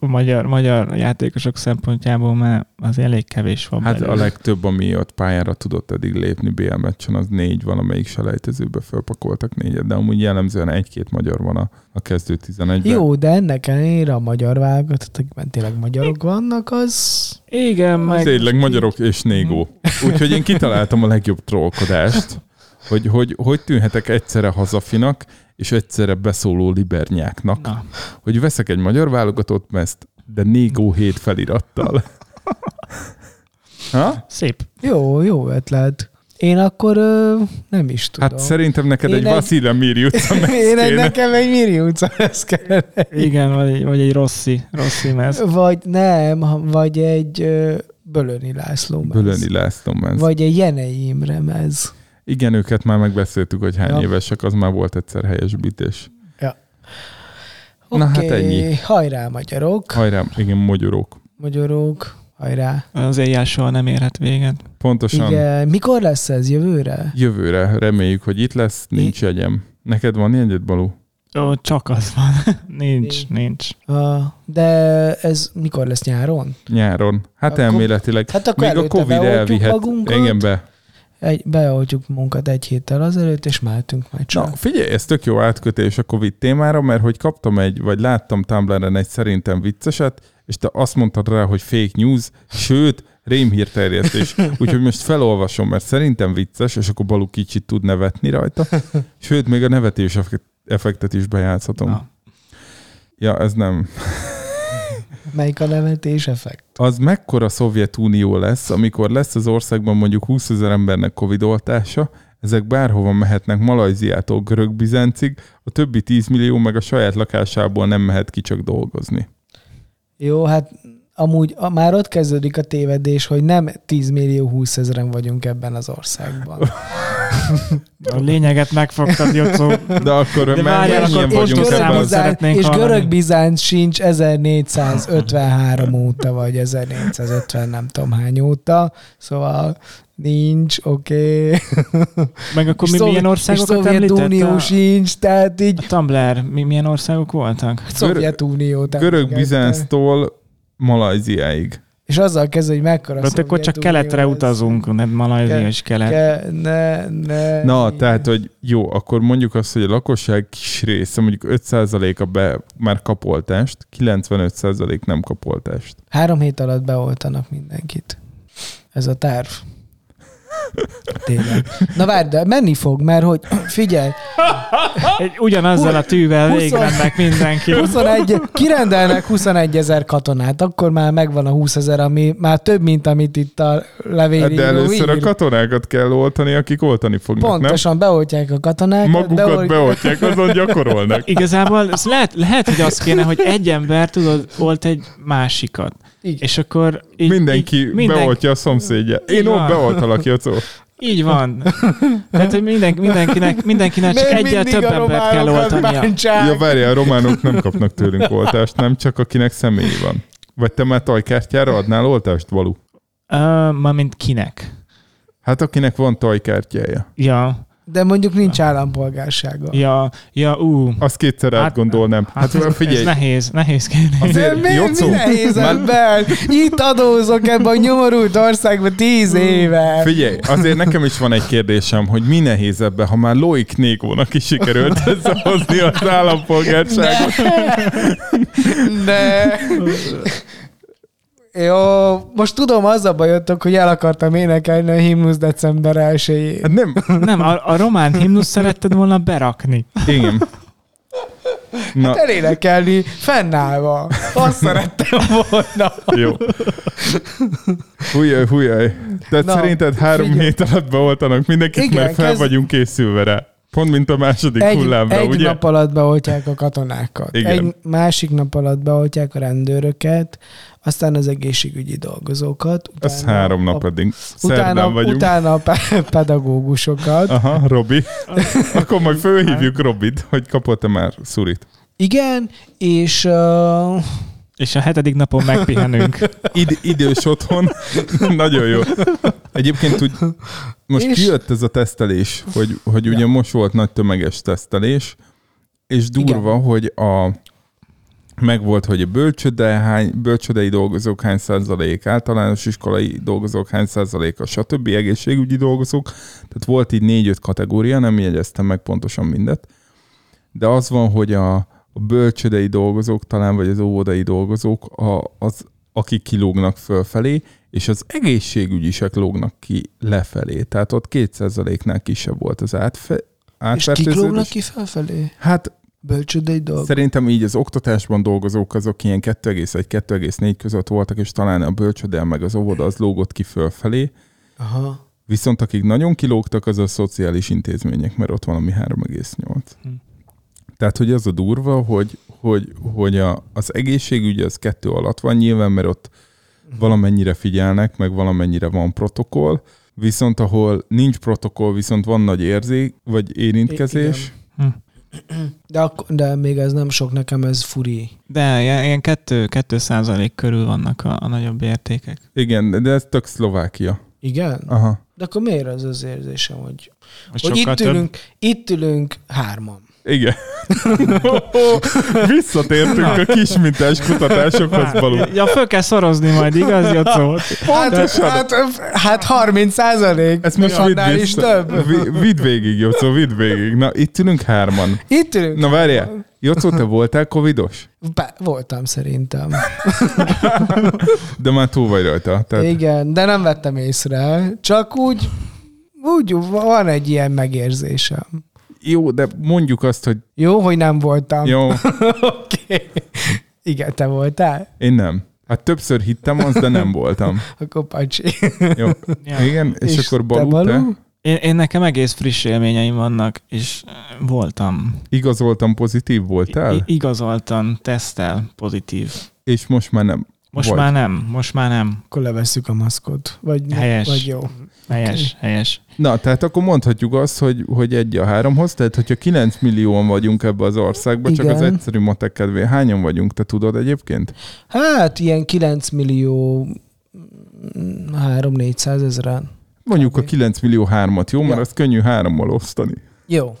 S3: a magyar, magyar játékosok szempontjából, mert az elég kevés van
S1: Hát
S3: belőle.
S1: a legtöbb, ami ott pályára tudott eddig lépni BL meccsen, az négy valamelyik selejtezőbe fölpakoltak négyet, de amúgy jellemzően egy-két magyar van a, a kezdő 11-ben.
S2: Jó, de ennek ellenére a magyar válogatottakban tényleg magyarok vannak, az...
S3: Igen, meg...
S1: Tényleg magyarok és négó. Úgyhogy én kitaláltam a legjobb trollkodást, hogy, hogy hogy tűnhetek egyszerre hazafinak, és egyszerre beszóló libernyáknak.
S3: Na,
S1: Hogy veszek egy magyar válogatott mezt, de négó hét felirattal. Ha?
S3: szép.
S2: Jó, jó ötlet. Én akkor ö, nem is tudom.
S1: Hát szerintem neked
S2: Én
S1: egy
S2: egy-
S1: Vasilya Mirjutsa mez
S2: Én egy
S1: kéne.
S2: nekem egy Miri utca kell.
S3: Igen, vagy, egy- vagy egy Rossi, Rossi mez.
S2: Vagy nem, ha- vagy egy ö, Bölöni László mez.
S1: Bölöni László mez.
S2: Vagy egy Jenei Imre mez.
S1: Igen, őket már megbeszéltük, hogy hány
S2: Ja.
S1: évesek, az már volt egyszer helyesbítés.
S2: Oké,
S1: Na hát ennyi.
S2: hajrá magyarok,
S1: Hajrá, igen, magyarok.
S2: magyarok, hajrá.
S3: Az éjjel soha nem érhet véget.
S1: Pontosan
S2: Igen, mikor lesz ez jövőre?
S1: jövőre reméljük, hogy itt lesz, nincs jegyem. Neked van jegyed, Balú?
S3: Ó, csak az van. nincs, nincs.
S2: Ah, de ez mikor lesz nyáron?
S1: Nyáron. Hát
S2: Akkor-
S1: elméletileg.
S2: Hát akkor
S1: Még a Covid elvihet.
S2: magunkat.
S1: Igen, be.
S2: Egy, beoltjuk munkat egy héttel azelőtt, és mehetünk
S1: Na,
S2: csak.
S1: figyelj, ez tök jó átkötés a Covid témára, mert hogy kaptam egy, vagy láttam Tumblr-en egy szerintem vicceset, és te azt mondtad rá, hogy fake news, sőt, rémhírterjesztés. Úgyhogy most felolvasom, mert szerintem vicces, és akkor Balú kicsit tud nevetni rajta. Sőt, még a nevetés effekt- effektet is bejátszhatom.
S3: Na.
S1: Ja, ez nem.
S2: Melyik a nevetés effekt?
S1: Az mekkora Szovjetunió lesz, amikor lesz az országban mondjuk 20 ezer embernek Covid oltása, ezek bárhova mehetnek Malajziától Görög-Bizáncig, a többi 10 millió meg a saját lakásából nem mehet ki csak dolgozni.
S2: Jó, hát amúgy a, már ott kezdődik a tévedés, hogy nem 10 millió 20 ezeren vagyunk ebben az országban.
S3: A lényeget megfogtad, Jocó.
S1: De akkor
S3: De
S1: mennyien
S3: akkor
S1: vagyunk az...
S3: szeretnénk
S2: és
S3: hallani.
S2: görög Bizánc sincs 1453 óta, vagy 1450 nem tudom hány óta, szóval nincs, oké. Okay.
S3: Meg akkor mi milyen országokat
S2: Szovjetunió
S3: említett? A,
S2: sincs, tehát így
S3: a Tumblr, mi, milyen országok voltak?
S2: Szovjetunió. tehát igen,
S1: Görög-Bizánctól Malajziáig.
S2: És azzal kezdve, hogy mekkora
S3: Hát akkor csak keletre
S2: ez.
S3: utazunk, nem Malajzia és kelet.
S2: Ke, ne, ne.
S1: Na, tehát, hogy jó, akkor mondjuk azt, hogy a lakosság kis része, mondjuk 5%-a be már kapoltást, 95% nem kapoltást.
S2: Három hét alatt beoltanak mindenkit. Ez a terv. Tényleg. Na várj, de menni fog, mert hogy figyelj,
S3: Egy, ugyanazzal a tűvel
S2: Huszon-
S3: végigmennek mindenki.
S2: 21, kirendelnek 21 ezer katonát, akkor már megvan a 20 ezer, ami már több, mint amit itt a levél
S1: Hát De először a
S2: ír.
S1: katonákat kell oltani, akik oltani fognak,
S2: Pontosan beoltják a katonákat.
S1: nem? Magukat
S2: beolt-
S1: beoltják, azon gyakorolnak.
S3: Igazából lehet, lehet, hogy az kéne, hogy egy ember tudod, olt egy másikat.
S2: Igen.
S3: És akkor így,
S1: Mindenki
S3: így, minden,
S1: beoltja a szomszédja. Én
S3: Így
S1: ott beoltalak, Jocó.
S3: Így van. Tehát, hogy minden, mindenkinek, mindenkinek csak egyel több embert kell oltania.
S2: bántsák.
S1: Ja, várjál, a románok nem kapnak tőlünk oltást, nem csak akinek személyi van. Vagy te már tajkártyára adnál oltást, Valú?
S3: Uh, ma mint kinek?
S1: Hát akinek van tajkártyája.
S3: Ja,
S2: De mondjuk nincs állampolgársága.
S3: ja, ja, ú.
S1: Azt kétszer
S3: Hát-
S1: átgondolnám. Hát,
S3: ez,
S1: figyelj,
S3: ez nehéz, nehéz kérdés.
S1: Azért,
S2: mi,
S1: Jocó,
S2: mi nehéz
S1: már-
S2: ebben? Itt adózok ebben a nyomorult országban tíz éve.
S1: Figyelj, azért nekem is van egy kérdésem, hogy mi nehéz ebben, ha már Loic Négónak is sikerült összehozni az állampolgárságot.
S2: De... Jó, most tudom, az a bajotok, hogy el akartam énekelni a himnusz december 1
S1: Hát nem,
S3: Nem, a, a román himnusz szeretted volna berakni.
S1: igen. Na,
S2: Elénekelni fennállva. Azt szerettem volna.
S1: jó. Hújjaj, hújjaj. Tehát
S2: Na,
S1: szerinted három
S2: figyelj.
S1: hét alatt beoltanak mindenkit,
S2: Igen,
S1: mert fel
S2: kezd-
S1: vagyunk készülve rá. Pont mint a második
S2: Egy,
S1: hullámra,
S2: egy
S1: ugye?
S2: nap alatt beoltják a katonákat.
S1: Igen.
S2: Egy másik nap alatt beoltják a rendőröket, aztán az egészségügyi dolgozókat.
S1: Ez három nap eddig.
S2: Utána,
S1: vagyunk.
S2: utána a pe- pedagógusokat.
S1: Aha, Robi. Akkor majd fölhívjuk Robit, hogy kapott-e már szurit.
S2: Igen, és uh,
S3: És a hetedik napon megpihenünk.
S1: Id- idős otthon. Nagyon jó. Egyébként úgy, most
S2: És-
S1: kijött ez a tesztelés, hogy, hogy ugye
S2: Ja.
S1: most volt nagy tömeges tesztelés, és durva,
S2: Igen.
S1: hogy a megvolt, hogy a bölcsöde, hány, bölcsödei dolgozók hány százalék, általános iskolai dolgozók hány százalék, a stb. egészségügyi dolgozók. Tehát volt így négy-öt kategória, nem jegyeztem meg pontosan mindet. De az van, hogy a, a bölcsödei dolgozók talán, vagy az óvodai dolgozók, a, az, akik kilógnak fölfelé, és az egészségügyisek lógnak ki lefelé. Tehát ott 2%-nál kisebb volt az átfe,
S2: és kik lógnak
S1: átfertőződés.
S2: ki felfelé?
S1: Hát
S2: Bölcsödei dolgok.
S1: Szerintem így az oktatásban dolgozók azok ilyen 2,1-2,4 között voltak, és talán a bölcsödel meg az óvoda az lógott ki fölfelé.
S2: Aha.
S1: Viszont akik nagyon kilógtak, az a szociális intézmények, mert ott valami 3,8.
S3: Hm.
S1: Tehát, hogy az a durva, hogy, hogy, hogy a, az egészségügy az kettő alatt van nyilván, mert ott valamennyire figyelnek, meg valamennyire van protokoll, viszont ahol nincs protokoll, viszont van nagy érzék, vagy érintkezés,
S2: De, ak- de még ez nem sok, nekem ez furi.
S3: De ilyen, ilyen 2, 2 százalék körül vannak a, a nagyobb értékek.
S1: igen, de ez tök Szlovákia.
S2: Igen?
S1: Aha.
S2: De akkor miért az az érzésem, hogy,
S3: Most
S2: hogy itt,
S3: több.
S2: ülünk, itt ülünk hárman.
S1: Igen. Visszatértünk a kismintás kutatásokhoz való.
S3: Ja, föl kell szorozni majd, igaz, Jocó?
S2: Hát, hát, hát 30 százalék.
S1: Ezt most vidd
S2: is több.
S1: Vi- Vidd végig, Jocó, vidd végig. Na, itt ülünk hárman.
S2: Itt ülünk.
S1: Na várjál, Jocó, te voltál covidos?
S2: Be, voltam szerintem.
S1: De már túl vagy rajta. Tehát
S2: Igen, de nem vettem észre. Csak úgy, úgy van egy ilyen megérzésem.
S1: Jó, de mondjuk azt, hogy
S2: Jó, hogy nem voltam.
S1: jó,
S2: Oké. Okay. Igen, te voltál?
S1: én nem. Hát többször hittem azt, de nem voltam.
S2: Akkor pacsi.
S1: Jó.
S3: Ja.
S1: Igen, és, és akkor
S2: te,
S1: Balú, te
S2: Balú?
S3: Én, én nekem egész friss élményeim vannak, és eh, voltam.
S1: igazoltam pozitív voltál,
S3: I- igazoltan, tesztel, pozitív.
S1: és most már nem.
S3: Most
S1: Vagy.
S3: már nem, most már nem.
S2: Akkor levesszük a maszkot. Vagy,
S3: Helyes.
S2: vagy jó.
S3: Helyes, helyes.
S1: Na, tehát akkor mondhatjuk azt, hogy, hogy egy a háromhoz, tehát hogyha 9 millióan vagyunk ebbe az országban, csak az
S2: Igen.
S1: egyszerű matek kedvé. Hányan vagyunk, te tudod egyébként?
S2: Hát ilyen 9 millió 3-400 ezeren.
S1: Mondjuk a
S2: Kb.
S1: 9 millió hármat, jó? Mert
S2: Ja.
S1: azt könnyű hárommal osztani.
S2: Jó.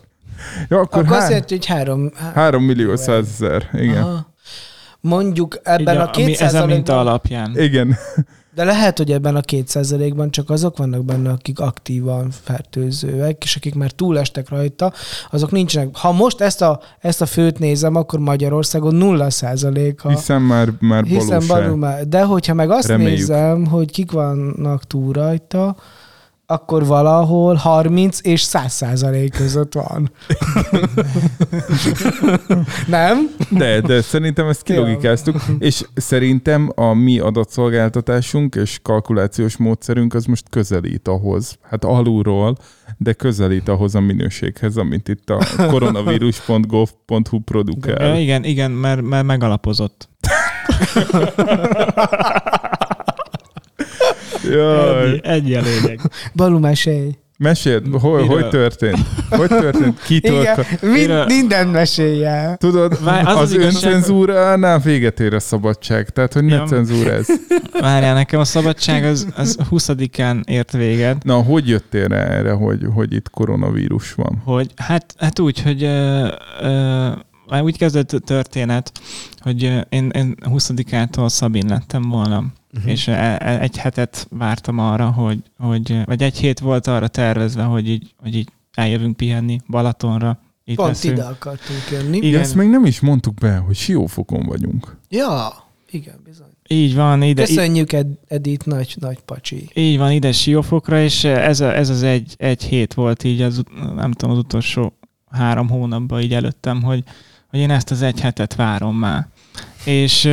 S1: Ja, akkor,
S2: Akkor
S1: há-
S2: jelenti, hogy 3,
S1: 3 millió százezer. Igen.
S2: Aha. Mondjuk ebben
S3: Így
S2: a,
S3: ami
S2: 200
S3: ez a minta alapján.
S1: Igen.
S2: De lehet, hogy ebben a 2%-ban csak azok vannak benne, akik aktívan fertőzőek, és akik már túlestek rajta, azok nincsenek. Ha most ezt a, ezt a főt nézem, akkor Magyarországon 0 százalék.
S1: Hiszen már, már
S2: Hiszen balul már. De hogyha meg azt
S1: Reméljük.
S2: nézem, hogy kik vannak túl rajta, akkor valahol 30 és 100 százalék között van. Nem?
S1: De, de szerintem ezt kilogikáztuk, és szerintem a mi adatszolgáltatásunk és kalkulációs módszerünk az most közelít ahhoz, hát alulról, de közelít ahhoz a minőséghez, amit itt a koronavírus.gov.hu
S3: Ja,
S1: produkál.
S3: igen, igen, mert, mert megalapozott.
S1: Jaj.
S3: Ennyi, ennyi a lényeg.
S2: Balú, mesélj.
S1: Meséld, hogy,
S3: Miről?
S1: hogy történt? Hogy történt? Kitől?
S2: Igen,
S1: ka-
S2: mind, minden mesélj el.
S1: Tudod,
S3: Várj, az
S1: az,
S3: az
S1: öncenzúránál véget ér a szabadság, tehát hogy ne
S3: Ja.
S1: cenzúráz.
S3: Várjál, nekem a szabadság az, az 20-án ért véget,
S1: Na, hogy jöttél rá erre, hogy, hogy itt koronavírus van?
S3: hogy hát, hát úgy, hogy ö, ö, úgy kezdett a történet, hogy én, én 20-ától Szabin lettem volna. Uh-huh. és e- e- egy hetet vártam arra, hogy, hogy, vagy egy hét volt arra tervezve, hogy így, hogy így eljövünk pihenni Balatonra. Itt
S2: Pont
S3: leszünk.
S2: ide akartunk jönni.
S3: Igen.
S1: Ezt még nem is mondtuk be, hogy Siófokon vagyunk.
S2: Ja, igen, bizony.
S3: Így van, ide,
S2: Köszönjük, Ed- Edith, nagy, nagy pacsi.
S3: Így van, ide Siófokra, és ez, a, ez az egy, egy hét volt így, az, nem tudom, az utolsó három hónapban így előttem, hogy, hogy én ezt az egy hetet várom már. És,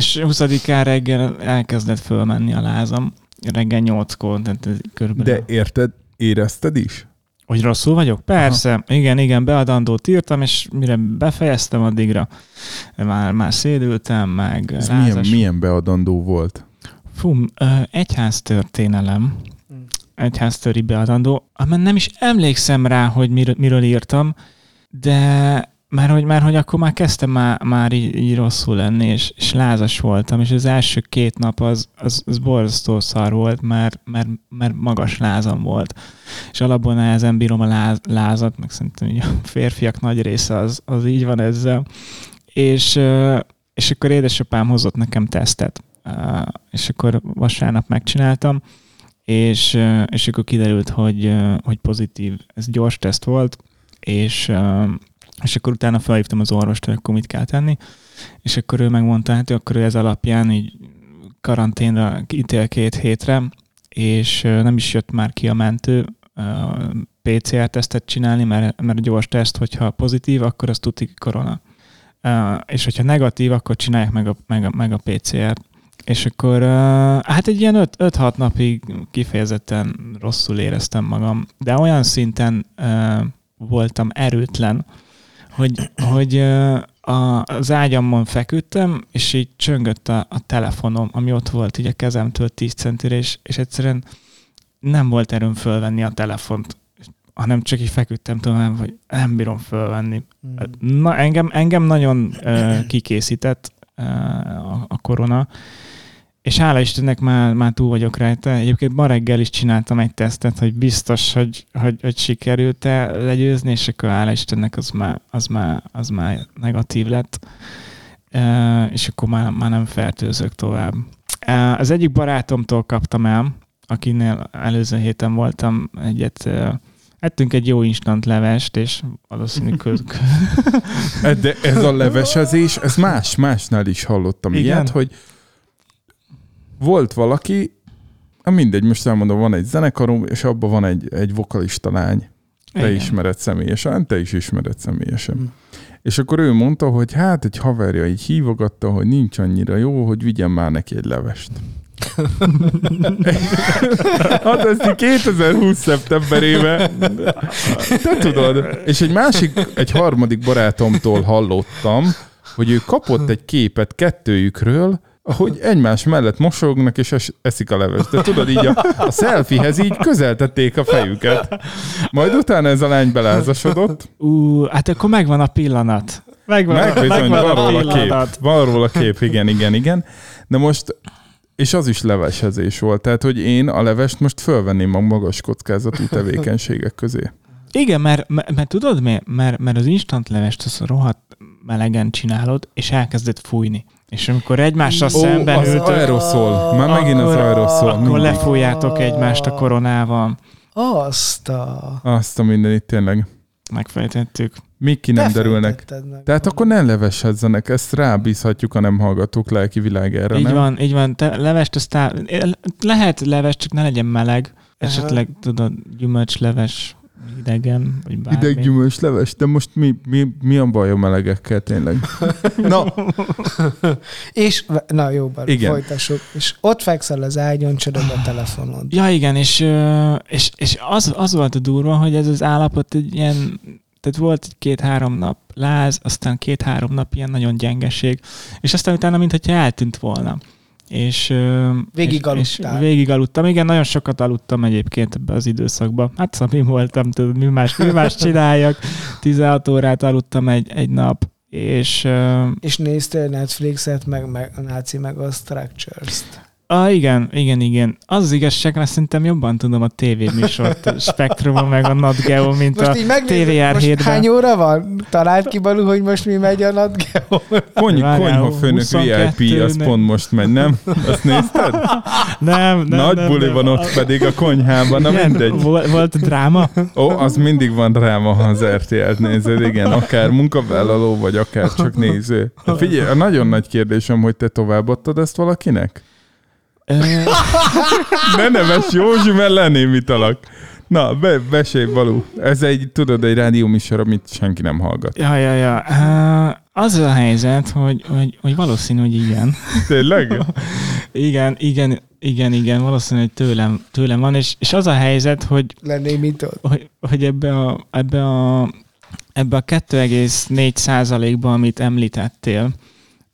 S3: és 20-án reggel elkezdett fölmenni a lázam, reggel 8-kor, tehát körülbelül.
S1: De érted, érezted is?
S3: Hogy rosszul vagyok? Persze, Aha. igen, igen, beadandót írtam, és mire befejeztem addigra, már, már szédültem, meg
S1: Ez milyen,
S3: lázas
S1: milyen beadandó volt?
S3: Fú, egyház történelem,
S2: Hmm.
S3: egyháztöri beadandó, mert nem is emlékszem rá, hogy miről, miről írtam, de már hogy, már hogy akkor már kezdtem már, már így, így rosszul lenni, és, és lázas voltam, és az első két nap az, az, az borzasztó szar volt, mert, mert, mert magas lázam volt. És alapból nehezen bírom a láz, lázat, meg szerintem így a férfiak nagy része az, az így van ezzel. És, és akkor édesapám hozott nekem tesztet, és akkor vasárnap megcsináltam, és, és akkor kiderült, hogy, hogy pozitív. Ez gyors teszt volt, és, és akkor utána felhívtam az orvost, hogy akkor mit kell tenni, és akkor ő megmondta, hát akkor ő ez alapján így karanténra ítél két hétre, és nem is jött már ki a mentő, PCR-tesztet csinálni, mert, mert a gyors teszt, hogyha pozitív, akkor az tuti korona. És hogyha negatív, akkor csinálják meg a, meg a, meg a PCR-t. És akkor hát egy ilyen 5-6 napig kifejezetten rosszul éreztem magam, de olyan szinten voltam erőtlen, hogy, hogy a, az ágyamon feküdtem, és így csöngött a, a telefonom, ami ott volt így a kezemtől 10 centire, és, és egyszerűen nem volt erőm fölvenni a telefont, hanem csak így feküdtem tovább, hogy nem bírom fölvenni. Na, engem, engem nagyon uh, kikészített uh, a, a korona, és hála Istennek már, már túl vagyok rajta. Egyébként ma reggel is csináltam egy tesztet, hogy biztos, hogy, hogy, hogy sikerült-e legyőzni, és akkor hála Istennek az már, az már, az már negatív lett. És akkor már, már nem fertőzök tovább. Az egyik barátomtól kaptam el, akinél előző héten voltam egyet, ettünk egy jó instant levest, és valószínű köz,
S1: De ez a levesezés, ez más, másnál is hallottam
S3: Igen?
S1: ilyet, hogy volt valaki, mindegy, most elmondom, van egy zenekarom, és abban van egy, egy vokalista lány. Te
S3: Igen.
S1: ismered személyesen, te is ismered személyesen.
S2: Hm.
S1: És akkor ő mondta, hogy hát egy haverja így hívogatta, hogy nincs annyira jó, hogy vigyen már neki egy levest. hát ezt így 2020 szeptemberében, te tudod. És egy másik, egy harmadik barátomtól hallottam, hogy ő kapott egy képet kettőjükről, ahogy egymás mellett mosognak és es- eszik a levest. De tudod, így a, a selfiehez így közeltették a fejüket. Majd utána ez a lány belázasodott,
S3: Ú, hát akkor megvan a pillanat. Megvan,
S1: meg bizony,
S3: megvan
S1: van
S3: a
S1: róla kép. Van róla kép, igen, igen, igen. De most, és az is levesezés volt. Tehát, hogy én a levest most fölvenném a magas kockázatú tevékenységek közé.
S3: Igen, mert, mert, mert tudod mi? Mert, mert az instant levest az rohadt melegen csinálod, és elkezdett fújni. És amikor egymással
S2: Ó,
S3: szemben
S1: az
S3: ültök,
S1: aeroszol. Már megint az
S3: Akkor-
S1: aeroszol.
S3: akkor
S1: mindig.
S3: lefújjátok egymást a koronával.
S2: Azt a...
S1: Azt a mindenit tényleg.
S3: Megfejtettük.
S1: Még ki nem derülnek.
S2: Befejtetted meg.
S1: Tehát akkor ne leveshezzenek, ezt rábízhatjuk a nem hallgatók lelki világára,
S3: így
S1: nem?
S3: van, így van. Te levest aztán, lehet levest, csak ne legyen meleg, esetleg tudod, gyümölcsleves, idegen, vagy bármi.
S1: Ideg gyümölcs leves, de most mi, mi, mi a baj a melegekkel tényleg? Na,
S2: És, na jó, bár
S1: Igen.
S2: folytassuk. És ott fekszel az ágyon, csörög a telefonod.
S3: Ja, igen, és, és, és az, az volt a durva, hogy ez az állapot egy ilyen, tehát volt egy két-három nap láz, aztán két-három nap ilyen nagyon gyengeség, és aztán utána, mintha eltűnt volna. És,
S2: Végig
S3: és, és
S2: aludtál.
S3: végig aludtam. Igen, nagyon sokat aludtam egyébként ebbe az időszakban. Hát szóval mi voltam, tudod, mi más, mi más csináljak. 16 órát aludtam egy, egy nap, és
S2: És néztél Netflixet, meg, meg a náci, meg a Structures-t.
S3: Ah, igen, igen, igen. Az az igazság, mert szerintem jobban tudom a tévéműsort, Spektrumon, meg a Nat Geo, mint
S2: Most
S3: a TVR
S2: most
S3: 7-ben.
S2: hány óra van? Talált ki Balú, hogy most mi megy a Nat Geo?
S1: kony, konyha főnök
S3: 22
S1: VIP, az pont most megy, nem? Azt nézted?
S3: Nem, nem,
S1: Nagy
S3: nem,
S1: buli
S3: nem.
S1: van ott pedig a konyhában, na mindegy.
S3: Volt, volt dráma?
S1: Ó, az mindig van dráma, ha az RTL-t nézed, igen, akár munkavállaló, vagy akár csak néző. De figyelj, a nagyon nagy kérdésem, hogy te továbbadtad ezt valakinek? Ne neves Józsi, mert lenémítalak. Na, be, besélj, Balú. Ez egy, tudod, egy rádióműsor, amit senki nem hallgat.
S3: Ja, ja, ja. Az a helyzet, hogy, hogy, hogy valószínű, hogy igen.
S1: Tényleg?
S3: Igen, igen, igen, igen, valószínű, hogy tőlem, tőlem van, és, és az a helyzet, hogy
S2: Lenémítod.
S3: hogy, hogy ebbe a, ebbe a, ebbe a 2,4 százalékba, amit említettél,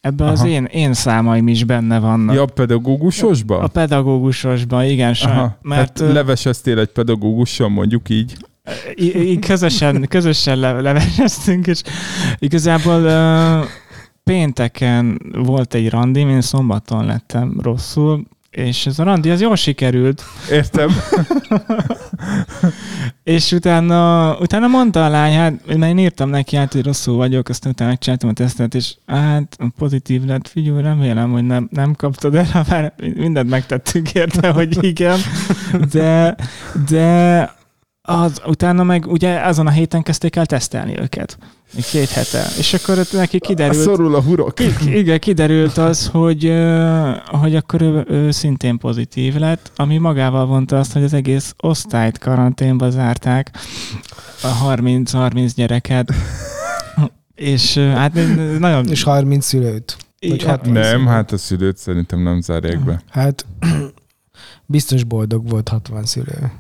S3: ebbe az én, én számaim is benne vannak.
S1: Ja, pedagógusosba?
S3: A pedagógusosban, igen,
S1: Aha,
S3: mert
S1: hát leveseztél egy pedagógussal, mondjuk így.
S3: közösen, közösen le, leveseztünk, és igazából uh, pénteken volt egy randi, én szombaton lettem rosszul, és ez a randi, az jól sikerült,
S1: Értem.
S3: És utána, utána mondta a lány, hát, mert én írtam neki hát, hogy rosszul vagyok, aztán utána megcsináltam a tesztet, és hát pozitív lett, figyelj, remélem, hogy nem, nem kaptad el, bár mindent megtettünk érte, hogy igen, de, de az, utána meg ugye azon a héten kezdték el tesztelni őket. Két hete. És akkor ott neki kiderült,
S1: Szorul a hurok.
S3: Igen, kiderült az, hogy, hogy akkor ő, ő szintén pozitív lett, ami magával vonta azt, hogy az egész osztályt karanténba zárták, a 30-30 gyereket, és hát nagyon...
S2: És 30 szülőt. Vagy
S3: Igen,
S2: 60
S1: Nem, hát a szülőt szerintem nem zárják be.
S2: Hát biztos boldog volt 60 szülő.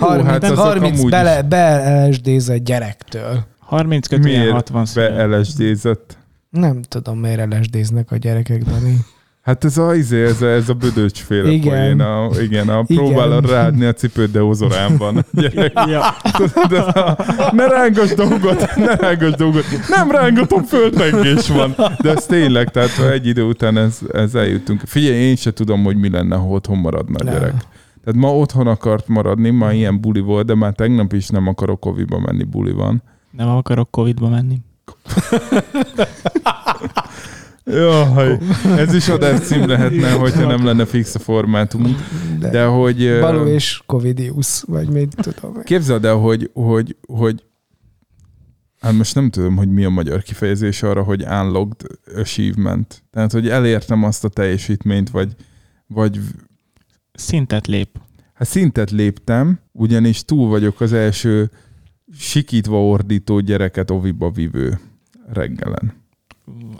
S1: Ó,
S2: 30,
S1: hát azok
S2: 30
S1: amúgy
S2: bele,
S1: is.
S2: beelsdézett gyerektől.
S3: 30 kötően
S1: Miért
S3: 60 szülő.
S1: LSD-zett?
S2: Nem tudom, miért LSD-znek a gyerekek, Dani.
S1: Hát ez a, izé, ez a, ez a bödöcsféle
S2: Igen.
S1: poén, a, igen, a
S2: Igen.
S1: próbálod ráadni a cipőt, de ozorán van. Gyerek,
S3: Ja,
S1: de a, ne rángass dolgot, ne rángass dolgot. Nem rángatom, földrengés van. De ez tényleg, tehát egy idő után ez, ez eljutunk. Figyelj, én se tudom, hogy mi lenne, ha otthon maradna a gyerek. Tehát ma otthon akart maradni, ma ilyen buli volt, de már tegnap is nem akarok koviba menni, buli van.
S3: Nem akarok Covid-ba menni.
S1: Jaj, ez is adás cím lehetne, hogyha nem lenne fix a formátum.
S2: De,
S1: De hogy...
S2: Balú és Covidius, vagy mit tudom. én.
S1: Képzeld el, hogy, hogy, hogy hát most nem tudom, hogy mi a magyar kifejezés arra, hogy unlocked achievement. Tehát, hogy elértem azt a teljesítményt, vagy, vagy
S3: Szintet lép.
S1: hát szintet léptem, ugyanis túl vagyok az első sikítva ordító gyereket oviba vívő reggelen.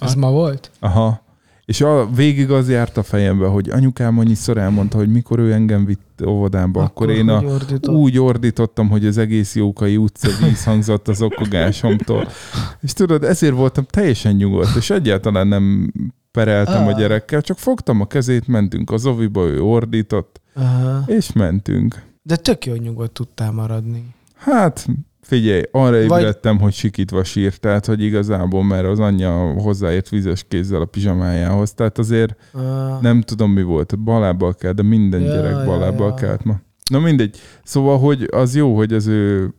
S2: Ez ma volt?
S1: Aha. És a, végig az járt a fejembe, hogy anyukám annyiszor elmondta, hogy mikor ő engem vitt óvodába, akkor, akkor én a,
S2: ordított.
S1: úgy ordítottam, hogy az egész Jókai utca vízhangzott az okogásomtól. És tudod, ezért voltam teljesen nyugodt, és egyáltalán nem pereltem a
S2: Ah.
S1: gyerekkel, csak fogtam a kezét, mentünk az oviba, ő ordított,
S2: Aha.
S1: és mentünk.
S2: De tök jó nyugodt tudtál maradni.
S1: Hát, figyelj, arra
S2: Vagy-
S1: ébredtem, hogy sikítva sírt, tehát, hogy igazából, mert az anyja hozzáért vizes kézzel a pizsamájához, tehát azért
S2: Ah.
S1: nem tudom, mi volt, balábbal kell, de minden
S2: Ja,
S1: gyerek
S2: ja,
S1: balábbal
S2: ja.
S1: kelt ma. Na mindegy. Szóval, hogy az jó, hogy az ő,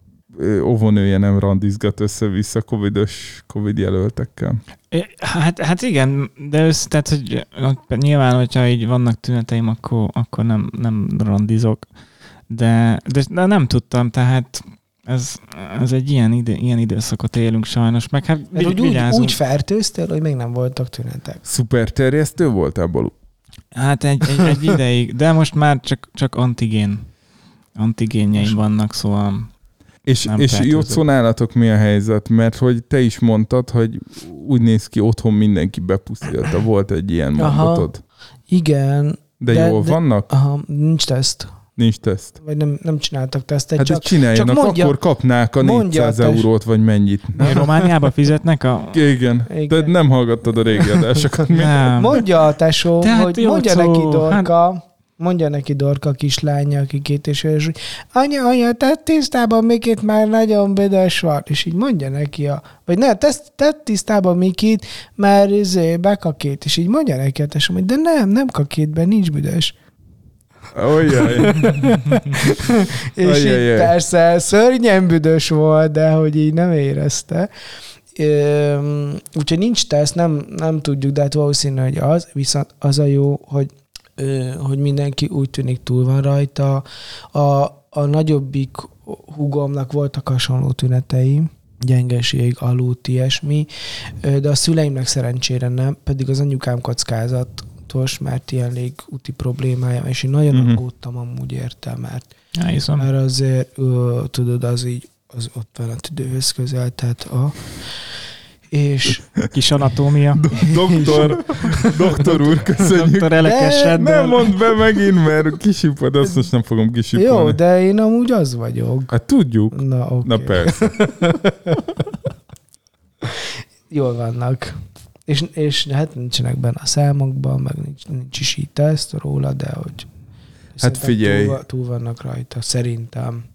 S1: óvonője nem randizgat össze-vissza covidos, covid jelöltekkel.
S3: É, Hát, hát igen, de össz, tehát, hogy nyilván, hogyha így vannak tüneteim, akkor, akkor nem, nem randizok. De, de, de nem tudtam, tehát ez, ez egy ilyen, idő, ilyen időszakot élünk sajnos, meg hát vi-
S2: úgy, úgy,
S3: vigyázunk.
S2: úgy fertőztél, hogy még nem voltak tünetek.
S1: Szuper terjesztő voltál, Balú?
S3: Hát egy, egy, egy ideig, de most már csak, csak antigén. antigénjeim vannak, szóval
S1: És,
S3: Nem
S1: és. Jocó, nálatok mi a helyzet? Mert hogy te is mondtad, hogy úgy néz ki, otthon mindenki bepuszilta. Volt egy ilyen
S2: Aha.
S1: mondatod.
S2: Igen,
S1: De,
S2: De-
S1: jól
S2: de-
S1: vannak?
S2: aha, nincs teszt.
S1: Nincs teszt.
S2: Vagy nem, nem csináltak tesztet,
S1: Hát
S2: csak,
S1: csináljanak,
S2: csak mondja-
S1: akkor kapnák a
S2: mondja
S1: 400
S2: a test-
S1: eurót, vagy mennyit.
S3: Mi Romániába fizetnek a...
S1: Igen.
S2: Igen.
S1: De nem hallgattad a régi adásokat.
S3: Nem.
S2: mondja a tesó,
S3: Tehát
S2: hogy
S3: jó
S2: mondja
S3: szó,
S2: neki Dorka,
S3: hát-
S2: mondja neki Dorka kislánya, aki két és éves, hogy anya, anya, te tisztában Mikit már nagyon büdös van. És így mondja neki a, vagy ne, te, te tisztában Mikit, mert izé, bekakét. És így mondja neki a tesó, hogy de nem, nem kakétben, nincs büdös.
S1: Ojjaj.
S2: És így persze szörnyen büdös volt, de hogy így nem érezte. Üm, Úgyhogy nincs teszt, nem, nem tudjuk, de hát valószínű, hogy az, viszont az a jó, hogy, ö, hogy mindenki úgy tűnik túl van rajta. A, a nagyobbik húgomnak voltak hasonló tünetei, gyengeség, alút, ilyesmi, de a szüleimnek szerencsére nem, pedig az anyukám kockázatos, mert ilyen légúti problémája, és én nagyon uh-huh. aggódtam amúgy érte, mert,
S3: Elhiszem.
S2: mert azért, ö, tudod, az így, az ott van a tüdőhöz közel, tehát a, és
S3: Kis anatómia.
S1: Doktor, doktor úr, köszönjük.
S3: Doktor Elekes
S2: De.
S1: Nem mondd be megint, mert kisipad, azt most nem fogom kisipolni.
S2: jó, de én amúgy az vagyok.
S1: Hát tudjuk.
S2: Na, oké.
S1: Na persze.
S2: Jól vannak. És, és hát nincsenek benne a számokban, meg nincs, nincs is így teszt róla, de hogy szerintem
S1: figyelj.
S2: Túl, túl vannak rajta, szerintem.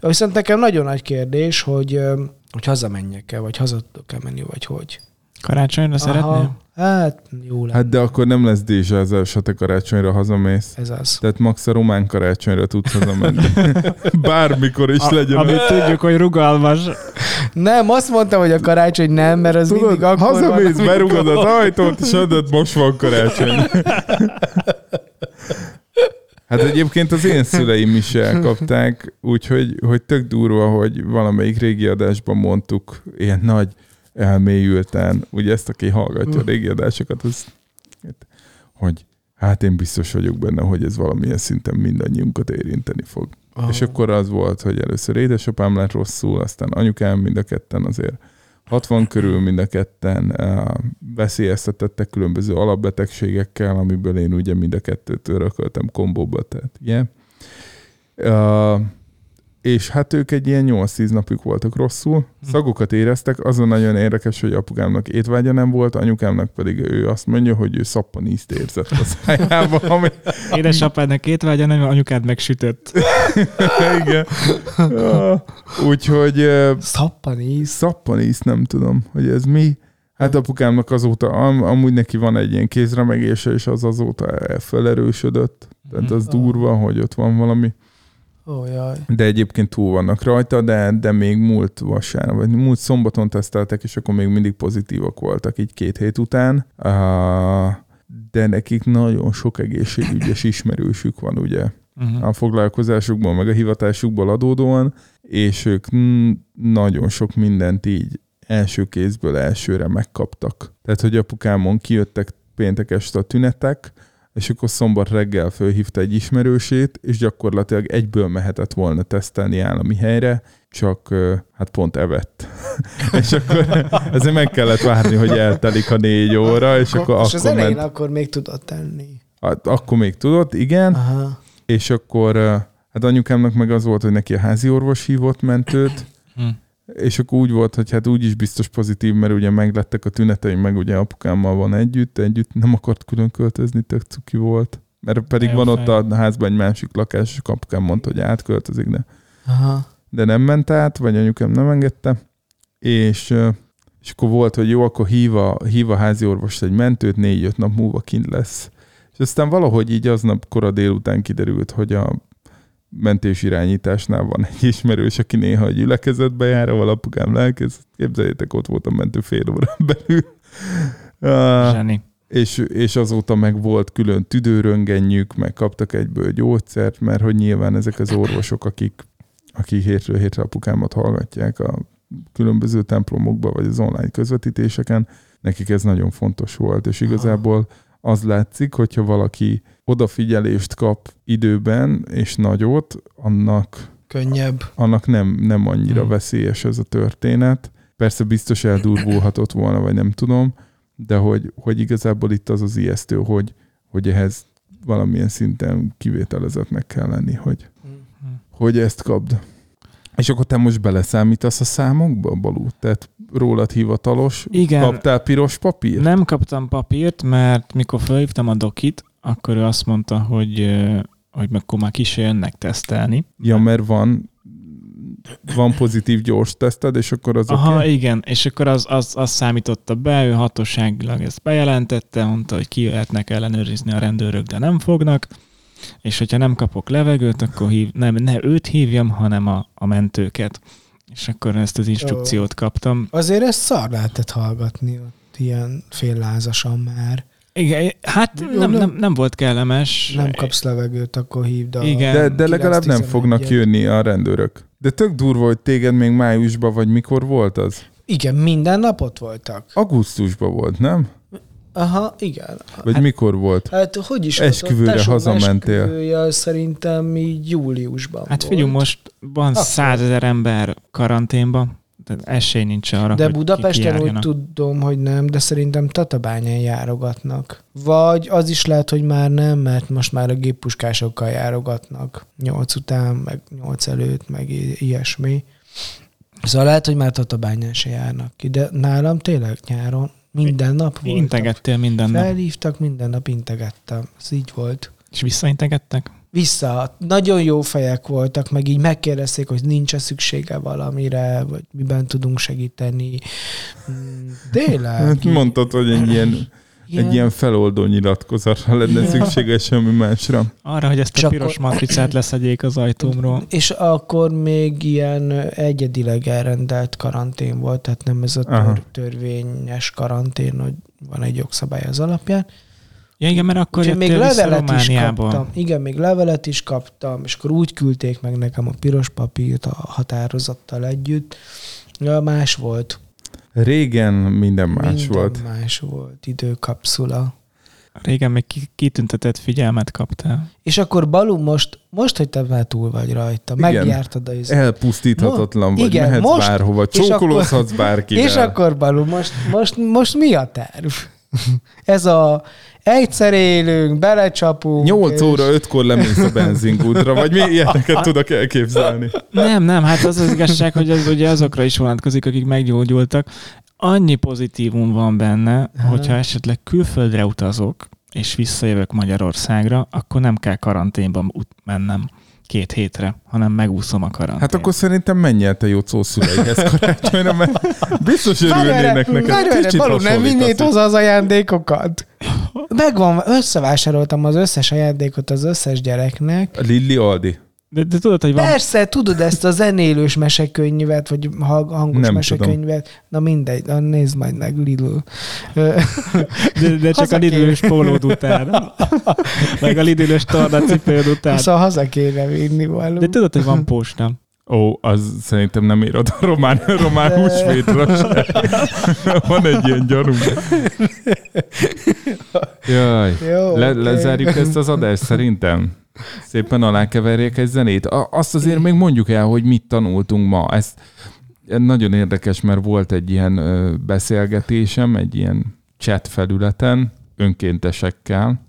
S2: Viszont nekem nagyon nagy kérdés, hogy, hogy hazamenjek-e, vagy haza tudok-e menni, vagy hogy.
S3: Karácsonyra szeretném?
S2: Hát jó lenne.
S1: Hát de akkor nem lesz dézsázás, ha te karácsonyra hazamész.
S2: Ez az.
S1: Tehát max a román karácsonyra tudsz hazamenni. Bármikor is
S3: A,
S1: legyen.
S3: amit tudjuk, hogy rugalmas.
S2: Nem, azt mondtam, hogy a karácsony nem, mert az
S1: Tudod,
S2: mindig akkor
S1: hazamész,
S2: van,
S1: berugod az ajtót, és adod, most van karácsony. Hát egyébként az én szüleim is elkapták, úgyhogy hogy tök durva, hogy valamelyik régi adásban mondtuk, ilyen nagy elmélyülten, ugye ezt, aki hallgatja a régi adásokat, az, hogy hát én biztos vagyok benne, hogy ez valamilyen szinten mindannyiunkat érinteni fog.
S2: Ah.
S1: És akkor az volt, hogy először édesapám lett rosszul, aztán anyukám mind a ketten azért 60 körül mind a ketten uh, veszélyeztetettek különböző alapbetegségekkel, amiből én ugye mind a kettőt örököltem kombóba, tehát ilyen. Uh, és hát ők egy ilyen 8-10 napig voltak rosszul, szagokat éreztek, azon nagyon érdekes, hogy apukámnak étvágya nem volt, anyukámnak pedig ő azt mondja, hogy ő szappanízt érzett a szájába, ami
S3: Édesapádnak két vágya, nem anyukád megsütött.
S1: igen. Úgyhogy uh,
S2: Szappaníz.
S1: szappanízt nem tudom, hogy ez mi. Hát apukámnak azóta, am, amúgy neki van egy ilyen kézremegése, és az azóta felerősödött. Tehát az
S2: Mhm.
S1: durva, hogy ott van valami.
S2: Ó, jaj.
S1: De egyébként túl vannak rajta, de, de még múlt vasárnap, vagy múlt szombaton teszteltek, és akkor még mindig pozitívak voltak így két hét után. De nekik nagyon sok egészségügyes ismerősük van, ugye
S3: Uh-huh.
S1: a foglalkozásukból, meg a hivatásukból adódóan, és ők nagyon sok mindent így első kézből elsőre megkaptak. Tehát, hogy apukámon kijöttek péntek este a tünetek, és akkor szombat reggel fölhívta egy ismerősét, és gyakorlatilag egyből mehetett volna tesztelni állami helyre, csak hát pont evett. és akkor ezért meg kellett várni, hogy eltelik a négy óra, és akkor,
S2: és az
S1: akkor
S2: elején
S1: ment.
S2: akkor még tudott tenni.
S1: Hát Akkor még tudott, igen,
S2: Aha.
S1: és akkor hát anyukámnak meg az volt, hogy neki a házi orvos hívott mentőt,
S3: Hm.
S1: És akkor úgy volt, hogy hát úgy is biztos pozitív, mert ugye meglettek a tüneteim, meg ugye apukámmal van együtt, együtt nem akart külön költözni, tök cuki volt. Mert pedig van
S3: fej.
S1: ott a házban egy másik lakás, és apukám mondta, hogy átköltözik, de,
S2: Aha.
S1: de nem ment át, vagy anyukám nem engedte. És, és akkor volt, hogy jó, akkor hív a, hív a házi orvost egy mentőt, négy-öt nap múlva kint lesz. És aztán valahogy így aznap kora délután kiderült, hogy a mentés irányításnál van egy ismerős, aki néha egy ülekezetbe jár, ahol apukám lelkez. Képzeljétek, ott volt a mentő fél óra belül. Ah,
S3: Zseni.
S1: és, és azóta meg volt külön tüdőröngenjük, meg kaptak egyből gyógyszert, mert hogy nyilván ezek az orvosok, akik, akik hétről hétre apukámat hallgatják a különböző templomokba, vagy az online közvetítéseken, nekik ez nagyon fontos volt, és igazából az látszik, hogyha valaki odafigyelést kap időben és nagyot, annak,
S2: Könnyebb.
S1: annak nem, nem annyira
S3: Hmm.
S1: veszélyes ez a történet. Persze biztos eldurvulhatott volna, vagy nem tudom, de hogy, hogy igazából itt az az ijesztő, hogy, hogy ehhez valamilyen szinten kivételezetnek kell lenni, hogy, hogy ezt kapd. És akkor te most beleszámítasz a számokba, Balú? Tehát rólad hivatalos?
S3: Igen.
S1: Kaptál piros papír?
S3: Nem kaptam papírt, mert mikor felhívtam a dokit, akkor ő azt mondta, hogy, hogy akkor már ki se jönnek tesztelni.
S1: Ja, mert van, van pozitív gyors teszted, és akkor az
S3: Aha,
S1: oké?
S3: igen, és akkor az, az, az számította be, ő hatóságilag ezt bejelentette, mondta, hogy ki lehetnek ellenőrizni a rendőrök, de nem fognak, és hogyha nem kapok levegőt, akkor hív, nem, ne őt hívjam, hanem a, a mentőket. És akkor ezt az instrukciót kaptam.
S2: Azért ezt szar lehetett hallgatni ott ilyen féllázasan már.
S3: Igen, hát
S2: Jó,
S3: nem,
S2: nem-
S3: nem, volt kellemes.
S2: Nem kapsz levegőt, akkor hívd a...
S3: Igen.
S1: De, de legalább nem
S2: 9-11-et.
S1: fognak jönni a rendőrök. De tök durva, hogy téged még májusban, vagy mikor volt az?
S2: Igen, minden nap ott voltak.
S1: Augusztusban volt, nem?
S2: Aha, igen.
S1: Vagy
S3: Hát-
S1: mikor volt?
S2: Hát hogy is
S1: Esküvőre
S2: volt?
S1: Hazamentél.
S2: Esküvője szerintem így júliusban
S3: Hát
S2: volt.
S3: figyelj, most van százezer ember karanténban, esély nincs arra,
S2: De
S3: hogy
S2: Budapesten úgy tudom, hogy nem, de szerintem Tatabányán járogatnak. Vagy az is lehet, hogy már nem, mert most már a géppuskásokkal járogatnak. Nyolc után, meg nyolc előtt, meg ilyesmi. Szóval lehet, hogy már Tatabányán se járnak ki, de nálam tényleg nyáron minden nap voltak.
S3: Integettél minden nap,
S2: Felhívtak, minden nap integettem. Ez így volt.
S3: és visszaintegettek?
S2: Vissza. Nagyon jó fejek voltak, meg így megkérdezték, hogy nincs-e szüksége valamire, vagy miben tudunk segíteni. Mm, Tényleg.
S1: Hát mondtad, hogy egy ilyen, egy ilyen feloldó nyilatkozatra lenne szüksége semmi másra.
S3: Arra, hogy ezt
S2: És
S3: a
S2: akkor-
S3: piros matricát leszedjék az ajtómról.
S2: És akkor még ilyen egyedileg elrendelt karantén volt, tehát nem ez a tör, törvényes karantén, hogy van egy jogszabály az alapján.
S3: Ja, igen, mert akkor
S2: Úgyhogy még levelet is kaptam. Igen, még levelet is kaptam, és akkor úgy küldték meg nekem a piros papírt a határozattal együtt. Ja, más volt.
S1: Régen minden más
S2: Minden
S1: volt.
S2: más volt. Időkapszula.
S3: Régen még ki- kitüntetett figyelmet kaptál.
S2: És akkor Balu most, most, hogy te már túl vagy rajta,
S1: Igen.
S2: megjártad a izét.
S1: Elpusztíthatatlan vagy,
S2: Igen,
S1: mehetsz
S2: most-
S1: bárhova,
S2: és
S1: csókolózhatsz bárkivel.
S2: És akkor Balu, most, most, most mi a terv? Ez a egyszer élünk, belecsapunk.
S1: 8
S2: és-
S1: óra 5-kor lemész a benzinkútra, vagy mi ilyeneket tudok elképzelni?
S3: Nem, nem, hát az az igazság, hogy ez ugye azokra is vonatkozik, akik meggyógyultak. Annyi pozitívum van benne, hogyha esetleg külföldre utazok, és visszajövök Magyarországra, akkor nem kell karanténba ut- mennem két hétre, hanem megúszom a karantént.
S1: Hát akkor szerintem menj el te Jocó szüleihez karácsonyra, mert biztos örülnének neked.
S2: Várj, várj,
S1: Kicsit
S2: Balu, nem vinnéd hozzá az ajándékokat? Megvan, összevásároltam az összes ajándékot az összes gyereknek.
S1: Lilli Aldi.
S3: De, de tudod, hogy van
S2: Persze, tudod ezt a zenélős mesekönyvet, vagy hang- hangos
S1: Nem
S2: mesekönyvet? Na mindegy, na nézd majd meg, Lidl.
S3: De, de csak a lidős pólód után. Meg a lidős tornacipőd után.
S2: Szóval haza kéne vinni való.
S3: De tudod, hogy van posta.
S1: Ó, az szerintem nem ér oda román, román húsvétra se. Van egy ilyen gyanú. Jaj.
S2: Jó,
S1: Le, lezárjuk ezt az adást szerintem. Szépen alákeverjék egy zenét. Azt azért még mondjuk el, hogy mit tanultunk ma. Ez nagyon érdekes, mert volt egy ilyen beszélgetésem, egy ilyen chat felületen, önkéntesekkel,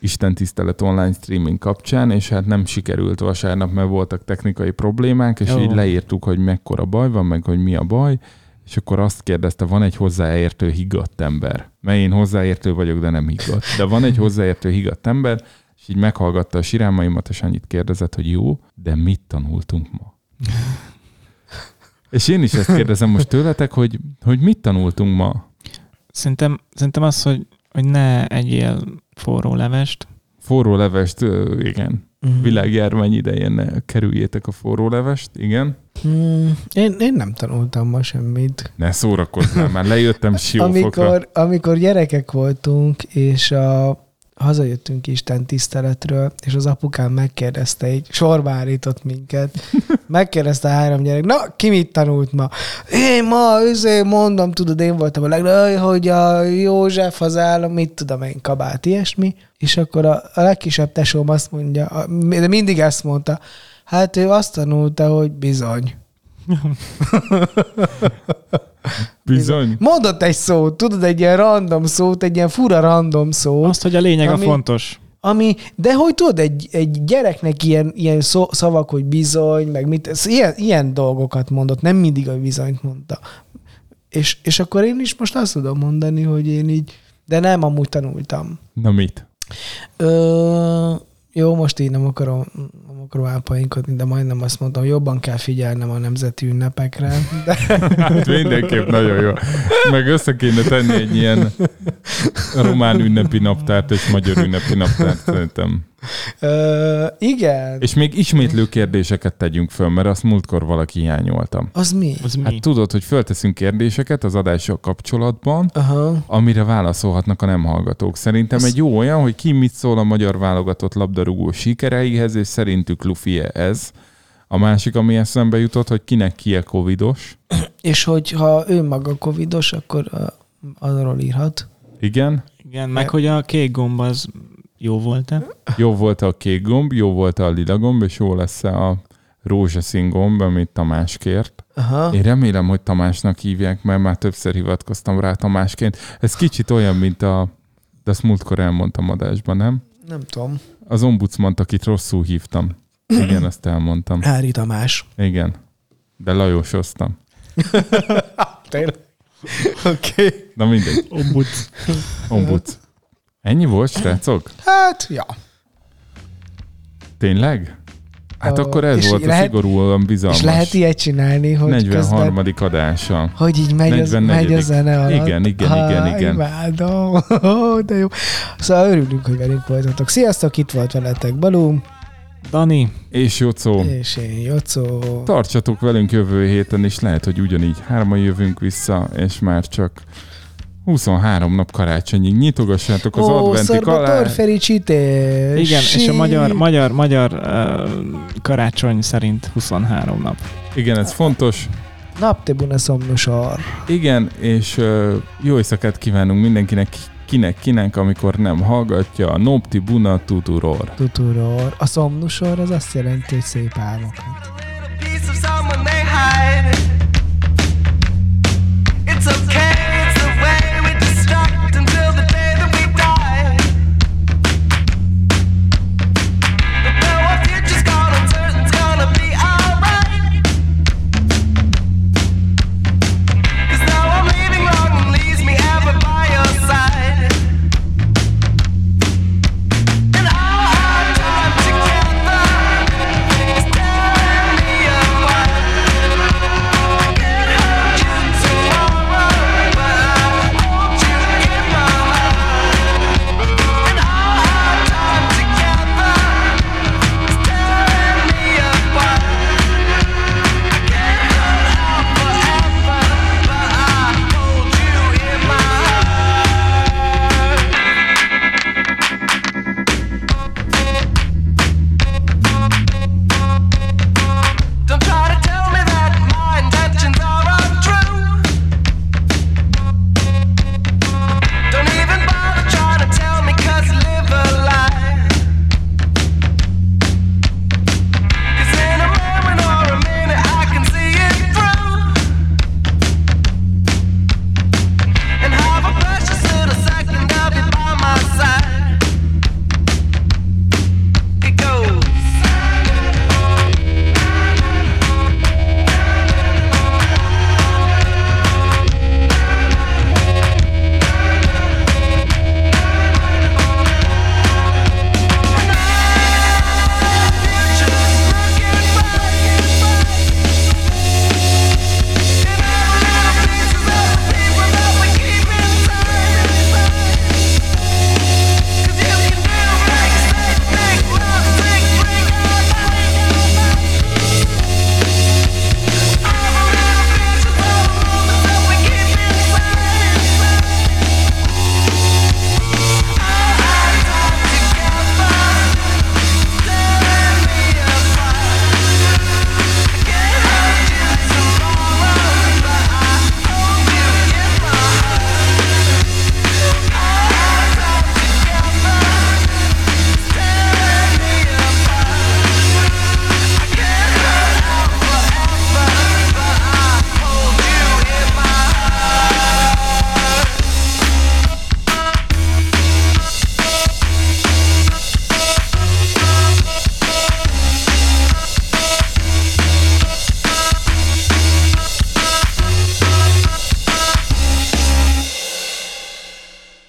S1: Isten tisztelet online streaming kapcsán, és hát nem sikerült vasárnap, mert voltak technikai problémák, és
S3: Ó.
S1: így leírtuk, hogy mekkora baj van, meg hogy mi a baj, és akkor azt kérdezte, van egy hozzáértő higgadt ember. Mert én hozzáértő vagyok, de nem higgadt. De van egy hozzáértő higgadt ember, és így meghallgatta a sirámaimat, és annyit kérdezett, hogy jó, de mit tanultunk ma? és én is ezt kérdezem most tőletek, hogy, hogy mit tanultunk ma?
S3: Szerintem, szerintem az, hogy, hogy ne egyél forró levest.
S1: Forró levest, igen.
S2: Mhm.
S1: Világjárvány idején kerüljétek a forró levest, igen.
S2: Hmm, én, én nem tanultam ma semmit.
S1: Ne szórakozzál, már lejöttem siófokra.
S2: Amikor, amikor gyerekek voltunk, és a, hazajöttünk Isten tiszteletről, és az apukám megkérdezte, így sorba állított minket, megkérdezte a három gyerek, na, ki mit tanult ma? Én ma, üzé, mondom, tudod, én voltam a legnagyobb, hogy a József az állam, mit tudom én, kabát, ilyesmi. És akkor a, a legkisebb tesóm azt mondja, a- de mindig ezt mondta, hát ő azt tanulta, hogy bizony.
S1: Bizony.
S2: Mondott egy szót, tudod, egy ilyen random szót, egy ilyen fura random szót,
S3: Azt, hogy a lényeg
S2: Ami-
S3: a fontos.
S2: ami, de hogy tudod, egy, egy gyereknek ilyen, ilyen szó, szavak, hogy bizony, meg mit, ez ilyen, ilyen dolgokat mondott, nem mindig a bizonyt mondta. És, és akkor én is most azt tudom mondani, hogy én így, de nem, amúgy tanultam.
S1: Na mit?
S2: Ö, jó, most így nem akarom, nem akarom elpainkodni, de majdnem azt mondtam, jobban kell figyelnem a nemzeti ünnepekre. De,
S1: Hát mindenképp nagyon jó. Meg össze kéne tenni egy ilyen román ünnepi naptárt és magyar ünnepi naptárt szerintem.
S2: Ö, igen.
S1: És még ismétlő kérdéseket tegyünk föl, mert azt múltkor valaki hiányoltam.
S2: Az mi?
S3: Az mi?
S1: Hát tudod, hogy fölteszünk kérdéseket az adással kapcsolatban,
S2: Aha.
S1: amire válaszolhatnak a nem hallgatók. Szerintem egy jó olyan, hogy ki mit szól a magyar válogatott labdarúgó sikereihez, és szerintük lufi ez. A másik, ami eszembe jutott, hogy kinek ki a covidos.
S2: És hogyha ő maga covidos, akkor arról írhat.
S1: Igen,
S3: Igen, meg hogy a kék gomb az jó volt-e?
S1: jó volt a kék gomb, jó volt a lila gomb, és jó lesz a rózsaszín gomb, amit Tamás kért.
S2: Aha.
S1: Én remélem, hogy Tamásnak hívják, mert már többször hivatkoztam rá Tamásként. Ez kicsit olyan, mint a... De azt múltkor elmondtam adásban, nem?
S2: Nem tudom.
S1: Az ombudsmant, akit rosszul hívtam. Igen, ezt elmondtam.
S2: Hári Tamás.
S1: Igen. De Lajosoztam.
S2: Tényleg? Oké. Okay.
S1: Na mindegy.
S3: Ombuds.
S1: Ombuds. Ennyi volt, srácok?
S2: Hát, ja.
S1: Tényleg? Hát akkor ez
S2: és
S1: volt a
S2: lehet-
S1: szigorúan bizalmas.
S2: És lehet ilyet csinálni, hogy
S1: 43.
S2: közben,
S1: adása.
S2: hogy így megy, az,
S1: 44..
S2: megy a zene alatt.
S1: Igen, igen,
S2: Há,
S1: igen, igen.
S2: Imádom. De jó. Szóval örülünk, hogy velünk voltatok. Sziasztok, itt volt veletek Balú,
S3: Dani,
S1: És Jocó,
S2: és én Jocó.
S1: tartsatok velünk jövő héten, és lehet, hogy ugyanígy hárman jövünk vissza, és már csak 23 nap karácsonyig nyitogassátok az
S2: Ó,
S1: adventi
S2: Salvatore
S1: kalá...
S2: Felicite.
S3: igen, és a magyar, magyar, magyar uh, karácsony szerint 23 nap.
S1: Igen, ez fontos.
S2: Napte buna somnusor.
S1: Igen, és uh, jó éjszakát kívánunk mindenkinek, kinek, kinek, amikor nem hallgatja. Nopti Buna Tuturor.
S2: Tuturor. A szomnusor az azt jelenti, hogy szép álmokat.